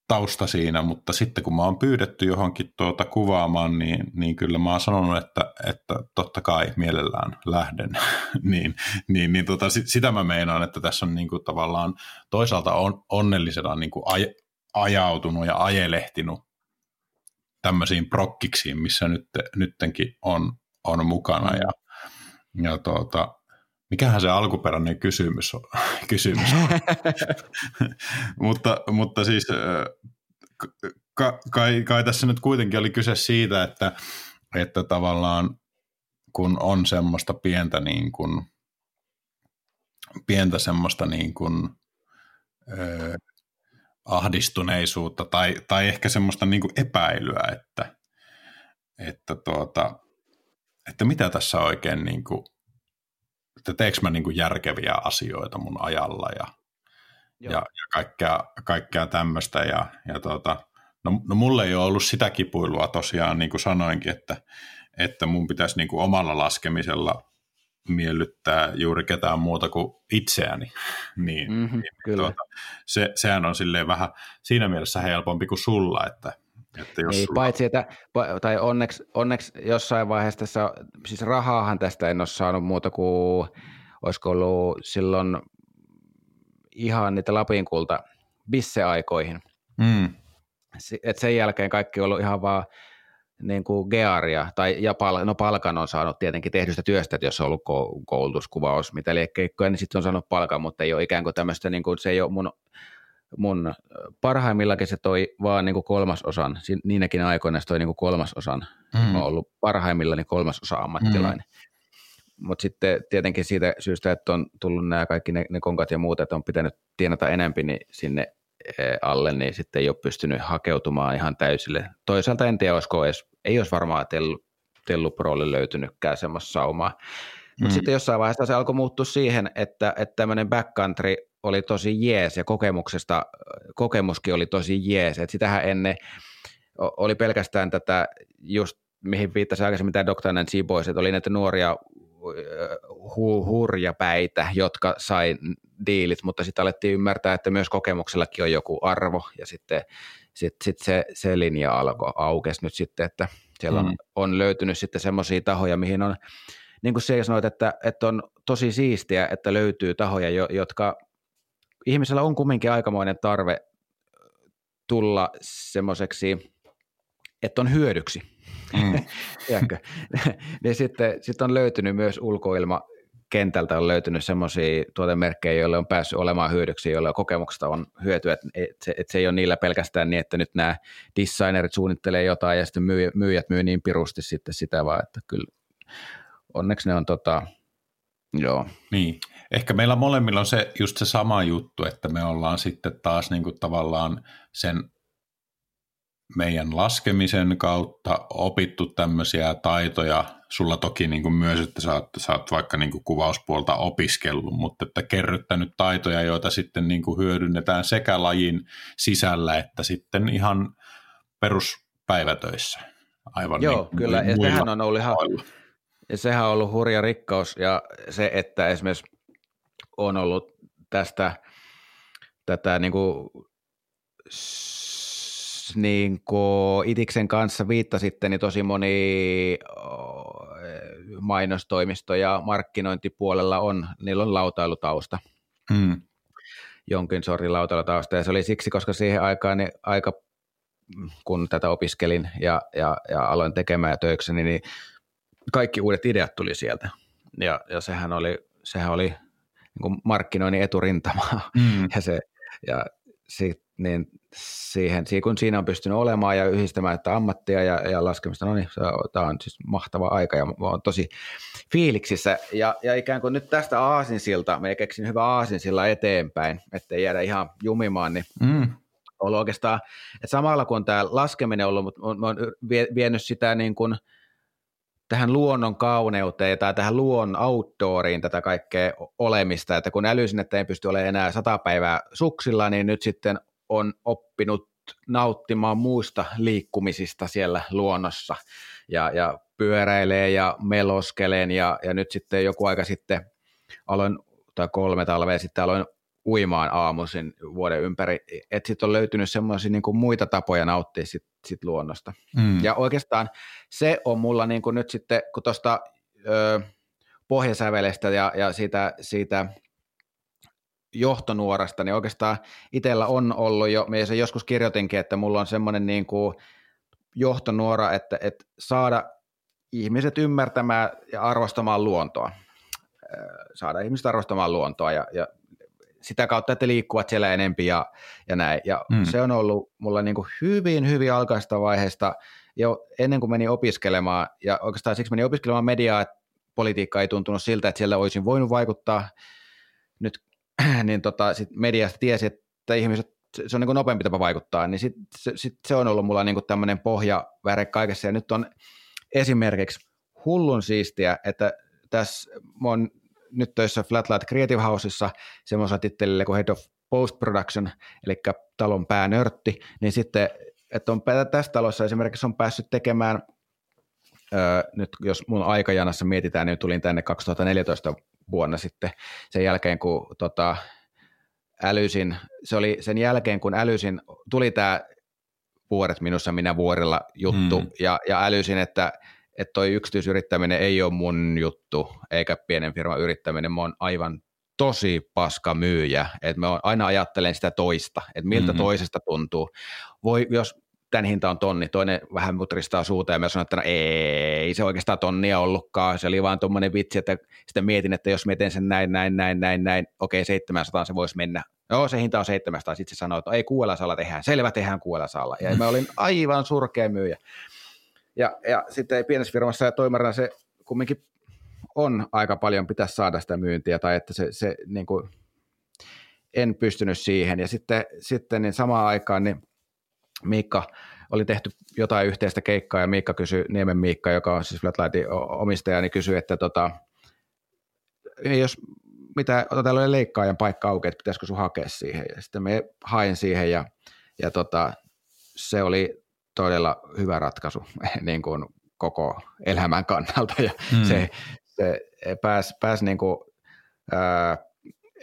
tausta siinä, mutta sitten kun mä oon pyydetty johonkin tuota kuvaamaan, niin, niin kyllä mä oon sanonut, että, että totta kai mielellään lähden. niin, niin, niin tota, sitä mä meinaan, että tässä on niin kuin tavallaan toisaalta on, onnellisena niin kuin aj, ajautunut ja ajelehtinut tämmöisiin prokkiksiin, missä nyt, nyttenkin on, on mukana ja, ja tuota, Mikähän se alkuperäinen kysymys on? kysymys on. mutta, mutta siis ka, kai, kai tässä nyt kuitenkin oli kyse siitä, että, että tavallaan kun on semmoista pientä niin kuin, pientä semmoista niin kuin, ö, ahdistuneisuutta tai, tai ehkä semmoista niin kuin epäilyä, että, että, tuota, että mitä tässä oikein, niin kuin, että teekö mä niin kuin järkeviä asioita mun ajalla ja, ja, ja kaikkea, kaikkea tämmöistä. Ja, ja tuota, no, no mulle ei ole ollut sitä kipuilua tosiaan, niin kuin sanoinkin, että, että mun pitäisi niin kuin omalla laskemisella miellyttää juuri ketään muuta kuin itseäni, niin, mm-hmm, niin kyllä. Tuota, se, sehän on silleen vähän siinä mielessä helpompi kuin sulla, että, että jos Ei, sulla... paitsi, että, tai onneksi, onneksi jossain vaiheessa tässä, siis rahaahan tästä en ole saanut muuta kuin, olisiko ollut silloin ihan niitä Lapin kulta bisseaikoihin. Mm. Et sen jälkeen kaikki on ollut ihan vaan niin kuin gearia, tai ja pal, no palkan on saanut tietenkin tehdystä työstä, että jos on ollut koulutuskuvaus, mitä liekkeikkoja, niin sitten on saanut palkan, mutta ei ole ikään kuin tämmöistä, niin kuin, se ei ole mun, mun parhaimmillakin se toi vaan niin kuin kolmasosan, niinäkin aikoina se toi niin kuin kolmasosan, mm. on ollut parhaimmillani kolmasosa ammattilainen. Mm. Mutta sitten tietenkin siitä syystä, että on tullut nämä kaikki ne, ne konkat ja muut, että on pitänyt tienata enempi, niin sinne Eh, alle, niin sitten ei ole pystynyt hakeutumaan ihan täysille. Toisaalta en tiedä, olisiko edes, ei olisi varmaan Tellu, Tellu Prolle löytynytkään semmoista saumaa. Mutta mm. sitten jossain vaiheessa se alkoi muuttua siihen, että, että tämmöinen backcountry oli tosi jees ja kokemuksesta, kokemuskin oli tosi jees. Että sitähän ennen oli pelkästään tätä just mihin viittasi aikaisemmin tämä Dr. Nancy Boys, että oli näitä nuoria hu- hurjapäitä, jotka sai diilit, mutta sitten alettiin ymmärtää, että myös kokemuksellakin on joku arvo, ja sitten sit, sit se, se linja alkoi aukesi nyt sitten, että siellä on, mm. on löytynyt sitten semmoisia tahoja, mihin on, niin kuin se sanoit, että, että on tosi siistiä, että löytyy tahoja, jotka ihmisellä on kumminkin aikamoinen tarve tulla semmoiseksi, että on hyödyksi Mm. niin sitten sit on löytynyt myös ulkoilma kentältä on löytynyt semmoisia tuotemerkkejä, joille on päässyt olemaan hyödyksi, joille kokemuksesta on hyötyä, että et se, et se ei ole niillä pelkästään niin, että nyt nämä designerit suunnittelee jotain ja sitten myyjät, myyjät myy niin pirusti sitten sitä vaan, että kyllä onneksi ne on tota, joo. Niin, ehkä meillä molemmilla on se just se sama juttu, että me ollaan sitten taas niin kuin tavallaan sen meidän laskemisen kautta opittu tämmöisiä taitoja, sulla toki niin kuin myös, että sä oot, sä oot vaikka niin kuin kuvauspuolta opiskellut, mutta että kerryttänyt taitoja, joita sitten niin kuin hyödynnetään sekä lajin sisällä että sitten ihan peruspäivätöissä. Aivan Joo, niin, kyllä, ja sehän on ollut ihan, ja sehän on ollut hurja rikkaus, ja se, että esimerkiksi on ollut tästä tätä niin kuin niin kuin Itiksen kanssa viittasitte, niin tosi moni mainostoimisto ja markkinointipuolella on, niillä on lautailutausta. Hmm. Jonkin sortin lautailutausta. Ja se oli siksi, koska siihen aikaan niin aika, kun tätä opiskelin ja, ja, ja aloin tekemään töikseni, niin kaikki uudet ideat tuli sieltä. Ja, ja sehän oli, sehän oli niin kuin markkinoinnin eturintama. Mm. ja, se, ja sit, niin siihen, kun siinä on pystynyt olemaan ja yhdistämään että ammattia ja, ja laskemista, no niin, tämä on siis mahtava aika ja olen tosi fiiliksissä. Ja, ja ikään kuin nyt tästä aasinsilta, me keksin hyvä aasinsilla eteenpäin, ettei jäädä ihan jumimaan, niin mm. ollut oikeastaan, että samalla kun tämä laskeminen on ollut, mutta olen vienyt sitä niin kuin tähän luonnon kauneuteen tai tähän luon outdooriin tätä kaikkea olemista, että kun älysin, että ei pysty olemaan enää sata päivää suksilla, niin nyt sitten on oppinut nauttimaan muista liikkumisista siellä luonnossa. Ja, ja pyöräilee ja meloskeleen ja, ja nyt sitten joku aika sitten aloin, tai kolme talvea sitten aloin uimaan aamuisin vuoden ympäri, että sitten on löytynyt semmoisia niin muita tapoja nauttia sit, sit luonnosta. Mm. Ja oikeastaan se on mulla niin kuin nyt sitten, kun tuosta pohjasävelestä ja, ja siitä, siitä johtonuorasta, niin oikeastaan itsellä on ollut jo, me se joskus kirjoitinkin, että mulla on semmoinen niin kuin johtonuora, että, että saada ihmiset ymmärtämään ja arvostamaan luontoa. Saada ihmiset arvostamaan luontoa ja, ja sitä kautta, että liikkuvat siellä enempi ja, ja näin. Ja mm. se on ollut mulla niin kuin hyvin, hyvin alkaista vaiheesta, jo ennen kuin menin opiskelemaan, ja oikeastaan siksi menin opiskelemaan mediaa, että politiikka ei tuntunut siltä, että siellä olisin voinut vaikuttaa. Nyt niin tota, sit mediasta tiesi, että ihmiset, se on niin kuin nopeampi tapa vaikuttaa, niin sit, se, sit se on ollut mulla niin kuin tämmöinen pohjaväre kaikessa, ja nyt on esimerkiksi hullun siistiä, että tässä mä oon nyt töissä Flatlight Creative Houseissa semmoisella tittelillä kuin Head of Post Production, eli talon päänörtti, niin sitten, että on tässä talossa esimerkiksi on päässyt tekemään, öö, nyt jos mun aikajanassa mietitään, niin tulin tänne 2014 vuonna sitten sen jälkeen, kun tota, älysin, se oli sen jälkeen, kun älysin, tuli tämä vuoret minussa minä vuorilla juttu, mm. ja, ja älysin, että että toi yksityisyrittäminen ei ole mun juttu, eikä pienen firman yrittäminen. Mä oon aivan tosi paska myyjä, että mä aina ajattelen sitä toista, että miltä mm-hmm. toisesta tuntuu. Voi, jos tämän hinta on tonni, toinen vähän mutristaa suuteen ja mä sanon, että no ei se oikeastaan tonnia ollutkaan, se oli vaan tuommoinen vitsi, että sitten mietin, että jos mietin sen näin, näin, näin, näin, näin, okei 700 se voisi mennä. Joo, se hinta on 700, sitten se sanoi, että ei kuuella saalla tehdään, selvä tehdään kuuella saalla. Ja mä olin aivan surkea myyjä. Ja, ja sitten pienessä firmassa ja toimarina se kumminkin on aika paljon pitäisi saada sitä myyntiä, tai että se, se niin kuin, en pystynyt siihen. Ja sitten, sitten niin samaan aikaan niin Miikka oli tehty jotain yhteistä keikkaa, ja Miikka kysyi, Niemen Miikka, joka on siis Flatlightin omistaja, niin kysyi, että tota, jos mitä, täällä oli leikkaajan paikka auki, että pitäisikö sun hakea siihen. Ja sitten me hain siihen, ja, ja tota, se oli todella hyvä ratkaisu niin kuin koko elämän kannalta ja mm. se, se pääsi pääs niin kuin, ää,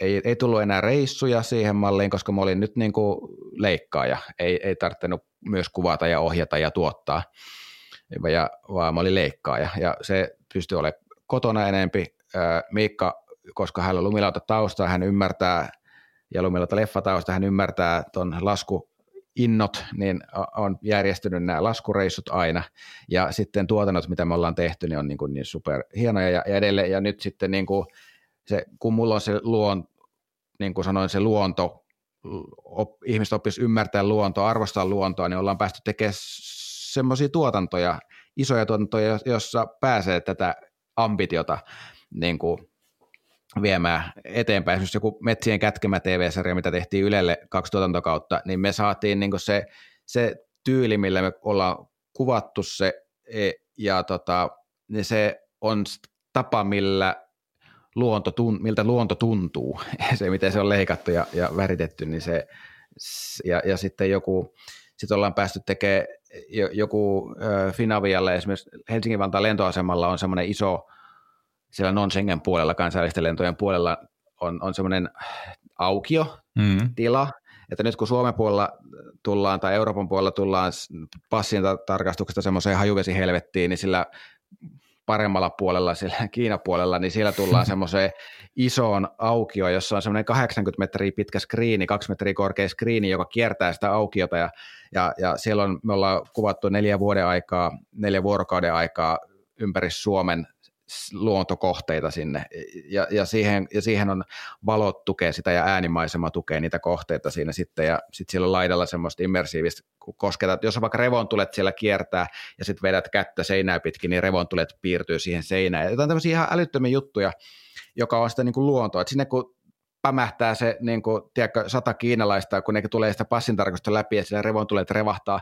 ei, ei tullut enää reissuja siihen malliin, koska mä olin nyt niin kuin leikkaaja, ei, ei tarvinnut myös kuvata ja ohjata ja tuottaa, ja, vaan mä olin leikkaaja ja se pystyi olemaan kotona enempi. Ää, Miikka, koska hän on lumilauta tausta, hän ymmärtää ja lumilauta leffa tausta, hän ymmärtää tuon lasku innot, niin on järjestynyt nämä laskureissut aina, ja sitten tuotannot, mitä me ollaan tehty, niin on niin, kuin niin super hienoja, ja, edelleen, ja nyt sitten niin kuin se, kun mulla on se luon, niin kuin sanoin, se luonto, op, ihmiset oppis ymmärtää luontoa, arvostaa luontoa, niin ollaan päästy tekemään semmoisia tuotantoja, isoja tuotantoja, joissa pääsee tätä ambitiota niin kuin viemään eteenpäin. Esimerkiksi joku Metsien kätkemä TV-sarja, mitä tehtiin Ylelle kaksi tuotantokautta, niin me saatiin niin se, se tyyli, millä me ollaan kuvattu se, e, ja tota, niin se on tapa, millä luonto, miltä luonto tuntuu, se miten se on leikattu ja, ja väritetty, niin se, ja, ja sitten joku, sitten ollaan päästy tekemään joku Finavialle, esimerkiksi Helsingin-Vantaan lentoasemalla on semmoinen iso siellä non-Schengen puolella, kansainvälisten lentojen puolella on, on semmoinen aukio mm. tila, että nyt kun Suomen puolella tullaan tai Euroopan puolella tullaan passin tarkastuksesta semmoiseen hajuvesihelvettiin, niin sillä paremmalla puolella, sillä Kiinan puolella, niin siellä tullaan semmoiseen isoon aukioon, jossa on semmoinen 80 metriä pitkä skriini, 2 metriä korkea skriini, joka kiertää sitä aukiota ja, ja, ja siellä on, me ollaan kuvattu neljä vuoden aikaa, neljä vuorokauden aikaa ympäri Suomen luontokohteita sinne, ja, ja, siihen, ja siihen on valot tukee sitä ja äänimaisema tukee niitä kohteita siinä sitten, ja sitten siellä laidalla semmoista immersiivistä, kun kosketat, jos on vaikka revontulet siellä kiertää, ja sitten vedät kättä seinää pitkin, niin revontulet piirtyy siihen seinään, jotain tämmöisiä ihan älyttömiä juttuja, joka on sitä niin kuin luontoa, että sinne kun pämähtää se niin kuin, tiedätkö, sata kiinalaista, kun ne tulee sitä passintarkastusta läpi, ja siellä revontulet revahtaa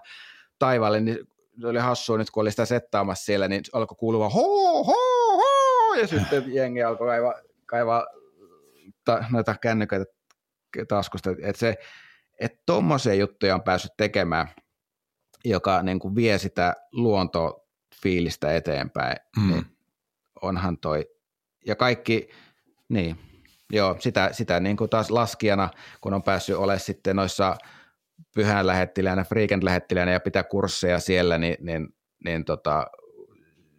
taivaalle, niin oli hassua nyt, kun oli sitä settaamassa siellä, niin alkoi kuulua ho, ho, ho, ja sitten jengi alkoi kaivaa, kaivaa ta, noita kännyköitä taskusta. Että se, että tuommoisia juttuja on päässyt tekemään, joka niin kuin vie sitä luontofiilistä eteenpäin, mm. niin onhan toi, ja kaikki, niin, joo, sitä, sitä niin kuin taas laskijana, kun on päässyt olemaan sitten noissa – pyhän lähettiläänä, freakend lähettiläänä ja pitää kursseja siellä, niin, niin, niin tota,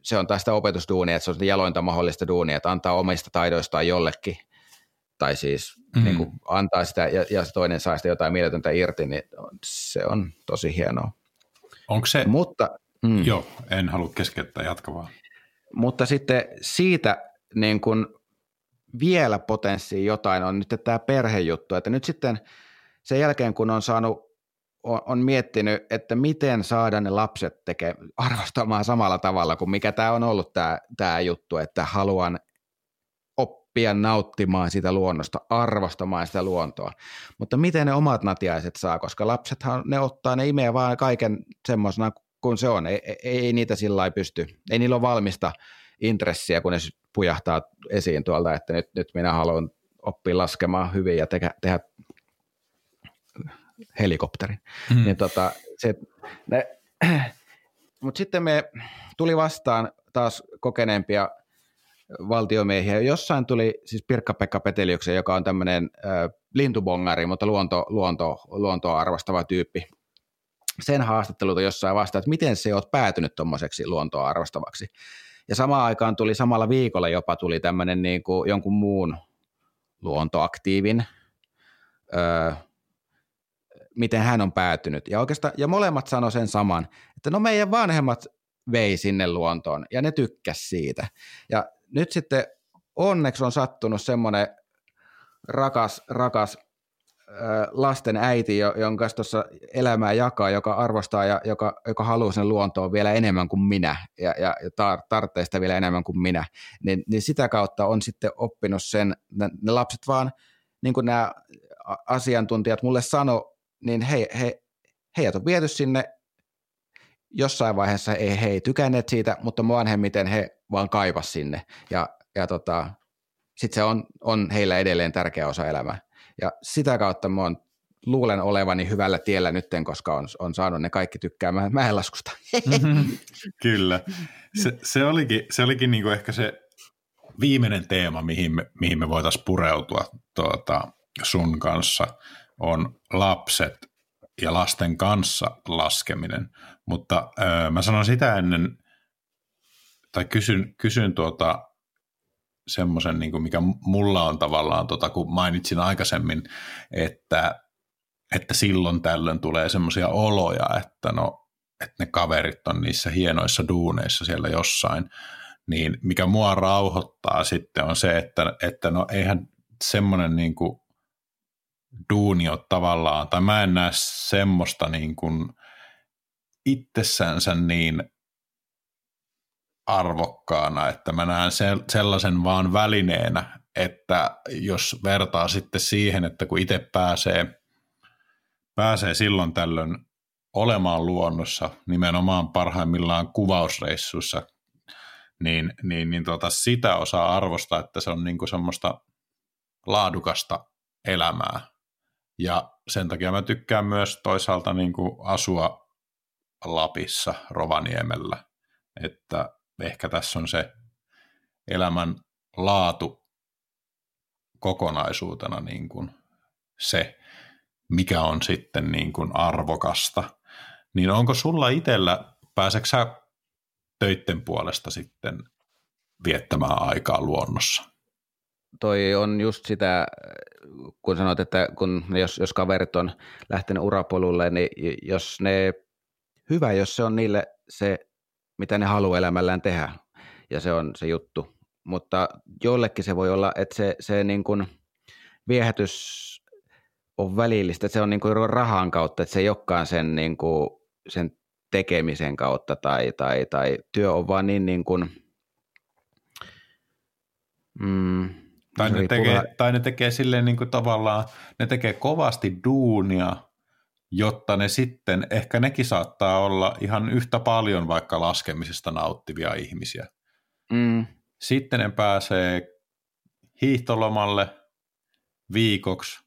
se on taas sitä opetusduunia, että se on sitä jalointa mahdollista duunia, että antaa omista taidoistaan jollekin, tai siis mm. niin kuin antaa sitä ja, ja se toinen saa sitä jotain mieletöntä irti, niin se on tosi hienoa. Onko se, Mutta, mm. joo, en halua keskeyttää, jatkavaa. Mutta sitten siitä niin kuin vielä potenssia jotain on nyt tämä perhejuttu, että nyt sitten sen jälkeen kun on saanut on, miettinyt, että miten saada ne lapset tekee, arvostamaan samalla tavalla kuin mikä tämä on ollut tämä, tämä juttu, että haluan oppia nauttimaan sitä luonnosta, arvostamaan sitä luontoa. Mutta miten ne omat natiaiset saa, koska lapsethan ne ottaa, ne imee vaan kaiken semmoisena kuin se on. Ei, ei, ei niitä sillä pysty, ei niillä ole valmista intressiä, kun ne pujahtaa esiin tuolta, että nyt, nyt minä haluan oppia laskemaan hyvin ja tehdä, tehdä helikopterin. Hmm. Niin tota, se, ne, mutta sitten me tuli vastaan taas kokeneempia valtiomiehiä. Jossain tuli siis Pirkka-Pekka Peteliuksen, joka on tämmöinen äh, lintubongari, mutta luonto, luonto, luontoa arvostava tyyppi. Sen haastattelulta jossain vasta, että miten se oot päätynyt tuommoiseksi luontoa arvostavaksi. Ja samaan aikaan tuli samalla viikolla jopa tuli tämmöinen niin kuin jonkun muun luontoaktiivin, öö, miten hän on päätynyt. Ja oikeastaan, ja molemmat sanoi sen saman, että no meidän vanhemmat vei sinne luontoon ja ne tykkäs siitä. Ja nyt sitten onneksi on sattunut semmoinen rakas, rakas lasten äiti, jonka tuossa elämää jakaa, joka arvostaa ja joka, joka haluaa sen luontoon vielä enemmän kuin minä ja, ja, tar- tarvitsee sitä vielä enemmän kuin minä, niin, niin sitä kautta on sitten oppinut sen, ne, ne lapset vaan, niin kuin nämä asiantuntijat mulle sano, niin he, he, heidät on viety sinne, jossain vaiheessa ei, he ei tykänneet siitä, mutta vanhemmiten he vaan kaipas sinne ja, ja tota, sitten se on, on heillä edelleen tärkeä osa elämää. Ja sitä kautta mä oon, luulen olevani hyvällä tiellä nytten, koska on, on saanut ne kaikki tykkäämään mäenlaskusta. Kyllä. Se, se olikin, se olikin niinku ehkä se viimeinen teema, mihin me, mihin me voitaisiin pureutua tuota, sun kanssa, on lapset ja lasten kanssa laskeminen. Mutta öö, mä sanon sitä ennen, tai kysyn, kysyn tuota, semmoisen, niin mikä mulla on tavallaan, tota, kun mainitsin aikaisemmin, että, että silloin tällöin tulee semmoisia oloja, että no, että ne kaverit on niissä hienoissa duuneissa siellä jossain, niin mikä mua rauhoittaa sitten on se, että, että no eihän semmoinen niin kuin duuni tavallaan, tai mä en näe semmoista niin kuin itsessänsä niin arvokkaana, että mä näen sellaisen vaan välineenä, että jos vertaa sitten siihen, että kun itse pääsee, pääsee silloin tällöin olemaan luonnossa, nimenomaan parhaimmillaan kuvausreissuissa, niin, niin, niin tota, sitä osaa arvostaa, että se on niinku semmoista laadukasta elämää. Ja sen takia mä tykkään myös toisaalta niinku asua Lapissa, Rovaniemellä, että ehkä tässä on se elämän laatu kokonaisuutena niin kuin se, mikä on sitten niin kuin arvokasta. Niin onko sulla itsellä, pääseksä töitten puolesta sitten viettämään aikaa luonnossa? Toi on just sitä, kun sanoit, että kun, jos, jos kaverit on lähtenyt urapolulle, niin jos ne, hyvä, jos se on niille se mitä ne haluaa elämällään tehdä, ja se on se juttu. Mutta joillekin se voi olla, että se, se niin kuin viehätys on välillistä, että se on niin kuin rahan kautta, että se ei olekaan sen, niin kuin, sen tekemisen kautta tai, tai, tai työ on vaan niin, niin kuin, mm, tai, ne tekee, tai ne tekee silleen niin kuin tavallaan, ne tekee kovasti duunia – jotta ne sitten, ehkä nekin saattaa olla ihan yhtä paljon vaikka laskemisesta nauttivia ihmisiä. Mm. Sitten ne pääsee hiihtolomalle viikoksi,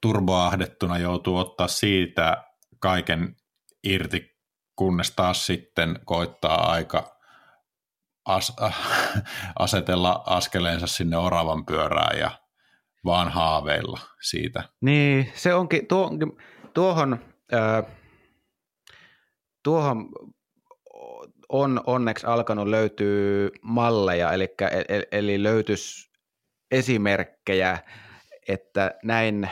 turboahdettuna joutuu ottaa siitä kaiken irti, kunnes taas sitten koittaa aika as, äh, asetella askeleensa sinne oravan pyörään ja vaan haaveilla siitä. Niin, se onkin, tuo, tuohon, äh, tuohon on onneksi alkanut löytyä malleja, eli, eli löytyisi esimerkkejä, että näin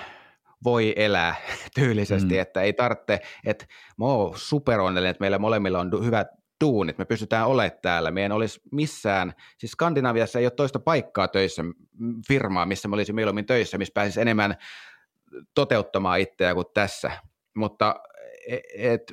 voi elää tyylisesti, mm. että ei tarvitse, että mä oon super onnellinen, että meillä molemmilla on hyvät duunit, me pystytään olemaan täällä, meidän olisi missään, siis Skandinaviassa ei ole toista paikkaa töissä, firmaa, missä me olisi mieluummin töissä, missä pääsisi enemmän toteuttamaan itseä kuin tässä. mutta et, et,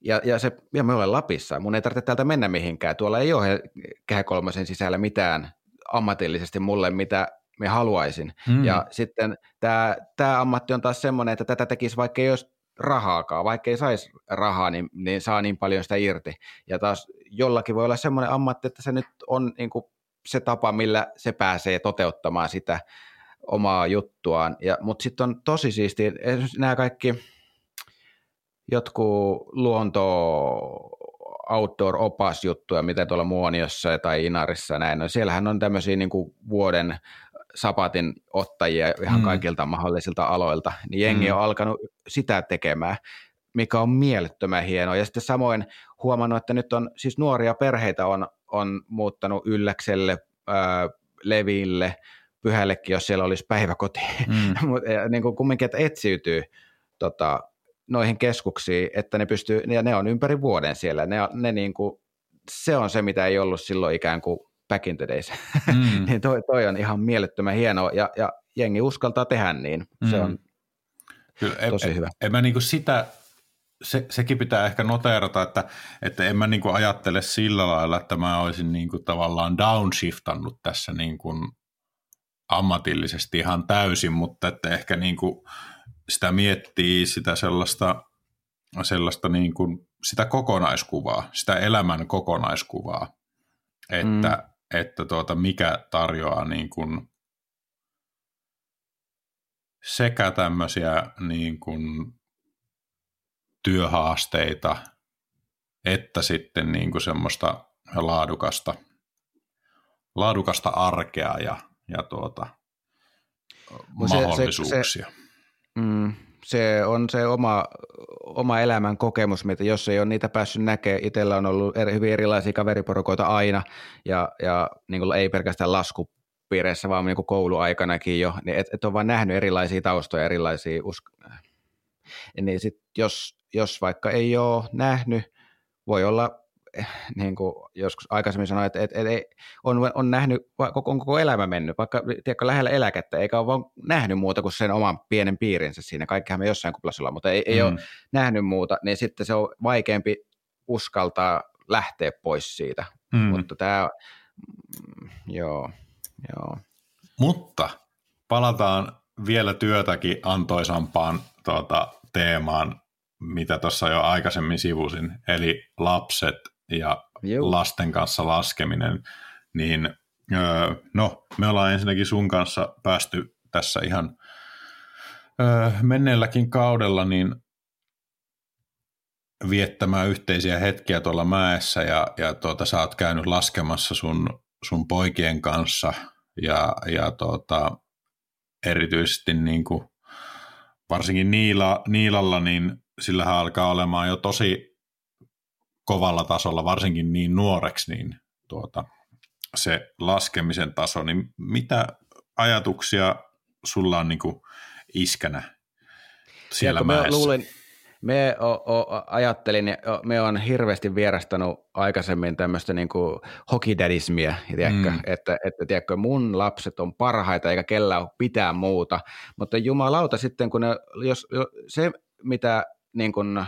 ja, ja, se, ja me olen Lapissa, mun ei tarvitse täältä mennä mihinkään, tuolla ei ole kehä kolmosen sisällä mitään ammatillisesti mulle, mitä me haluaisin. Mm. Ja sitten tämä, tämä ammatti on taas semmoinen, että tätä tekisi vaikka olisi rahaakaan, vaikka ei saisi rahaa, niin, niin saa niin paljon sitä irti. Ja taas jollakin voi olla semmoinen ammatti, että se nyt on niin kuin se tapa, millä se pääsee toteuttamaan sitä omaa juttuaan. Ja, mutta sitten on tosi siistiä, nämä kaikki jotkut luonto outdoor juttuja, mitä tuolla Muoniossa tai Inarissa näin. No siellähän on tämmöisiä niin kuin vuoden sapatin ottajia ihan mm. kaikilta mahdollisilta aloilta, niin jengi mm. on alkanut sitä tekemään, mikä on mielettömän hienoa. Ja sitten samoin huomannut, että nyt on siis nuoria perheitä on, on muuttanut Ylläkselle, ää, Leville, Pyhällekin, jos siellä olisi päiväkoti. Mm. Mutta niin kuin kumminkin, että etsiytyy tota, noihin keskuksiin, että ne pystyy, ja ne on ympäri vuoden siellä. Ne, ne niin kuin, se on se, mitä ei ollut silloin ikään kuin back in the days. Mm. niin toi, toi, on ihan mielettömän hienoa, ja, ja jengi uskaltaa tehdä niin. Mm. Se on Kyllä, tosi en, hyvä. En, en mä niinku sitä, se, sekin pitää ehkä noteerata, että, että en mä niinku ajattele sillä lailla, että mä olisin niinku tavallaan downshiftannut tässä niinku ammatillisesti ihan täysin, mutta että ehkä niinku sitä miettii sitä sellaista, sellaista niin kuin, sitä kokonaiskuvaa, sitä elämän kokonaiskuvaa, että, mm. Että tuota, mikä tarjoaa niin kuin sekä tämmöisiä niin kuin työhaasteita, että sitten niin kuin semmoista laadukasta, laadukasta arkea ja, ja tuota, mahdollisuuksia. Se, se, Mm, se on se oma, oma elämän kokemus, mitä jos ei ole niitä päässyt näkemään. Itsellä on ollut eri, hyvin erilaisia kaveriporukoita aina, ja, ja niin kuin ei pelkästään laskupiireissä, vaan niin kuin kouluaikanakin jo, niin et, et on vaan nähnyt erilaisia taustoja, erilaisia usk- niin sit jos, jos vaikka ei ole nähnyt, voi olla niin kuin joskus aikaisemmin sanoin, että, että, että on, on nähnyt, koko, on koko elämä mennyt, vaikka tiedätkö, lähellä eläkettä, eikä ole vaan nähnyt muuta kuin sen oman pienen piirinsä siinä. Kaikkihan me jossain kuplassa ollaan, mutta ei, mm. ei ole nähnyt muuta, niin sitten se on vaikeampi uskaltaa lähteä pois siitä. Mm. Mutta tämä, mm, joo, joo. Mutta palataan vielä työtäkin antoisampaan tuota, teemaan, mitä tuossa jo aikaisemmin sivusin, eli lapset ja Juu. lasten kanssa laskeminen, niin öö, no, me ollaan ensinnäkin sun kanssa päästy tässä ihan öö, menneelläkin kaudella niin viettämään yhteisiä hetkiä tuolla mäessä ja, ja tuota, sä oot käynyt laskemassa sun, sun poikien kanssa ja, ja tuota, erityisesti niin kuin, varsinkin Niila, Niilalla, niin sillä alkaa olemaan jo tosi kovalla tasolla, varsinkin niin nuoreksi, niin tuota, se laskemisen taso, niin mitä ajatuksia sulla on niin kuin iskänä siellä mäessä? luulen, me o, o, ajattelin, me on hirveästi vierastanut aikaisemmin tämmöistä niin hokidadismia, tiedätkö? Mm. että, että tiedätkö, mun lapset on parhaita eikä kellään ole pitää muuta, mutta jumalauta sitten, kun ne, jos, se mitä niin kuin,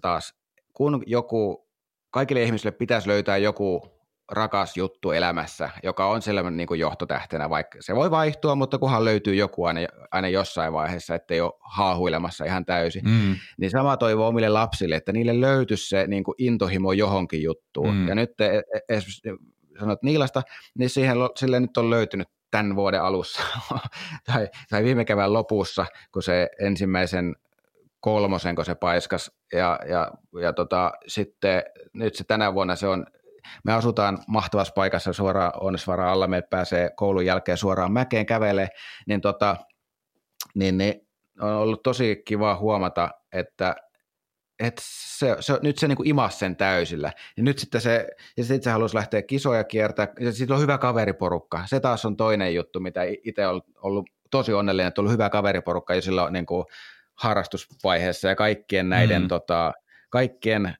taas kun joku, kaikille ihmisille pitäisi löytää joku rakas juttu elämässä, joka on sellainen niin kuin johtotähtenä, vaikka se voi vaihtua, mutta kunhan löytyy joku aina, aina jossain vaiheessa, ettei ole haahuilemassa ihan täysin, mm. niin sama toivoo omille lapsille, että niille löytyisi se niin kuin intohimo johonkin juttuun. Mm. Ja nyt e, e, esimerkiksi sanot Niilasta, niin siihen, sille nyt on löytynyt tämän vuoden alussa tai, tai viime kevään lopussa, kun se ensimmäisen kolmosen, kun se paiskas. Ja, ja, ja tota, sitten nyt se tänä vuonna se on, me asutaan mahtavassa paikassa suoraan Onnesvara alla, me pääsee koulun jälkeen suoraan mäkeen kävelee, niin, tota, niin, niin on ollut tosi kiva huomata, että että se, se, nyt se niin imas sen täysillä. Ja nyt sitten se, ja sitten se halusi lähteä kisoja kiertää, ja sitten on hyvä kaveriporukka. Se taas on toinen juttu, mitä itse on ollut tosi onnellinen, että on ollut hyvä kaveriporukka, ja sillä on niin kuin, harrastusvaiheessa ja kaikkien näiden, mm. tota, kaikkien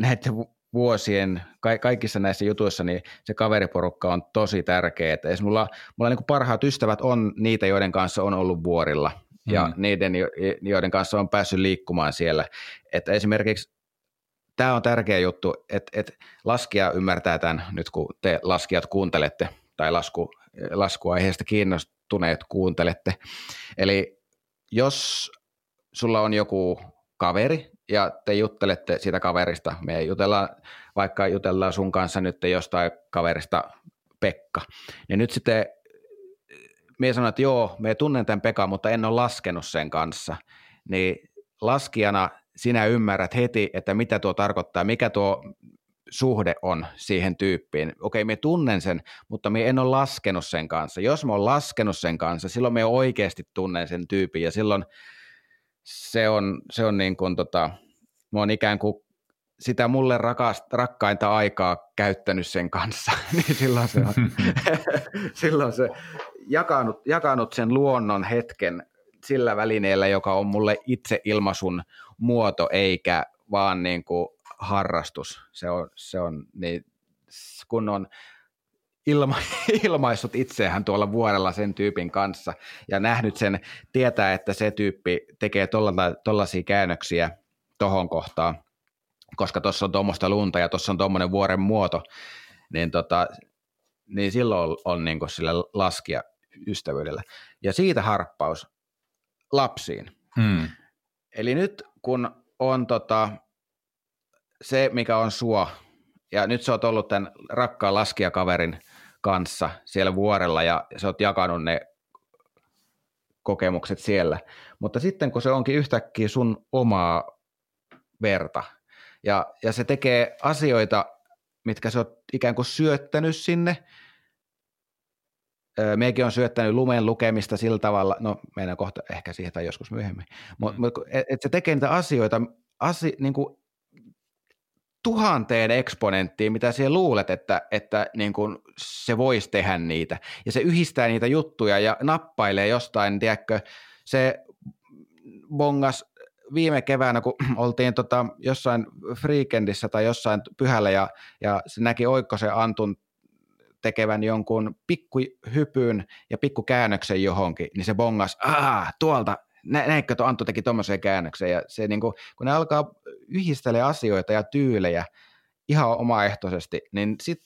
näiden vuosien, ka- kaikissa näissä jutuissa, niin se kaveriporukka on tosi tärkeä. Että mulla, mulla niin parhaat ystävät on niitä, joiden kanssa on ollut vuorilla. ja mm. niiden, joiden kanssa on päässyt liikkumaan siellä. Että esimerkiksi tämä on tärkeä juttu, että, että laskija ymmärtää tämän nyt, kun te laskijat kuuntelette tai lasku, laskuaiheesta kiinnostuneet kuuntelette. Eli jos sulla on joku kaveri ja te juttelette siitä kaverista, me jutellaan, vaikka jutellaan sun kanssa nyt jostain kaverista Pekka, niin nyt sitten me sanoin, että joo, me tunnen tämän Pekan, mutta en ole laskenut sen kanssa, niin laskijana sinä ymmärrät heti, että mitä tuo tarkoittaa, mikä tuo suhde on siihen tyyppiin. Okei, me tunnen sen, mutta me en ole laskenut sen kanssa. Jos mä oon laskenut sen kanssa, silloin me oikeasti tunnen sen tyypin ja silloin se on, se on niin kuin tota, mä oon ikään kuin sitä mulle rakast, rakkainta aikaa käyttänyt sen kanssa, niin silloin se on, silloin se jakanut, jakanut sen luonnon hetken sillä välineellä, joka on mulle itse ilmaisun muoto, eikä vaan niin kuin harrastus. Se on, se on niin, kun on ilma, ilmaissut itseään tuolla vuorella sen tyypin kanssa ja nähnyt sen, tietää, että se tyyppi tekee tollaisia käännöksiä tohon kohtaan, koska tuossa on tuommoista lunta ja tuossa on tuommoinen vuoren muoto, niin, tota, niin silloin on, on niin sillä laskia ystävyydellä. Ja siitä harppaus lapsiin. Hmm. Eli nyt kun on tota, se, mikä on sua, ja nyt sä oot ollut tämän rakkaan laskijakaverin kanssa siellä vuorella ja sä oot jakanut ne kokemukset siellä. Mutta sitten kun se onkin yhtäkkiä sun omaa verta ja, ja se tekee asioita, mitkä sä oot ikään kuin syöttänyt sinne, Meikin on syöttänyt lumen lukemista sillä tavalla, no meidän kohta ehkä siihen tai joskus myöhemmin, mutta mm. et, et se tekee niitä asioita asi, niin kuin tuhanteen eksponenttiin, mitä siellä luulet, että, että niin kuin se voisi tehdä niitä. Ja se yhdistää niitä juttuja ja nappailee jostain, tiedätkö, se bongas viime keväänä, kun oltiin tota, jossain Freakendissä tai jossain pyhällä ja, ja se näki Oikkosen Antun tekevän jonkun pikkuhypyn ja pikkukäännöksen johonkin, niin se bongas, aah, tuolta, nä, näinkö tuo Anttu teki tuommoisen käännöksen, ja se niin kuin, kun ne alkaa yhdistellä asioita ja tyylejä ihan omaehtoisesti, niin sit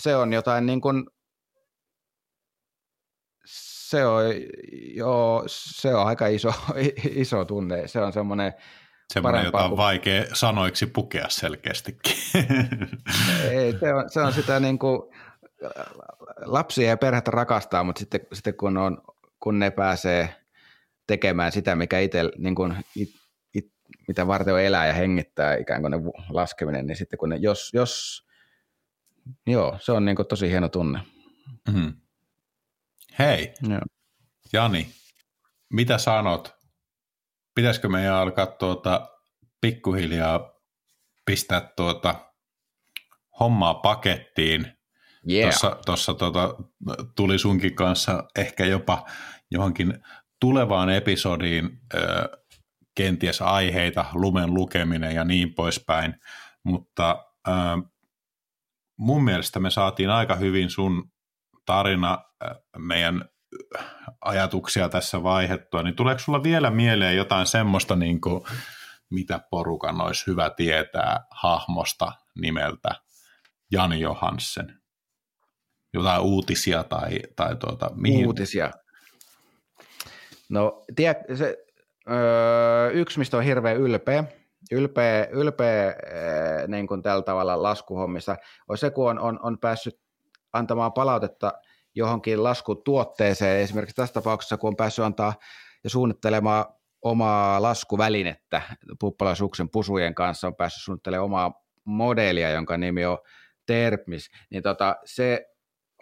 se on jotain niin kuin, se on, joo, se on aika iso, iso tunne, se on semmoinen Semmoinen, jota on kuin... vaikea sanoiksi pukea selkeästikin. Ei, se on, se on sitä niin kuin, lapsia ja perhettä rakastaa, mutta sitten, sitten kun, on, kun ne pääsee tekemään sitä, mikä itse, niin kuin, it, it, mitä varten on elää ja hengittää ikään kuin ne laskeminen, niin sitten kun ne, jos, jos joo, se on niin kuin tosi hieno tunne. Mm-hmm. Hei, joo. Jani, mitä sanot? Pitäisikö meidän alkaa tuota pikkuhiljaa pistää tuota hommaa pakettiin Yeah. Tuossa, tuossa tota, tuli sunkin kanssa ehkä jopa johonkin tulevaan episodiin ö, kenties aiheita, lumen lukeminen ja niin poispäin, mutta ö, mun mielestä me saatiin aika hyvin sun tarina meidän ajatuksia tässä vaihettua, niin tuleeko sulla vielä mieleen jotain semmoista, niin kuin, mitä porukan olisi hyvä tietää hahmosta nimeltä Jani Johansen? jotain uutisia tai, tai tuota, mihin? Uutisia. No, tie, se, öö, yksi, mistä on hirveän ylpeä, ylpeä, ylpeä öö, niin kuin tällä tavalla laskuhommissa, on se, kun on, on, on päässyt antamaan palautetta johonkin laskutuotteeseen, esimerkiksi tässä tapauksessa, kun on päässyt antaa ja suunnittelemaan omaa laskuvälinettä Puppalasuksen pusujen kanssa, on päässyt suunnittelemaan omaa modelia, jonka nimi on Terpmis, niin tota, se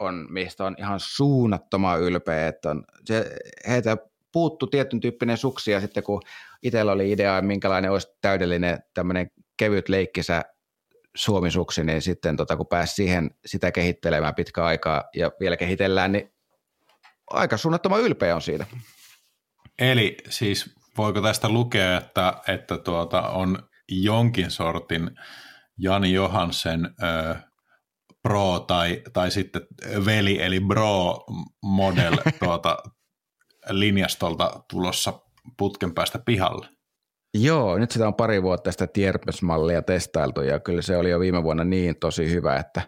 on, mistä on ihan suunnattoman ylpeä, että on, se, heitä puuttu tietyn tyyppinen suksi ja sitten kun itsellä oli idea, minkälainen olisi täydellinen tämmöinen kevyt leikkisä suomisuksi, niin sitten tota, kun pääsi siihen sitä kehittelemään pitkä aikaa ja vielä kehitellään, niin aika suunnattoman ylpeä on siitä. Eli siis voiko tästä lukea, että, että tuota, on jonkin sortin Jani Johansen ö, Pro tai, tai sitten veli eli Bro model tuota, linjastolta tulossa putken päästä pihalle? Joo, nyt sitä on pari vuotta sitä Tierpes-mallia testailtu ja kyllä se oli jo viime vuonna niin tosi hyvä, että,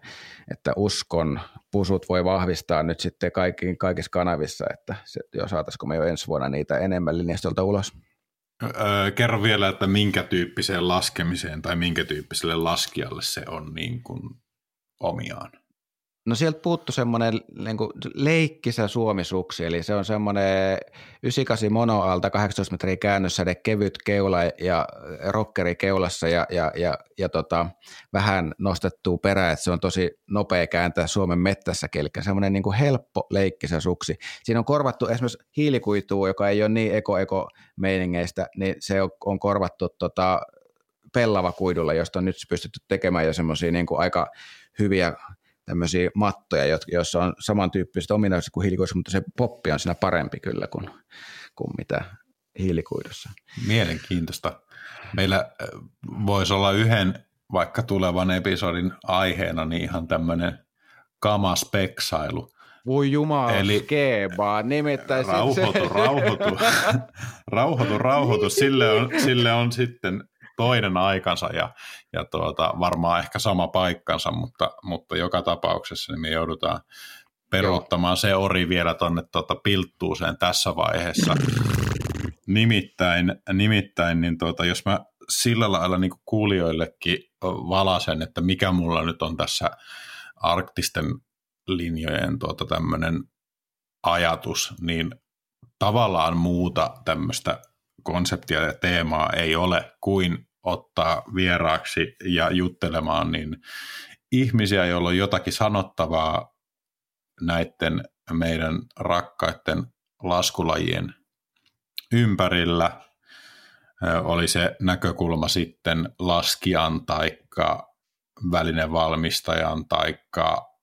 että uskon pusut voi vahvistaa nyt sitten kaikki, kaikissa kanavissa, että se, jo saataisiko me jo ensi vuonna niitä enemmän linjastolta ulos. Öö, kerro vielä, että minkä tyyppiseen laskemiseen tai minkä tyyppiselle laskijalle se on niin kuin omiaan. No sieltä puuttu semmoinen niin leikkisä suomisuksi, eli se on semmoinen 98 monoalta 18 metriä käännössäde, kevyt keula ja rockeri keulassa ja, ja, ja, ja tota, vähän nostettu perä, että se on tosi nopea kääntää Suomen mettässäkin, eli semmoinen niin kuin helppo leikkisä suksi. Siinä on korvattu esimerkiksi hiilikuitua, joka ei ole niin eko-eko meiningeistä, niin se on korvattu tota, pellava kuidulla, josta on nyt pystytty tekemään jo semmoisia niin aika hyviä tämmöisiä mattoja, joissa on samantyyppiset ominaisuudet kuin hiilikuidussa, mutta se poppi on siinä parempi kyllä kuin, kuin mitä hiilikuidussa. Mielenkiintoista. Meillä äh, voisi olla yhden vaikka tulevan episodin aiheena niin ihan tämmöinen kamaspeksailu. Voi jumala, Eli skebaa, nimittäin rauhoitu, se... rauhoitu, rauhoitu, rauhoitu. Sille on, sille on sitten toinen aikansa ja, ja tuota, varmaan ehkä sama paikkansa, mutta, mutta joka tapauksessa niin me joudutaan peruuttamaan Joo. se ori vielä tuonne tuota pilttuuseen tässä vaiheessa. Nimittäin, nimittäin niin tuota, jos mä sillä lailla niin kuulijoillekin valasen, että mikä mulla nyt on tässä arktisten linjojen tuota tämmöinen ajatus, niin tavallaan muuta tämmöistä konseptia ja teemaa ei ole kuin ottaa vieraaksi ja juttelemaan niin ihmisiä, joilla on jotakin sanottavaa näiden meidän rakkaiden laskulajien ympärillä. Oli se näkökulma sitten laskijan taikka välinevalmistajan taikka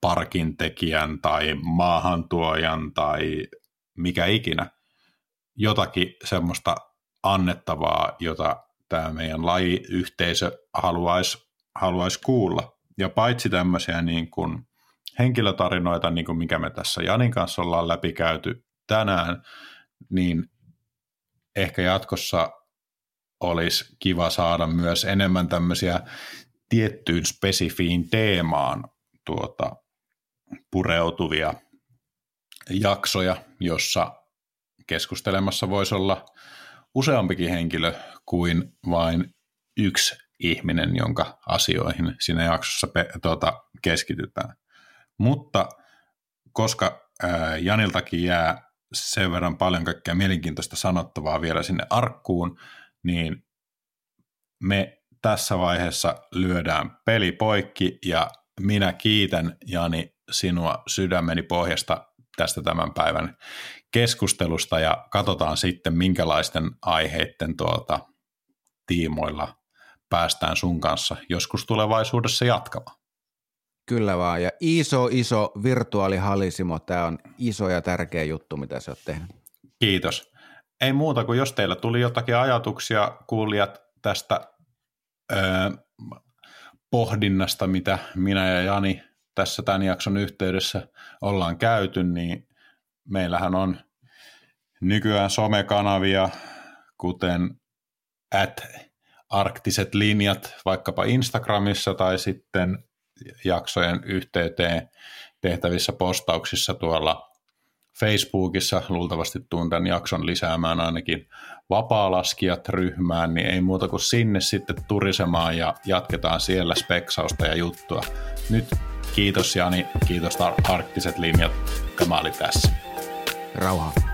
parkintekijän tai maahantuojan tai mikä ikinä jotakin semmoista annettavaa, jota tämä meidän lajiyhteisö haluaisi, haluaisi kuulla. Ja paitsi tämmöisiä niin kuin henkilötarinoita, niin kuin mikä me tässä Janin kanssa ollaan läpikäyty tänään, niin ehkä jatkossa olisi kiva saada myös enemmän tämmöisiä tiettyyn spesifiin teemaan tuota, pureutuvia jaksoja, jossa keskustelemassa voisi olla useampikin henkilö kuin vain yksi ihminen, jonka asioihin siinä jaksossa pe- tuota, keskitytään. Mutta koska ää, Janiltakin jää sen verran paljon kaikkea mielenkiintoista sanottavaa vielä sinne arkkuun, niin me tässä vaiheessa lyödään peli poikki ja minä kiitän Jani sinua sydämeni pohjasta tästä tämän päivän keskustelusta ja katsotaan sitten, minkälaisten aiheiden tuota, tiimoilla päästään sun kanssa joskus tulevaisuudessa jatkamaan. Kyllä vaan, ja iso, iso virtuaalihalisimo, tämä on iso ja tärkeä juttu, mitä sä oot tehnyt. Kiitos. Ei muuta kuin jos teillä tuli jotakin ajatuksia, kuulijat, tästä öö, pohdinnasta, mitä minä ja Jani tässä tämän jakson yhteydessä ollaan käyty, niin meillähän on nykyään somekanavia, kuten at arktiset linjat vaikkapa Instagramissa tai sitten jaksojen yhteyteen tehtävissä postauksissa tuolla Facebookissa, luultavasti tuun tämän jakson lisäämään ainakin vapaa-laskijat ryhmään, niin ei muuta kuin sinne sitten turisemaan ja jatketaan siellä speksausta ja juttua. Nyt kiitos Jani, kiitos Arktiset linjat, tämä oli tässä. Rauha.